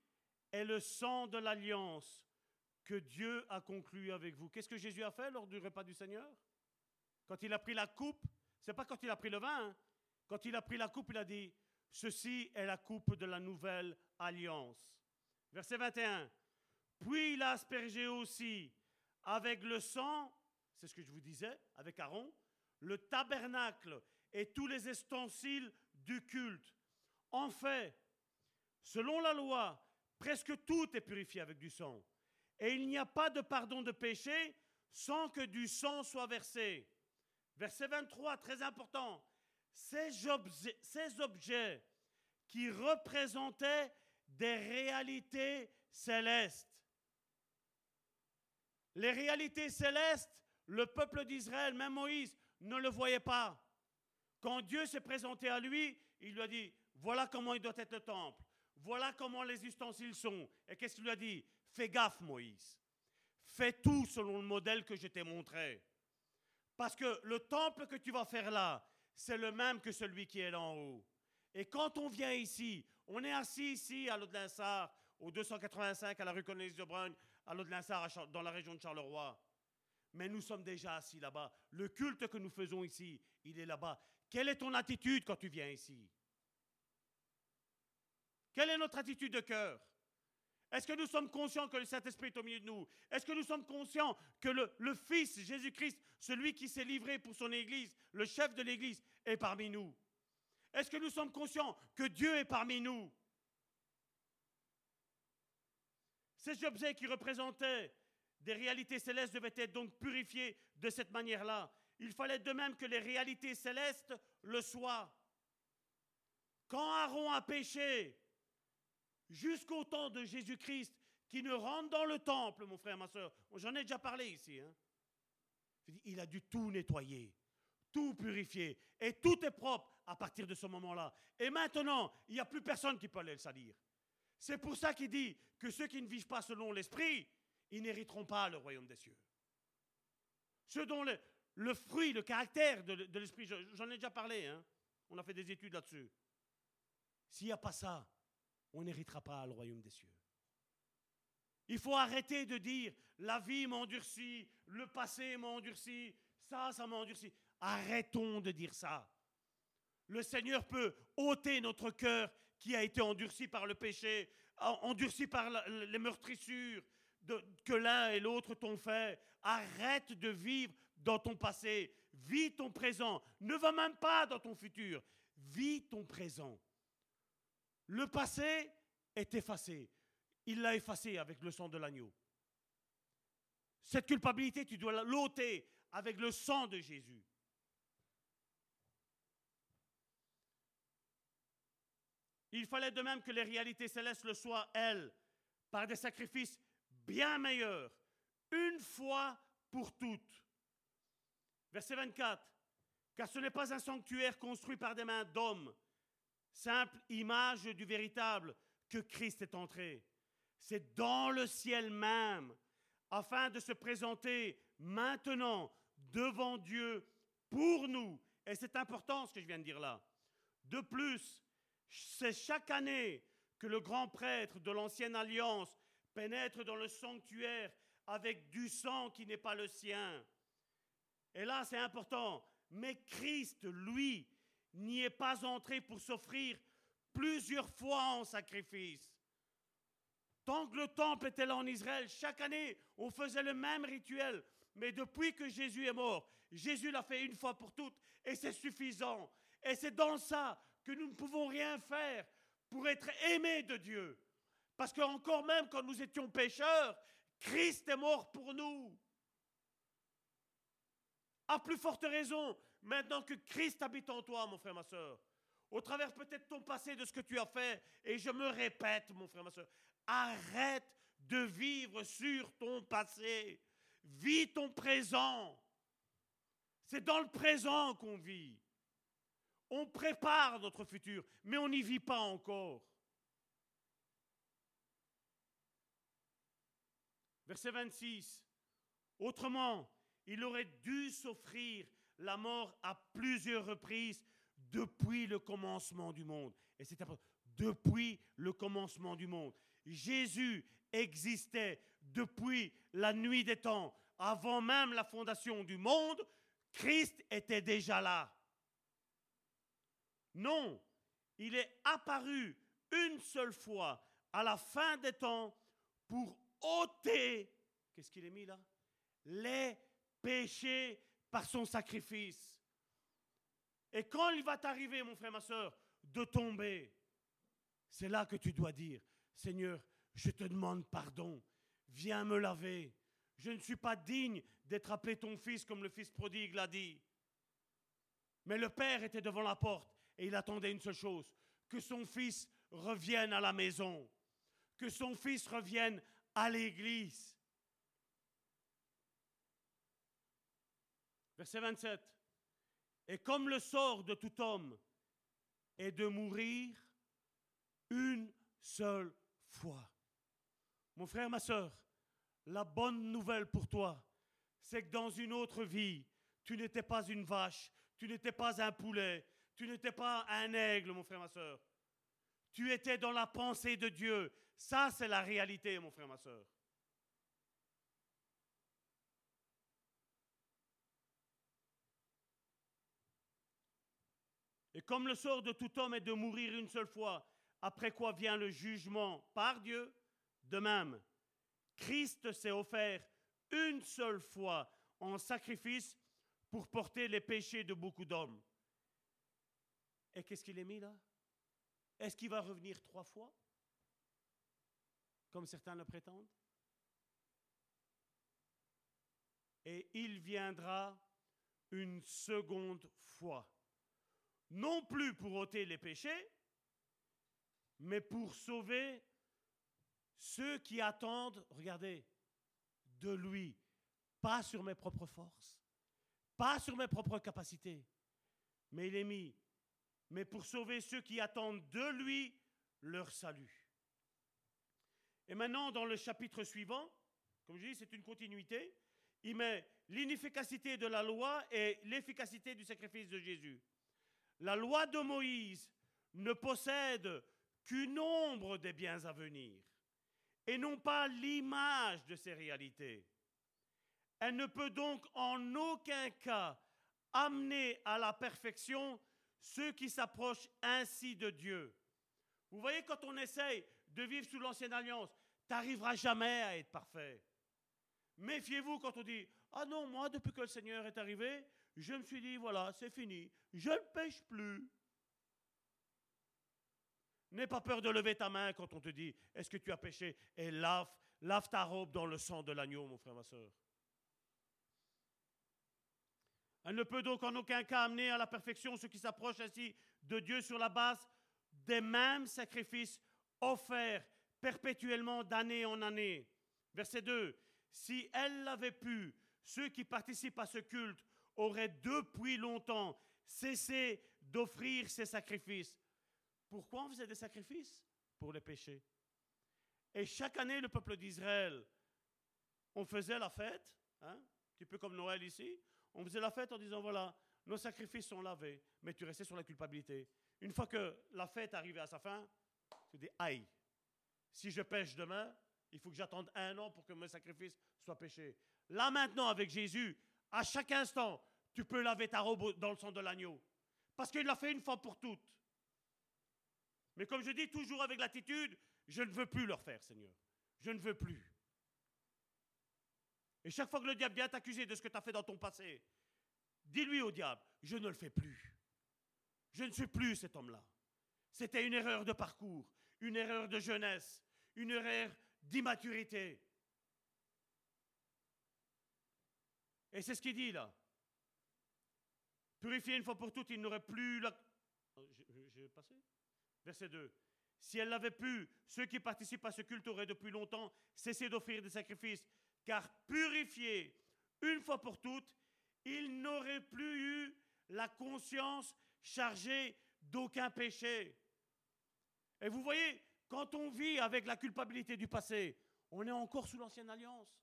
est le sang de l'alliance que Dieu a conclu avec vous. Qu'est-ce que Jésus a fait lors du repas du Seigneur? Quand il a pris la coupe, c'est pas quand il a pris le vin, hein. quand il a pris la coupe, il a dit, ceci est la coupe de la nouvelle alliance. Verset 21, puis il a aspergé aussi avec le sang, c'est ce que je vous disais, avec Aaron, le tabernacle et tous les ustensiles du culte. En fait, selon la loi, presque tout est purifié avec du sang. Et il n'y a pas de pardon de péché sans que du sang soit versé. Verset 23, très important. Ces objets, qui représentaient des réalités célestes les réalités célestes, le peuple d'Israël, même Moïse, ne le voyait pas. Quand Dieu s'est présenté à lui, il lui a dit, voilà comment il doit être le temple, voilà comment les ustensiles sont. Et qu'est-ce qu'il lui a dit? Fais gaffe, Moïse. fais tout selon le modèle que je t'ai montré. Parce que le temple que tu vas faire là, c'est le même que celui qui est là en haut. Et quand on vient ici, on est assis ici à l'Aude-Linsard, au 285 à la rue Cornelis de Bruyne, à l'Aude-Linsard, dans la région de Charleroi. Mais nous sommes déjà assis là-bas. Le culte que nous faisons ici, il est là-bas. Quelle est ton attitude quand tu viens ici? Quelle est notre attitude de cœur? Est-ce que nous sommes conscients que le Saint-Esprit est au milieu de nous? Est-ce que nous sommes conscients que le, Fils, Jésus-Christ, celui qui s'est livré pour son Église, le chef de l'Église, est parmi nous? Est-ce que nous sommes conscients que Dieu est parmi nous? Ces objets qui représentaient des réalités célestes devaient être donc purifiés de cette manière-là. Il fallait de même que les réalités célestes le soient. Quand Aaron a péché, jusqu'au temps de Jésus-Christ, qui ne rentre dans le temple, mon frère, ma soeur, j'en ai déjà parlé ici, hein. il a dû tout nettoyer, tout purifier, et tout est propre à partir de ce moment-là. Et maintenant, il n'y a plus personne qui peut aller le salir. C'est pour ça qu'il dit que ceux qui ne vivent pas selon l'esprit, ils n'hériteront pas le royaume des cieux. Ceux dont le, fruit, le caractère de, l'esprit, j'en ai déjà parlé, hein. on a fait des études là-dessus. S'il n'y a pas ça, on n'héritera pas le royaume des cieux. Il faut arrêter de dire la vie m'a endurci, le passé m'a endurci, ça, ça m'a endurci. Arrêtons de dire ça. Le Seigneur peut ôter notre cœur qui a été endurci par le péché, endurci par les meurtrissures que l'un et l'autre t'ont fait. Arrête de vivre dans ton passé. Vis ton présent. Ne va même pas dans ton futur. Vis ton présent. Le passé est effacé. Il l'a effacé avec le sang de l'agneau. Cette culpabilité, tu dois l'ôter avec le sang de Jésus. Il fallait de même que les réalités célestes le soient, elles, par des sacrifices bien meilleurs, une fois pour toutes. Verset 24. Car ce n'est pas un sanctuaire construit par des mains d'hommes, simple image du véritable que Christ est entré. C'est dans le ciel même, afin de se présenter maintenant devant Dieu pour nous. Et c'est important ce que je viens de dire là. De plus, c'est chaque année que le grand prêtre de l'ancienne alliance pénètre dans le sanctuaire avec du sang qui n'est pas le sien. Et là, c'est important. Mais Christ, lui, n'y est pas entré pour s'offrir plusieurs fois en sacrifice. Tant que le temple était là en Israël, chaque année, on faisait le même rituel. Mais depuis que Jésus est mort, Jésus l'a fait une fois pour toutes et c'est suffisant. Et c'est dans ça que nous ne pouvons rien faire pour être aimés de Dieu. Parce qu'encore même quand nous étions pécheurs, Christ est mort pour nous. À plus forte raison, maintenant que Christ habite en toi, mon frère, ma soeur, au travers peut-être ton passé, de ce que tu as fait, et je me répète, mon frère, ma soeur, arrête de vivre sur ton passé. Vis ton présent. C'est dans le présent qu'on vit. On prépare notre futur, mais on n'y vit pas encore. Verset 26. Autrement, il aurait dû s'offrir la mort à plusieurs reprises depuis le commencement du monde. Et c'est. Depuis le commencement du monde. Jésus existait depuis la nuit des temps. Avant même la fondation du monde, Christ était déjà là. Non, il est apparu une seule fois à la fin des temps pour ôter, qu'est-ce qu'il est mis là? Les péchés par son sacrifice. Et quand il va t'arriver, mon frère, ma soeur, de tomber, c'est là que tu dois dire, Seigneur, je te demande pardon, viens me laver. Je ne suis pas digne d'être appelé ton fils comme le fils prodigue l'a dit. Mais le Père était devant la porte et il attendait une seule chose, que son fils revienne à la maison, que son fils revienne à l'église. Verset 27. Et comme le sort de tout homme est de mourir une seule fois. Mon frère, ma soeur, La bonne nouvelle pour toi, c'est que dans une autre vie, tu n'étais pas une vache, tu n'étais pas un poulet, tu n'étais pas un aigle, mon frère, ma soeur. Tu étais dans la pensée de Dieu. Ça, c'est la réalité, mon frère, ma soeur. Comme le sort de tout homme est de mourir une seule fois, après quoi vient le jugement par Dieu, de même, Christ s'est offert une seule fois en sacrifice pour porter les péchés de beaucoup d'hommes. Et qu'est-ce qu'il est mis là? Est-ce qu'il va revenir trois fois? Comme certains le prétendent Et il viendra une seconde fois. Non plus pour ôter les péchés, mais pour sauver ceux qui attendent, regardez, de lui, pas sur mes propres forces, pas sur mes propres capacités, mais il est mis, mais pour sauver ceux qui attendent de lui leur salut. Et maintenant, dans le chapitre suivant, comme je dis, c'est une continuité, il met l'inefficacité de la loi et l'efficacité du sacrifice de Jésus. La loi de Moïse ne possède qu'une ombre des biens à venir et non pas l'image de ces réalités. Elle ne peut donc en aucun cas amener à la perfection ceux qui s'approchent ainsi de Dieu. Vous voyez, quand on essaye de vivre sous l'ancienne alliance, tu n'arriveras jamais à être parfait. Méfiez-vous quand on dit Ah non, moi, depuis que le Seigneur est arrivé, je me suis dit Voilà, c'est fini, je ne pêche plus. N'aie pas peur de lever ta main quand on te dit Est-ce que tu as péché Et lave, lave ta robe dans le sang de l'agneau, mon frère, ma soeur. Elle ne peut donc en aucun cas amener à la perfection ceux qui s'approchent ainsi de Dieu sur la base des mêmes sacrifices offerts perpétuellement d'année en année. Verset 2. Si elle l'avait pu, ceux qui participent à ce culte auraient depuis longtemps cessé d'offrir ces sacrifices. Pourquoi on faisait des sacrifices? Pour les péchés. Et chaque année, le peuple d'Israël, on faisait la fête, hein, un petit peu comme Noël ici, on faisait la fête en disant, voilà, nos sacrifices sont lavés, mais tu restais sur la culpabilité. Une fois que la fête arrivait à sa fin, tu dis, aïe, si je pêche demain, il faut que j'attende un an pour que mes sacrifices soient péchés. Là maintenant, avec Jésus, à chaque instant, tu peux laver ta robe dans le sang de l'agneau. Parce qu'il l'a fait une fois pour toutes. Mais comme je dis toujours avec l'attitude, je ne veux plus leur faire, Seigneur. Je ne veux plus. Et chaque fois que le diable vient t'accuser de ce que tu as fait dans ton passé, dis-lui au diable, je ne le fais plus. Je ne suis plus cet homme-là. C'était une erreur de parcours, une erreur de jeunesse, une erreur d'immaturité. Et c'est ce qu'il dit là. Purifier une fois pour toutes, il n'aurait plus la... Oh, j'ai passé Verset 2. Si elle l'avait pu, ceux qui participent à ce culte auraient depuis longtemps cessé d'offrir des sacrifices, car purifiés une fois pour toutes, ils n'auraient plus eu la conscience chargée d'aucun péché. Et vous voyez, quand on vit avec la culpabilité du passé, on est encore sous l'ancienne alliance.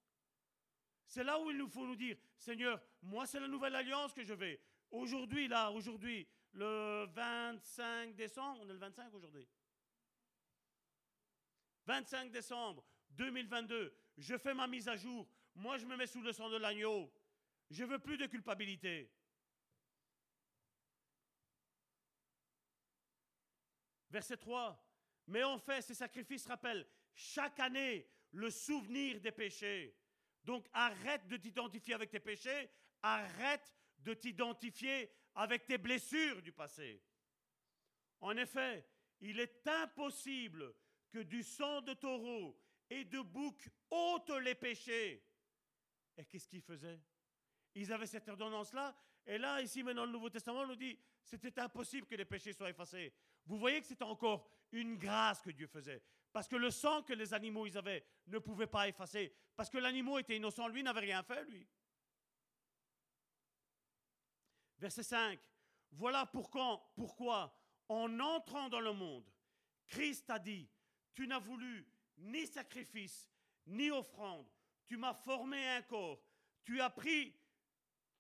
C'est là où il nous faut nous dire, Seigneur, moi c'est la nouvelle alliance que je vais. Aujourd'hui, là, aujourd'hui, le 25 décembre, on est le 25 aujourd'hui. 25 décembre 2022, je fais ma mise à jour. Moi, je me mets sous le sang de l'agneau. Je veux plus de culpabilité. Verset 3. Mais en fait, ces sacrifices rappellent chaque année le souvenir des péchés. Donc arrête de t'identifier avec tes péchés, arrête de t'identifier avec tes blessures du passé. En effet, il est impossible que du sang de taureau et de bouc ôte les péchés. Et qu'est-ce qu'ils faisaient? Ils avaient cette ordonnance-là, et là, ici, maintenant, le Nouveau Testament nous dit, c'était impossible que les péchés soient effacés. Vous voyez que c'était encore une grâce que Dieu faisait. Parce que le sang que les animaux ils avaient ne pouvait pas effacer. Parce que l'animal était innocent, lui n'avait rien fait, lui. Verset 5. Voilà pourquoi, pourquoi, en entrant dans le monde, Christ a dit, tu n'as voulu ni sacrifice, ni offrande. Tu m'as formé un corps. Tu as pris,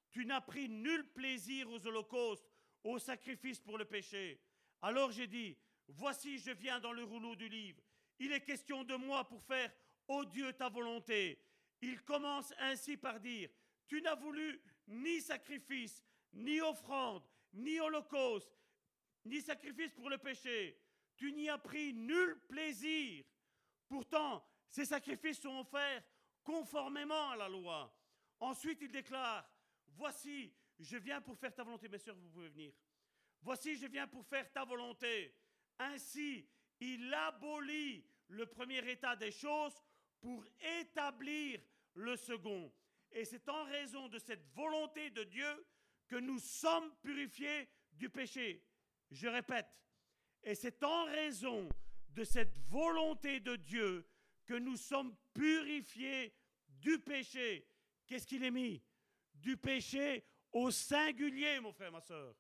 tu n'as pris nul plaisir aux holocaustes, aux sacrifices pour le péché. Alors j'ai dit, voici, je viens dans le rouleau du livre. Il est question de moi pour faire, ô Dieu, ta volonté. Il commence ainsi par dire, tu n'as voulu ni sacrifice, ni offrande, ni holocauste, ni sacrifice pour le péché. Tu n'y as pris nul plaisir. Pourtant, ces sacrifices sont offerts conformément à la loi. Ensuite, il déclare, voici, je viens pour faire ta volonté. Mes soeurs, vous pouvez venir. Voici, je viens pour faire ta volonté. Ainsi, il abolit le premier état des choses pour établir le second. Et c'est en raison de cette volonté de Dieu que nous sommes purifiés du péché. Je répète, et c'est en raison de cette volonté de Dieu que nous sommes purifiés du péché. Qu'est-ce qu'il est mis? Du péché au singulier, mon frère, ma soeur.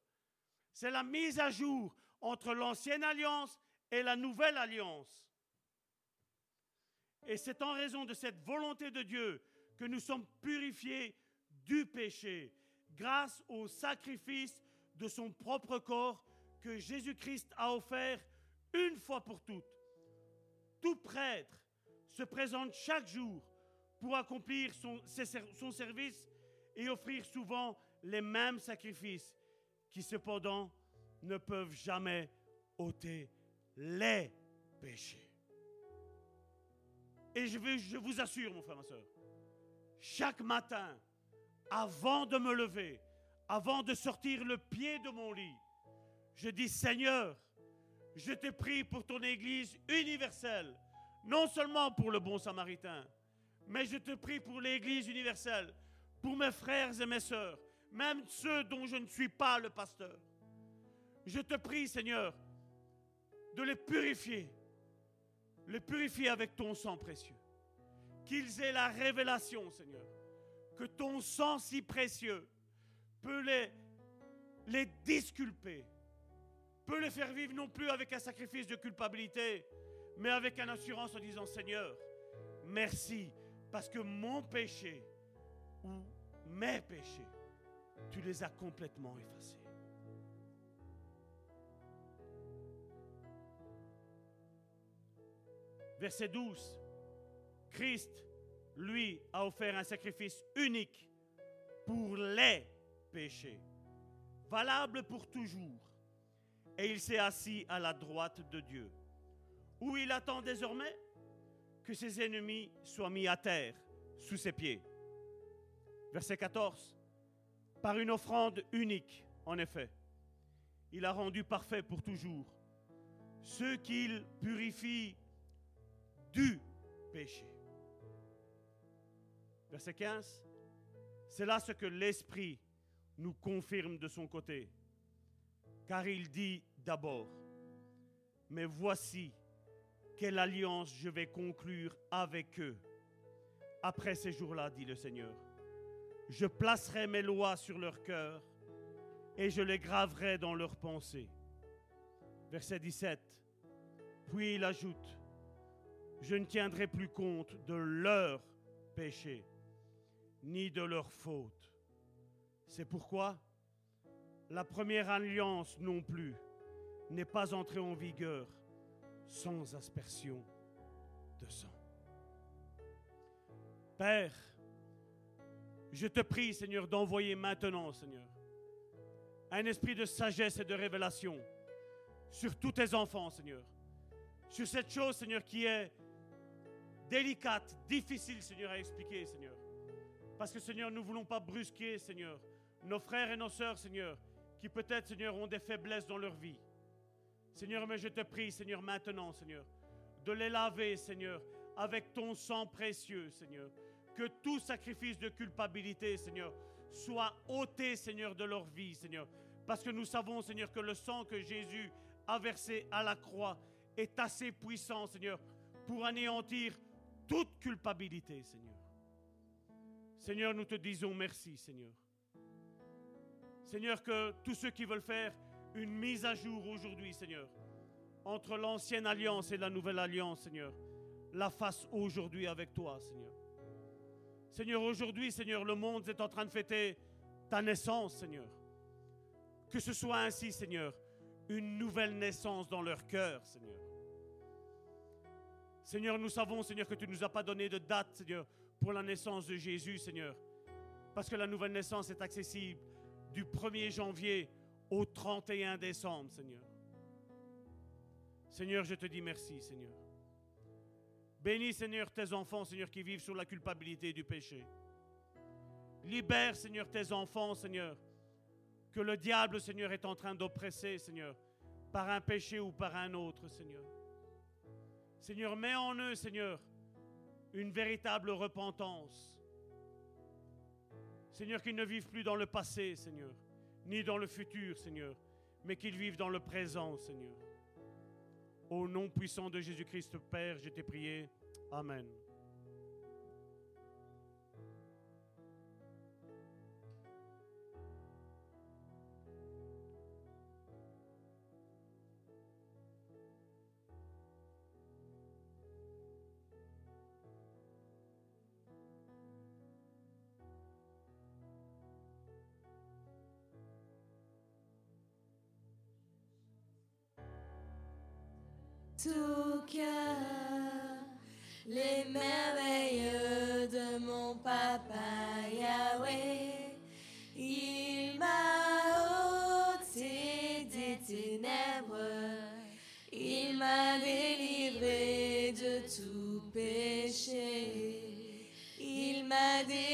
C'est la mise à jour entre l'ancienne alliance et la nouvelle alliance. Et c'est en raison de cette volonté de Dieu que nous sommes purifiés du péché grâce au sacrifice de son propre corps que Jésus-Christ a offert une fois pour toutes. Tout prêtre se présente chaque jour pour accomplir son service et offrir souvent les mêmes sacrifices qui cependant ne peuvent jamais ôter les péchés. Et je, je vous assure, mon frère, ma soeur, chaque matin, avant de me lever, avant de sortir le pied de mon lit, je dis Seigneur, je te prie pour ton Église universelle, non seulement pour le bon samaritain, mais je te prie pour l'Église universelle, pour mes frères et mes sœurs, même ceux dont je ne suis pas le pasteur. Je te prie, Seigneur, de les purifier, les purifier avec ton sang précieux. Qu'ils aient la révélation, Seigneur, que ton sang si précieux peut les, les disculper, peut les faire vivre non plus avec un sacrifice de culpabilité, mais avec une assurance en disant Seigneur, merci, parce que mon péché ou mes péchés, tu les as complètement effacés. Verset 12. Christ, lui, a offert un sacrifice unique pour les péchés, valable pour toujours. Et il s'est assis à la droite de Dieu, où il attend désormais que ses ennemis soient mis à terre sous ses pieds. Verset 14. Par une offrande unique, en effet, il a rendu parfait pour toujours ceux qu'il purifie du péché. Verset 15. C'est là ce que l'Esprit nous confirme de son côté. Car il dit d'abord, mais voici quelle alliance je vais conclure avec eux. Après ces jours-là, dit le Seigneur, je placerai mes lois sur leur cœur et je les graverai dans leurs pensées. Verset 17. Puis il ajoute, je ne tiendrai plus compte de leurs péchés, ni de leurs fautes. C'est pourquoi la première alliance non plus n'est pas entrée en vigueur sans aspersion de sang. Père, je te prie, Seigneur, d'envoyer maintenant, Seigneur, un esprit de sagesse et de révélation sur tous tes enfants, Seigneur. Sur cette chose, Seigneur, qui est délicate, difficile, Seigneur, à expliquer, Seigneur. Parce que, Seigneur, nous ne voulons pas brusquer, Seigneur, nos frères et nos sœurs, Seigneur, qui peut-être, Seigneur, ont des faiblesses dans leur vie. Seigneur, mais je te prie, Seigneur, maintenant, Seigneur, de les laver, Seigneur, avec ton sang précieux, Seigneur. Que tout sacrifice de culpabilité, Seigneur, soit ôté, Seigneur, de leur vie, Seigneur. Parce que nous savons, Seigneur, que le sang que Jésus a versé à la croix est assez puissant, Seigneur, pour anéantir toute culpabilité, Seigneur. Seigneur, nous te disons merci, Seigneur. Seigneur, que tous ceux qui veulent faire une mise à jour aujourd'hui, Seigneur, entre l'ancienne alliance et la nouvelle alliance, Seigneur, la fassent aujourd'hui avec toi, Seigneur. Seigneur, aujourd'hui, Seigneur, le monde est en train de fêter ta naissance, Seigneur. Que ce soit ainsi, Seigneur, une nouvelle naissance dans leur cœur, Seigneur. Seigneur, nous savons, Seigneur, que tu ne nous as pas donné de date, Seigneur, pour la naissance de Jésus, Seigneur. Parce que la nouvelle naissance est accessible du 1er janvier au 31 décembre, Seigneur. Seigneur, je te dis merci, Seigneur. Bénis, Seigneur, tes enfants, Seigneur, qui vivent sur la culpabilité du péché. Libère, Seigneur, tes enfants, Seigneur, que le diable, Seigneur, est en train d'oppresser, Seigneur, par un péché ou par un autre, Seigneur. Seigneur, mets en eux, Seigneur, une véritable repentance. Seigneur, qu'ils ne vivent plus dans le passé, Seigneur, ni dans le futur, Seigneur, mais qu'ils vivent dans le présent, Seigneur. Au nom puissant de Jésus-Christ, Père, je t'ai prié. Amen. Tout cœur les merveilles de mon papa Yahweh. Il m'a ôté des ténèbres, il m'a délivré de tout péché. Il m'a délivré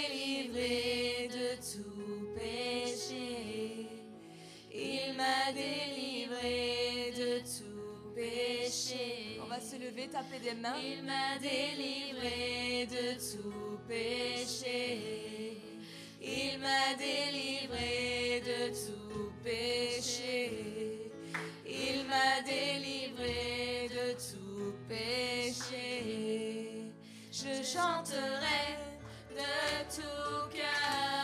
lever, taper des mains. Il m'a délivré de tout péché. Il m'a délivré de tout péché. Il m'a délivré de tout péché. Je chanterai de tout cœur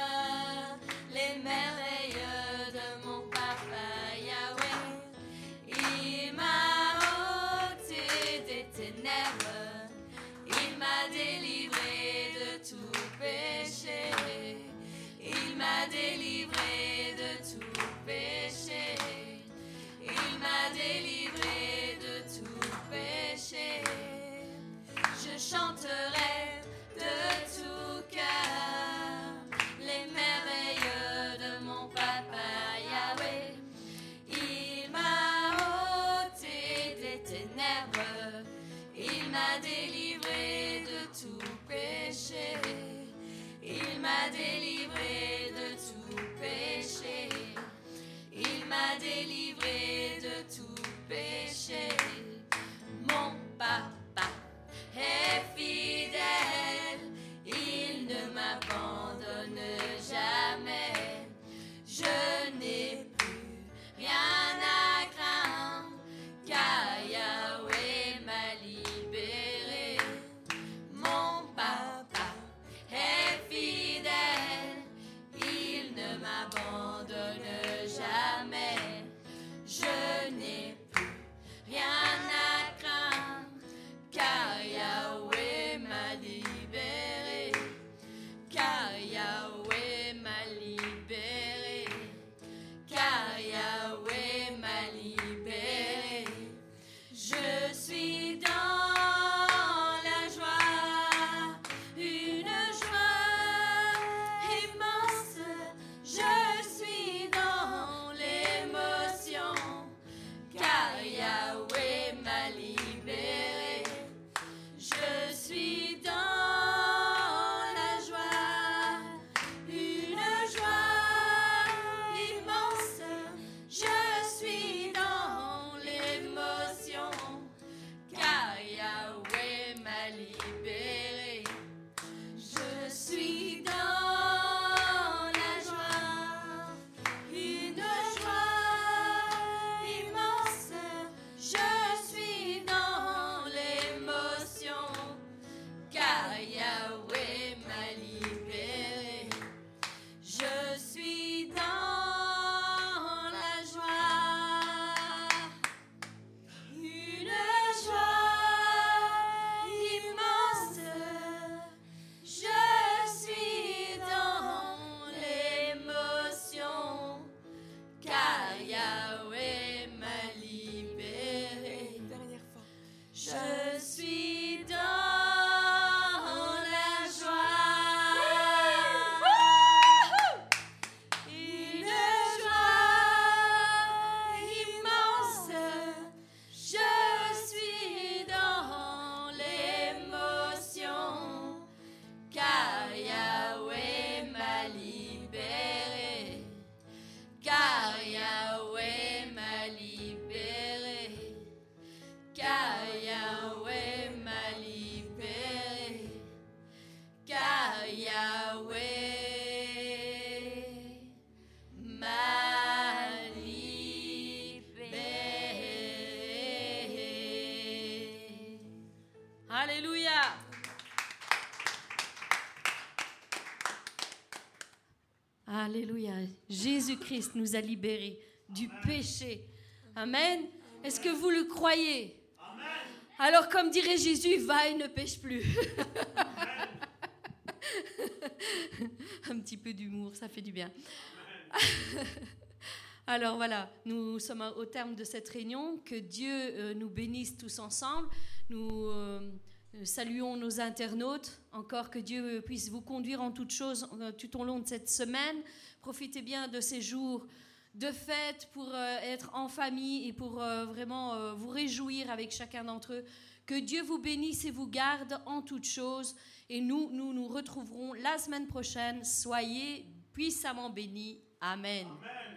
Jésus-Christ nous a libérés du péché. Amen. Est-ce que vous le croyez? Alors, comme dirait Jésus, va et ne pêche plus. Un petit peu d'humour, ça fait du bien. Alors voilà, nous sommes au terme de cette réunion. Que Dieu euh, nous bénisse tous ensemble. Nous euh, saluons nos internautes. Encore que Dieu puisse vous conduire en toutes choses euh, tout au long de cette semaine. Profitez bien de ces jours de fête pour être en famille et pour vraiment vous réjouir avec chacun d'entre eux. Que Dieu vous bénisse et vous garde en toutes choses. Et nous, nous nous retrouverons la semaine prochaine. Soyez puissamment bénis. Amen. Amen.